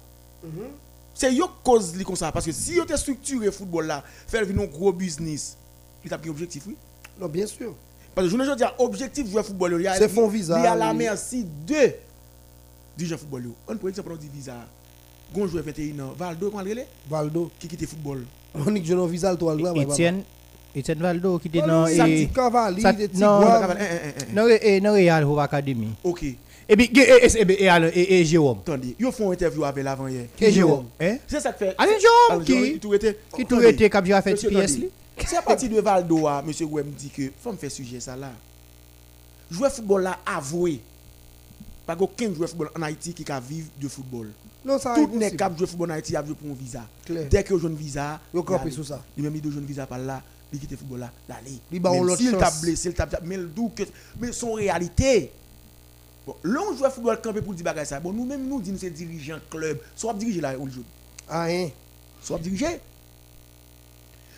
C'est yo cause li comme ça parce que si yo te structuré football là, faire venir un gros business, il t'a pris objectif oui? Non, bien sûr. Parce que je ne dis objectif joueur football yo, il y a C'est fond visa, Il y a la merci de dirigeants football. On prend exemple on dit visa. Gon joueur 21 ans, Valdo comment le Valdo. qui quitte football? Monique Jean Visal, toi, le grand. Etienne, Etienne Valdo qui était dans. Non, ça et- dit Cavalli, ça- des non. Non, et non, Real Academy. OK. Et puis, et, Jérôme? Attendez, ils font une interview avec l'avant hier. Et Jérôme? Hein? C'est ça que fait. Alain Jérôme qui, tout était. qui tout était cap a fait attendez. li. C'est à partir de Valdo, ah, monsieur Gouem dit que faut me faire sujet ça là. Jouer football là, avoué. Pas aucun joueur football en Haïti qui a vivre de football. Non, ça Tout n'est cap jouer football en Haïti a joué pour un visa. Dès que vous avez un visa, il allez. sous ça. Il même mis deux jeunes visa par là, il quitte le football là, l'aller. T'a chance. blessé, il t'a que mais son réalité. Bon, l'on joue football campé pour dire bagay ça. Bon, nous même nous disons c'est dirigeant club, soit diriger là au jour. Ah, hein. soit dirigé.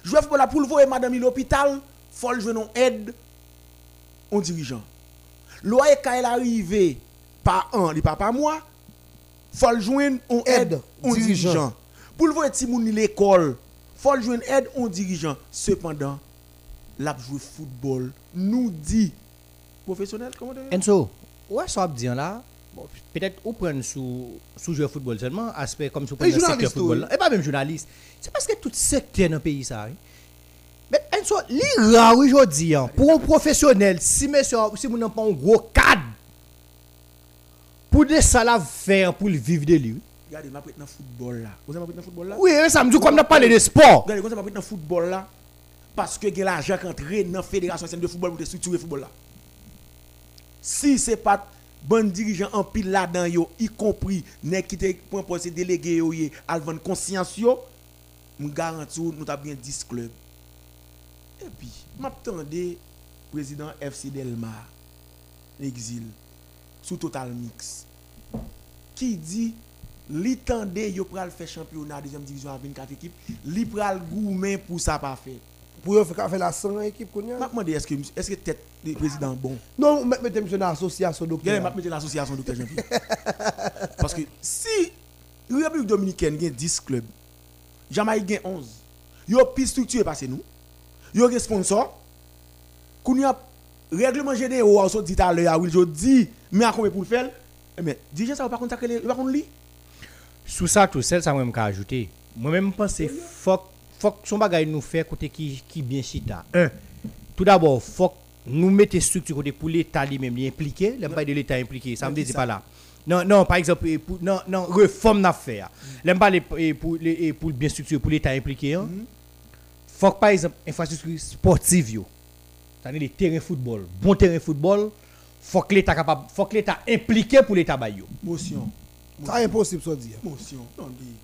Jouer football là pour le voir madame à l'hôpital, faut le jouer non aide on dirigeant. Loyer quand elle arrive par an, il pas par mois, faut le joindre on aide on dirigeant. dirigeant. Pour le voir moun ni l'école, faut le joindre aide on dirigeant. Cependant, l'a jouer football nous dit professionnel comment dire Enzo, ouais, ça va dire là. Bon, peut-être ou prendre sous sous joueur football seulement aspect comme sous le secteur football là. et pas même journaliste c'est parce que tout secteur dans le pays ça hein. mais Enzo li rare aujourd'hui hein, pour un professionnel si monsieur si vous n'avez pas un gros cadre Pour de ça la faire pour le vivre de lui. Regardez, m'a pris dans football là. Vous m'a pris dans football là? Oui, ça me dit comme on a parlé de sport. Regardez, vous m'a pris dans football là parce que l'argent qui entre dans la fédération de football pour structurer le football là. Si c'est pas bon dirigeant en pile là-dedans y compris nèg qui te poste délégué yo al conscience yo, me garantis nous t'a bien 10 clubs. Et puis, m'attendais président FC Delmar exil sous total mix qui dit li tande yo pral faire championnat deuxième division à 24 équipes, li pral gourmet pour ça pas fait. Pour yo faire la 100 équipe qu'on a. Est-ce que est-ce que tête de président bon? Non, mettez monsieur dans l'association docteur. m'a mettre l'association docteur Jean-Pierre. Parce que si la République dominicaine a 10 clubs, Jamaïque a 11. Yo plus structuré parce que nous. Yo a sponsor. Qu'on y a règlement général on so dit à l'heure oui je dis mais à combien pour le faire? Eh, mais DJ ça va pas contacter les pas contre lui. Sous ça tout seul ça même ka ajouter. Moi même penser faut faut que son bagage nous fait côté qui qui bien chita. Un. Tout d'abord faut que nous mettre structure côté pour l'état lui-même lui impliqué, le pas de l'état impliqué, ça me dit pas là. Non non par exemple eh, pour non non réforme n'a fait. L'aime pas pour les pour bien structuré pour l'état impliqué hein. Faut que par exemple infrastructure sportive yo. C'est-à-dire les terrains football, bon terrain football, faut que l'état capable faut que l'état impliqué pour l'état ba yo. Motion. Ça impossible ça dire. Motion. Non dit.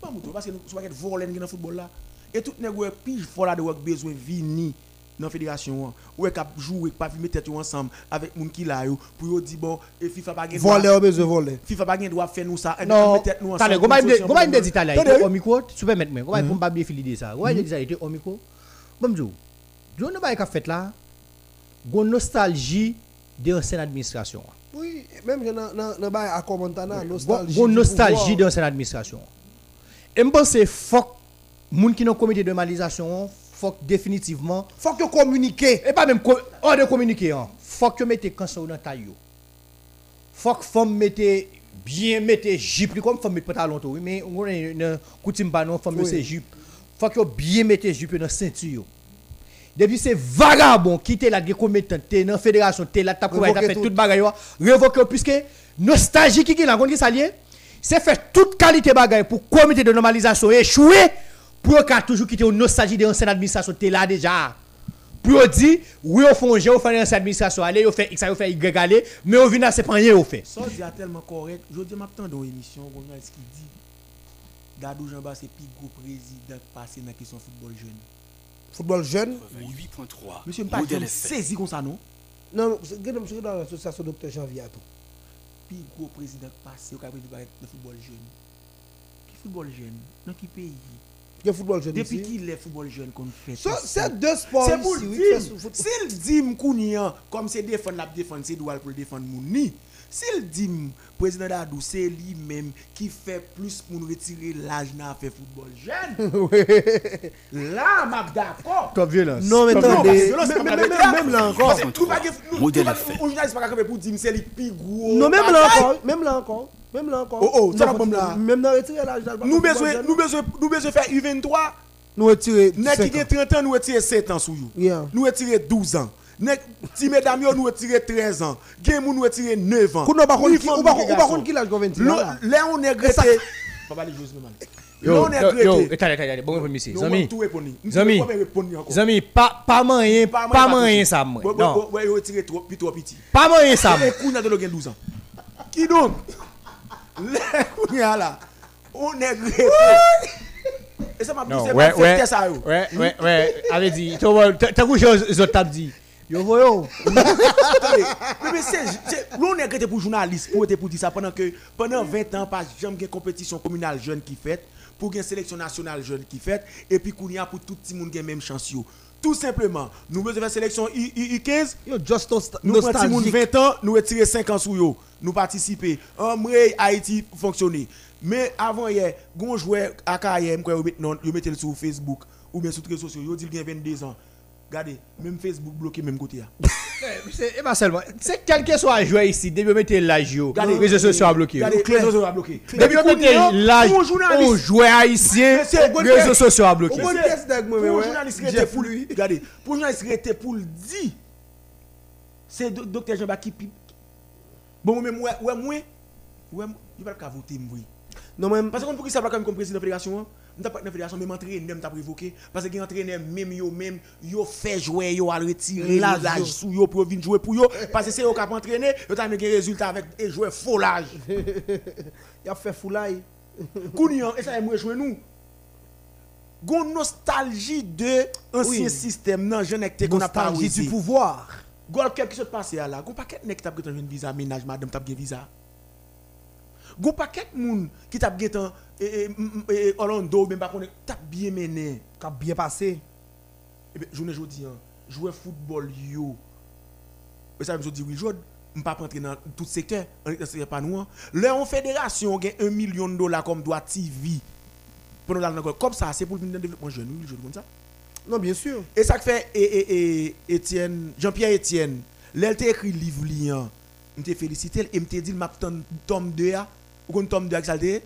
Pas mouton parce que nous sommes voler dans le football là et tout nèg ouais pige de work besoin vini dans fédération ouais cap jouer pas mettre tête yo ensemble avec moun qui là yo pour dire bon et FIFA pas gain Voler ou besoin voler. FIFA pas droit faire nous ça et Non, mettre tête nous ensemble. attendez, comment comment dit il Attendez. était au micro, tu peux mettre moi, comment pour pas bien filer ça? Ouais, il dit ça, il était au micro? Bon Dieu. Je ne pas fait là. Gon nostalgie de ancienne administration. Oui, même dans dans bail à Montana, Gon nostalgie. gon nostalgie de ancienne administration. Et me pense faut moun qui dans comité de normalisation que définitivement Faut que communiquer. et pas même hors de communiquer hein. faut que mettez cancer dans taille yo. que femme mettez bien mettez jupe comme femme mettre pantalon tout mais on une coutume pas non femme Oui. c'est jupe faut que bien mettez jupe dans ceinture yo. depuis c'est vagabond qui était là qui commettant t'es dans fédération t'es là t'as t'as fait tout. bagaille yo, révoquer puisque nostalgie qui est là qu'on ça lié c'est faire toute qualité bagaille pour comité de normalisation échouer pour qu'a toujours quitter une nostalgie de ancienne administration t'es là déjà pour dire oui au fond j'ai fait une administration aller au fait x a fait y mais au final c'est pas rien au fait Ça c'est tellement correct. Je dis m'attends dans émission on a ce qu'il dit. Dadou Jean c'est plus gros président passé dans la question football jeune. Football jeune? 88.3. Monsieur FM. saisi comme ça non? Non, je suis dans l'association docteur Janvier Plus président passé au capitaine de football jeune. Qui football jeune? Dans qui pays? A football jeune Depuis qui les football jeune qu'on fait c'est deux sports C'est pour le. S'il dit m'kounian comme c'est défendre la défendre c'est droit pour le défendre moun ni. S'il dit président Dadou c'est lui même qui fait plus pour nous retirer l'âge dans faire football jeune. Là m'a d'accord. top violence Non, mais attendez, même- là encore. Parce que nous pas nous Modèle nous pas- fait. un journaliste pas capable pour dire c'est le plus gros. Non, même là encore, même là encore, même là encore. Oh, oh, ça va comme là. Même dans retirer l'âge d'Alba. Nous besoin nous besoin nous besoin faire U23. Nous retirer. Nèg qui 5 gen ans. 30 ans nous retirer 7 ans sous. Yeah. Nous retirer 12 ans. Ti mesdames yo nous retirer 13 ans. Gen moun nous retirer 9 ans. Pas qui, femme, ou pas ni ou pas garçon. contre qui l'âge qu'on 26 Là là? là, on est ça- regretté. Papa les choses. Là yo on est yo attendez attendez bon monsieur zami on Zami. zami pas pas moyen Pas pas moyen, ça moi non ouais, trop trop petit. pas moyen ça moi. Et Kounia de l'ogen 12 ans. Qui donc? Les Kounia là, on est regretté. Et ça m'a dit, non c'est ouais pas ouais fait ça yo. ouais ouais ouais avait dit tu vois t'as couché aux autres t'as dit yo voyo mais, c'est, l'on est pour journaliste pour, pour dire ça pendant que pendant 20 ans, pas jamais une compétition communale jeune qui fait, pour une sélection nationale jeune qui fait, et puis qu'on y a pour tout le monde qui même chance. Tout simplement, nous besoin faire sélection I, I, I 15, Yo, just nous prenons moun nostalgique. 20 ans, nous retirons 5 ans sous yo, nous participer. En vrai, Haïti fonctionner. Mais avant hier, gon joueur à KM, yo mettez le sur Facebook ou bien sur les réseaux sociaux, yo dit a 22 ans. Regardez, même Facebook bloqué même côté. là. c'est et pas seulement c'est quel que soit joueur ici depuis mettre l'âge les réseaux sociaux à bloquer les réseaux sociaux à bloquer. qu'on a, mettre l'âge on joueur Monsieur, les réseaux sociaux à bloquer pour ouais. journaliste qui était pour lui. regardez, pour journaliste qui était pour le dire, c'est do- docteur Jean-Baptiste qui. Bon, moi, ouais, moi, Ouais, il va pas voter moi. Non, même. Parce que pour qui ça va comme président de la fédération, pas de fédération même entraîneur t'a provoqué parce que les entraîneurs même yo même yo fait jouer yo à retirer L'âge, yo. sous yo pour venir jouer pour yo parce que c'est eux qui ont entraîné, yo t'a mis des résultats avec et jouer faux l'âge. Il a fait foulaille. Kounian, et ça moi jouer nous. Gon nostalgie de ancien système acte qu'on a pas Nostalgie du pouvoir. Gon quelque chose passé là, gon paquet nèg t'a gagné un visa ménage madame t'a gagné visa. Gon paquet moun qui t'a gagné eh, eh, Orlando même pas connaît t'a bien mené. Qui a bien passé. Eh bien, journée jodi an, jouer football yo. Et ça me dit oui, Jod, on pas rentrer dans tout secteur, on c'est pas nous. Là en fédération gagne 1 million de dollars comme droit TV. Pour nous dans comme ça, c'est pour le développement jeune, je comme ça. Non, bien sûr. Et ça que fait et, et, et, Étienne, Jean-Pierre Étienne, là il t'a écrit livre liant. Je te félicité et me dit m'a tande tome 2 a, ou 2 avec ça le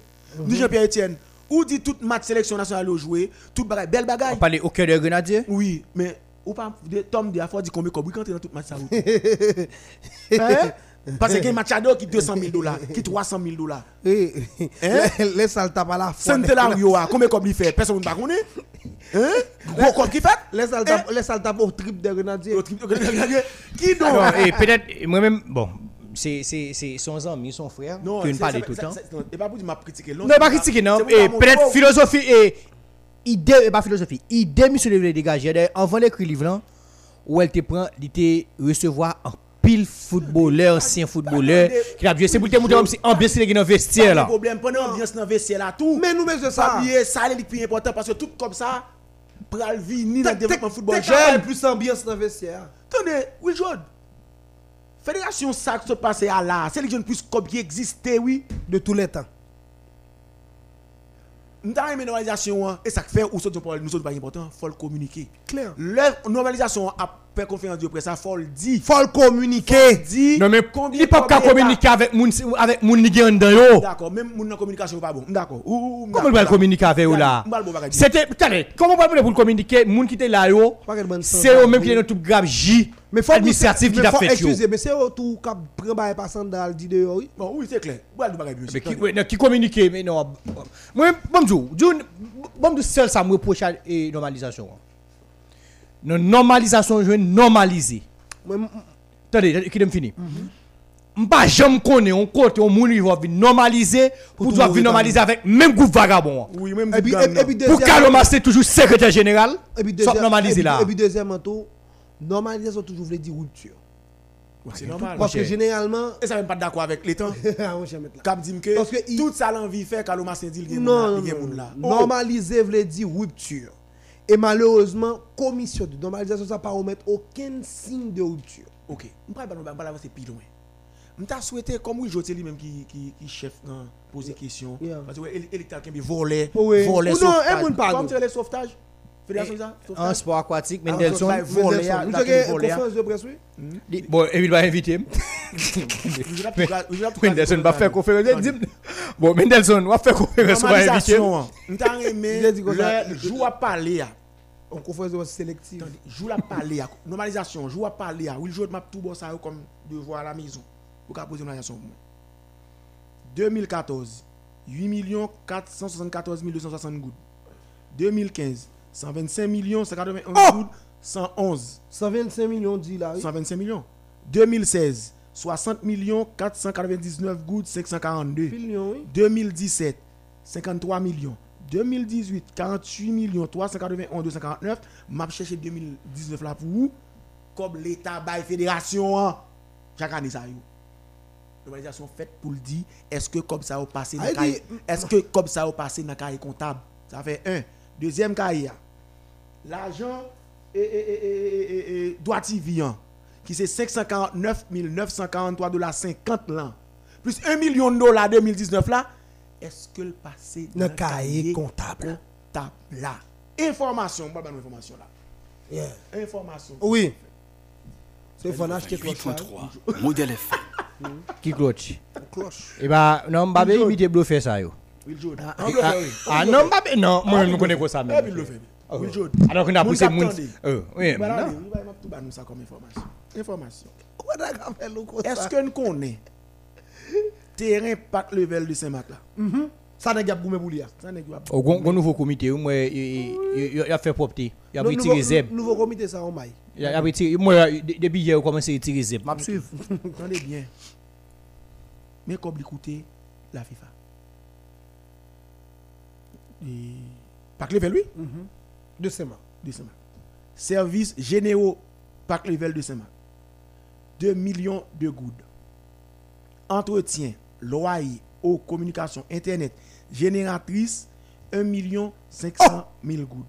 dit Jean-Pierre Étienne, ou dit toute match sélection nationale au jouer, toute bagaille, belle bagaille. On parle au cœur de Grenadier. Oui, mais ou pas de Tom de fois dit combien comme quand dans tout match ça. hein? Parce que un match à dos qui 200 000 dollars, qui 300 000 dollars. Eh, Hein? Laisse ça le tape à la fois. Centenario a combien comme il fait? Personne ne connaît. Hein? Gros comme qui fait? Laisse ça le tape- laisse ça le tape au trip de Grenadier. Qui donc? et peut-être, moi-même, bon, c'est c'est- c'est son ami, son frère, Non, que nous c'est- parle tout le temps. non, Et pas pour dire m'a critiqué. Non, pas critiquer, non. Et pas peut-être philosophie et idée, et pas philosophie, idée, monsieur le dégager. D'ailleurs, Avant d'écrire le livre, là, où elle te prend, il te recevoir un pile footballeur, ancien footballeur, qui a c'est pour te montrer comme si ambiance est dans le vestiaire, là. problème, pendant l'ambiance dans le vestiaire là, tout. Mais nous, mais ça. Ça, c'est le plus important parce que tout comme ça, pral venir dans le développement football jeune. plus ambiance dans le vestiaire. Attendez, oui, Jod. Fédération ça qui se passe à les jeunes plus comme qui existait, oui. De tous les temps. Nous avons une normalisation, hein, et ça fait, sommes nous sommes pas important, il faut le communiquer. Clair. La normalisation, après conférence de presse, il faut le dire. Faut le communiquer. Dit Non, mais combien il peut pas communiquer avec moun, avec moun qui dedans. D'accord, même mon communication pas bon. D'accord. Comment il va communiquer avec eux là? C'était, attendez, comment on va pour communiquer, moun qui était là, yo, c'est eux même qui est dans tout grave J, Mais faut administratif qui mais a faut- fait yo. Excusez, mais c'est eux tout qui prend bail passant dans dit de oui. Bon, oui, c'est clair. M'bal bon bagage. Mais qui, qui communique, mais non. Moi, bon, seul ça me reproche et normalisation. Non, normalisation, je veux normaliser. Attendez, qui me fini? M'pas jamais connais on côté on moun il va venir normaliser pour venir normaliser avec même groupe vagabond. Oui, même Et puis, Pour Kaloma c'est toujours secrétaire général. et puis normaliser là. Et puis deuxièmement tout, normalisation toujours veut dire rupture. C'est normal. Parce que généralement, Et ça même pas d'accord avec les temps. Ah, on. Cap dit que Parce que il- tout ça l'envie fait Kaloma Saint dit il y a là. Normaliser veut dire rupture. Et malheureusement, commission de normalisation, ça ne pas remettre aucun signe de rupture. OK. M'pas pas pas avancer plus loin. M'ta souhaité comme oui Joté lui même qui qui qui chef dans poser question Yeah. parce que électeur qui voler Oui. voler Ou non, un moun pas Comme tu les sauvetage? Fédération ça? En sport aquatique, Ah, Mendelssohn. Mendelssohn. ah, Vous avez une conférence de presse, oui? Li- Bon, il va inviter. Mendelssohn va faire conférence. Bon, Mendelssohn va faire conférence, on va inviter. Normalisation. M'ta aimé Il a dit comme ça? le jour à parler à En conférence sélective. Joue la parler normalisation, joue à parler. Oui, je m'a tout bon ça comme devoir à la maison. Pour qu'à poser normalisation pour moi. 2014, 8 474 260 gouttes. 2015, 125 millions 191 Oh! gouttes, 111. 125 millions dit là. oui. 125 millions. 2016, 60 millions 499 gouttes 542. Millions, oui. 2017, 53 millions. 2018, 48 millions 391 249. M'a cherché 2019 là pour où Comme l'État bail fédération. hein. Chaque année ça yo. Normalisation faite pour le dire est-ce que comme ça au passé est-ce que comme ça au passé dans le cahier comptable? Ça fait un deuxième cahier l'argent et, doit y hein, qui c'est 549 943 dollars 50 là plus 1 million de dollars 2019 là est-ce que le passé Dans le cahier comptable. comptable? Là. Information. Pas bonne information là. Yeah. information. Oui. C'est faut en acheter quoi ça. 833, modèle FM. Qui cloche Cloche. Eh ben, non, m'a pas imiter Bleu faire ça, yo. Will Jones Ah, ah, non, m'a pas, non, moi, je connais pas ça, Eh, même. Will le fait Will Jones Alors qu'on a moun. Euh, oui, terrain Parc Level de Saint-Marc là. Ça n'a pas pour lui. Ça n'est pas. Au nouveau comité, il a fait propreté. Il a retiré nouveau- zeb. Nouveau comité, ça, on maille. Il a retiré. Moi, de- depuis hier, il a commencé à retirer zeb. M'a suivre. Attendez bien. Mais comme l'écouter la FIFA. Et Parc Level oui, De Sema. de Saint-Marc. Services généraux Parc Level de Saint-Marc. 2 millions de gouttes. Entretien, loyer, eau, communication, internet, génératrice 1 million 500 000 gouttes.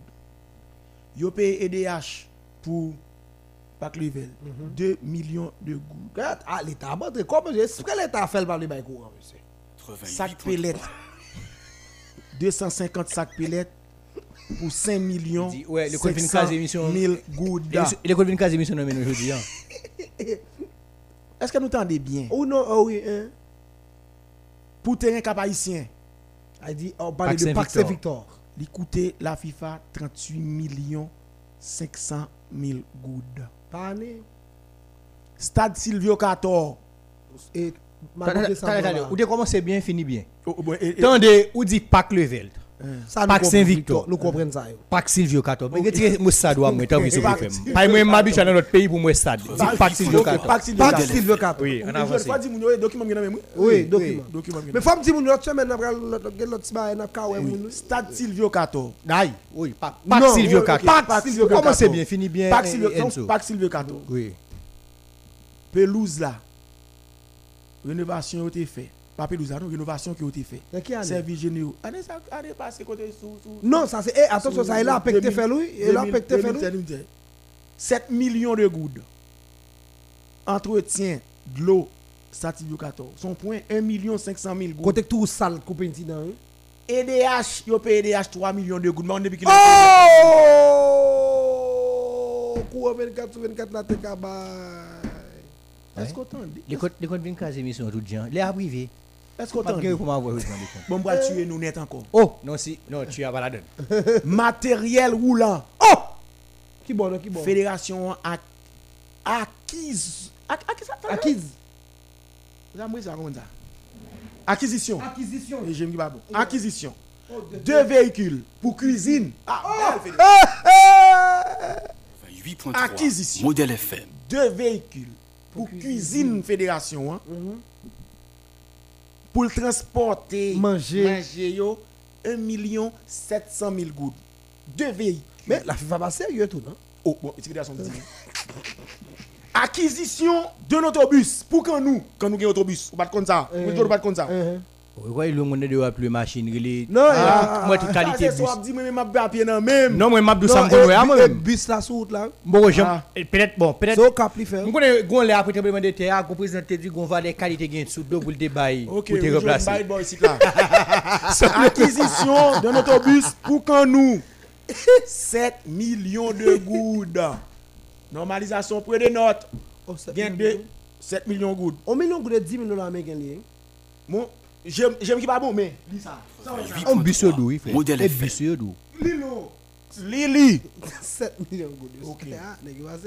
Yo paye EDH pour Parc Level 2 millions de gouttes. Ah, l'État a abandonné. Comment est-ce que l'État a fait le parler courant, monsieur? Sac pellet. 250 sacs pellet pour 5 millions Dit, ouais, le code vient de 500 case émission. 000 gouttes. Il est convenu quasi mission nommé aujourd'hui. hein. Est-ce que nous entendez bien? Ou non, ah oui, hein? Pour terrain cap haïtien, Il dit, on parle de Parc Saint-Victor. Saint-Victor. il coûtait la FIFA 38 millions 500 000 gouttes. Par année. Stade Silvio 14. Et, Attendez. Ou de commencer bien, fini bien. Oh, oh, Attendez, ou dit Pac Level. Comprenons, Saint-Victor. Nous comprenons ça. Pac Silvio 14. Mais retirez moi ça doit moi tant que c'est Pas moi m'habitué dans notre pays pour moi stade. Pac Silvio 14. Parc Silvio Parc 14. Silver 4. Oui, on Je avance. pas dire mon document que même Oui, document. Mais faut me dire, l'autre semaine, va l'autre kawé, Oui. moun. Stade Silvio 14. Aïe, oui, Pac Silvio oui, 14. ok. Parc Silvio Comment 14. c'est bien, fini bien. Eh, Silvio, Enzo. Parc Silvio 14. Oui. Pelouse là. Rénovation a été faite. Non, rénovation qui a été faite. Dans? Service généraux. Année ça année passée côté sous sous Non, ça c'est. Eh, attention, ça est là, avec tes fait lui. Là, avec tes fait lui. 7 millions de gouttes. Entretien de l'eau, Sativio 14. Son point 1 million 500 000 gouttes. Côté tout sale, coupé dans. EDH, yo paye EDH 3 millions de gouttes. Mais on depuis qu'il Oh! Courant 24 sur 24 là, t'es cabay. Est-ce qu'on t'en dit? Les codes viennent quasi mission tout gens. Les a privé. Est-ce qu'on t'en. Bon, on va tuer nous net encore. Oh, non si, non, tu as pas la donne. Matériel roulant. Oh! Qui bon, qui bon? Fédération ac- acquise. Ac- acquise. Acquise. Ça, moi, ça, comment ça? Acquisition. Acquisition. Et j'aime pas bon. Acquisition. Deux véhicules pour cuisine. Ah, fédération. 8.3 Acquisition. Modèle FM. Deux véhicules pour cuisine fédération. Pour le transporter. Manger. Manger, yo. 1 million 700 000 gouttes. Deux véhicules. Mais la FIFA va sérieux tout, non? Oh, bon, fédération de Acquisition d'un autobus. Pour quand nous, quand nous un autobus, ou pas comme ça? Euh. Vous ne pas comme ça? Ouais, le monde de appeler machine. Non, Ah, ah, moi Ça, qualité bus. dit, mais m'a pas pied dans même. Non, moi ça Non, connaît à et- moi même. bus la route là. Bon, je peut-être bon, peut-être So, cap li faire. Gon les après tremblement de terre, qu'on présente dit qu'on va des qualités gain sous dos pour le Ok, pour te là. Acquisition d'un autobus pour quand nous? 7 millions de gouttes. Normalisation près de notes. Oh, sept Bien millions. de 7 millions de gouttes. On million de 10 millions américains liés. Bon, j'aime j'aime qui pas bon, mais. Dis ça. On bus au dos, frère. Modèle au dos. Lilo. Lili. 7 millions de gouttes. Ok. Va.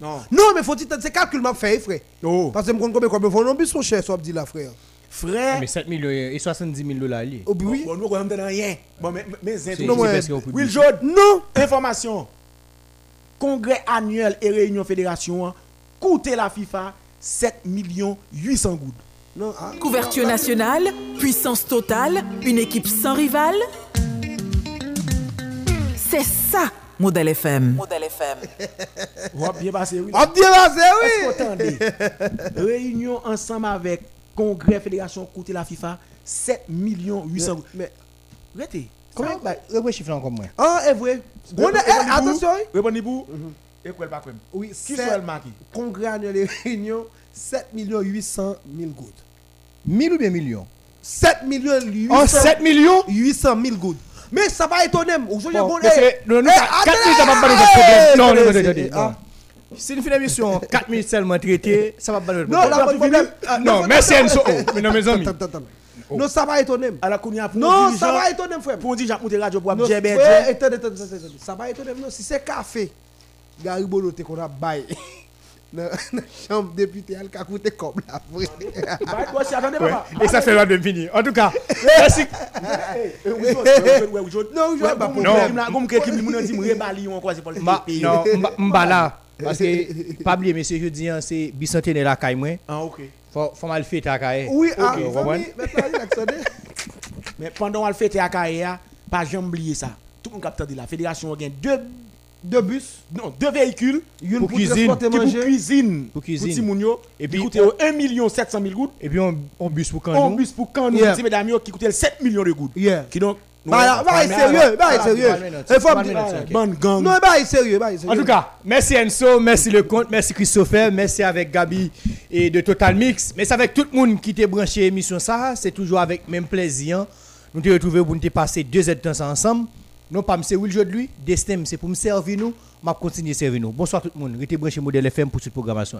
Non. Non, mais faut-il c'est calcul m'a fait, frère. Oh. Parce que me compte combien faut bus son cher, soit dit là, frère. Frère. Mais 7 millions et 70 000 dollars. Oh, oui. Bon, nous, on ne rien. Bon, mais, mais, C'est. Will Jode, Non. information. Congrès annuel et réunion fédération, hein, coûté la FIFA 7 millions 800 gouttes. Couverture nationale, puissance totale, une équipe sans rival. C'est ça, Modèle FM. Modèle FM. Bien passer, oui. C'est Est-ce oui. Réunion ensemble avec Congrès Fédération coûté la FIFA 7 millions 800 gouttes. Mais Arrêtez. Comment ouais chiffre encore moins? ah, est vrai. On est- eh, attention. oui. Répondez vous. Et quoi. Oui, Qui c'est soit le marqué? congrès annuel et réunion 7 millions 800 000 gouttes. 1000 ou bien millions 7 millions 800 Oh 7 millions? 800 000 gouttes. Mais ça va étonner. Aujourd'hui, Bon, bon, eh, non, eh, 4 000, ça va pas problème. eh, Non, non, non, non, c'est- non, non. Si nous faisons l'émission 4 000 seulement traités, ça va pas Non, là, pas de problème. Ah, Non, merci Enzo. Oh, Mais non, mes amis. Attends. Non, ça va étonner. Alors qu'on y a pour Non, ça va étonner, frère. pour pour des radios, pour Non, attendez. Ça va étonner. Non, si c'est café, Gary Bolote qu'on a bail. dans la chambre député, elle a coûté comme la. Bah. Et ça loin de finir. En tout cas, merci. Eh, oui, oui, Non, je- bah, c'est le là. Parce que, pas oublier, monsieur, je dis, hein, c'est bicentenaire la caille, moi. Ah, ok. Faut, faut mal fêter la caille. Oui, ah. Mais pendant pas jamais oublier ça. Tout le monde capte de la fédération a deux, Deux bus, non, deux véhicules une Pour pour cuisine, qui pour manger. cuisine, Pour cuisine. Petit Mounio, Et puis, coûtait 1 million 700 000 gouttes. Et puis, on, on bus pour quand Un nous. bus pour quand nous, Yeah. mesdames, qui coûtait 7 millions de gouttes. Yeah. Qui donc, Bah, bah, sérieux, bah, sérieux. Il faut bonne gang. Non, bah, sérieux, bah, sérieux. En tout cas, merci Enzo, merci le compte, merci Christopher, merci avec Gabi et de Total Mix. Merci avec tout le monde qui t'a branché l'émission ça. C'est toujours avec même plaisir. Nous te retrouver pour nous passer deux heures de temps ensemble. Non pas c'est Will aujourd'hui, Destin c'est pour me servir nous, m'a continuer servir nous. Bonsoir tout le monde. Restez branché modèle FM pour cette programmation.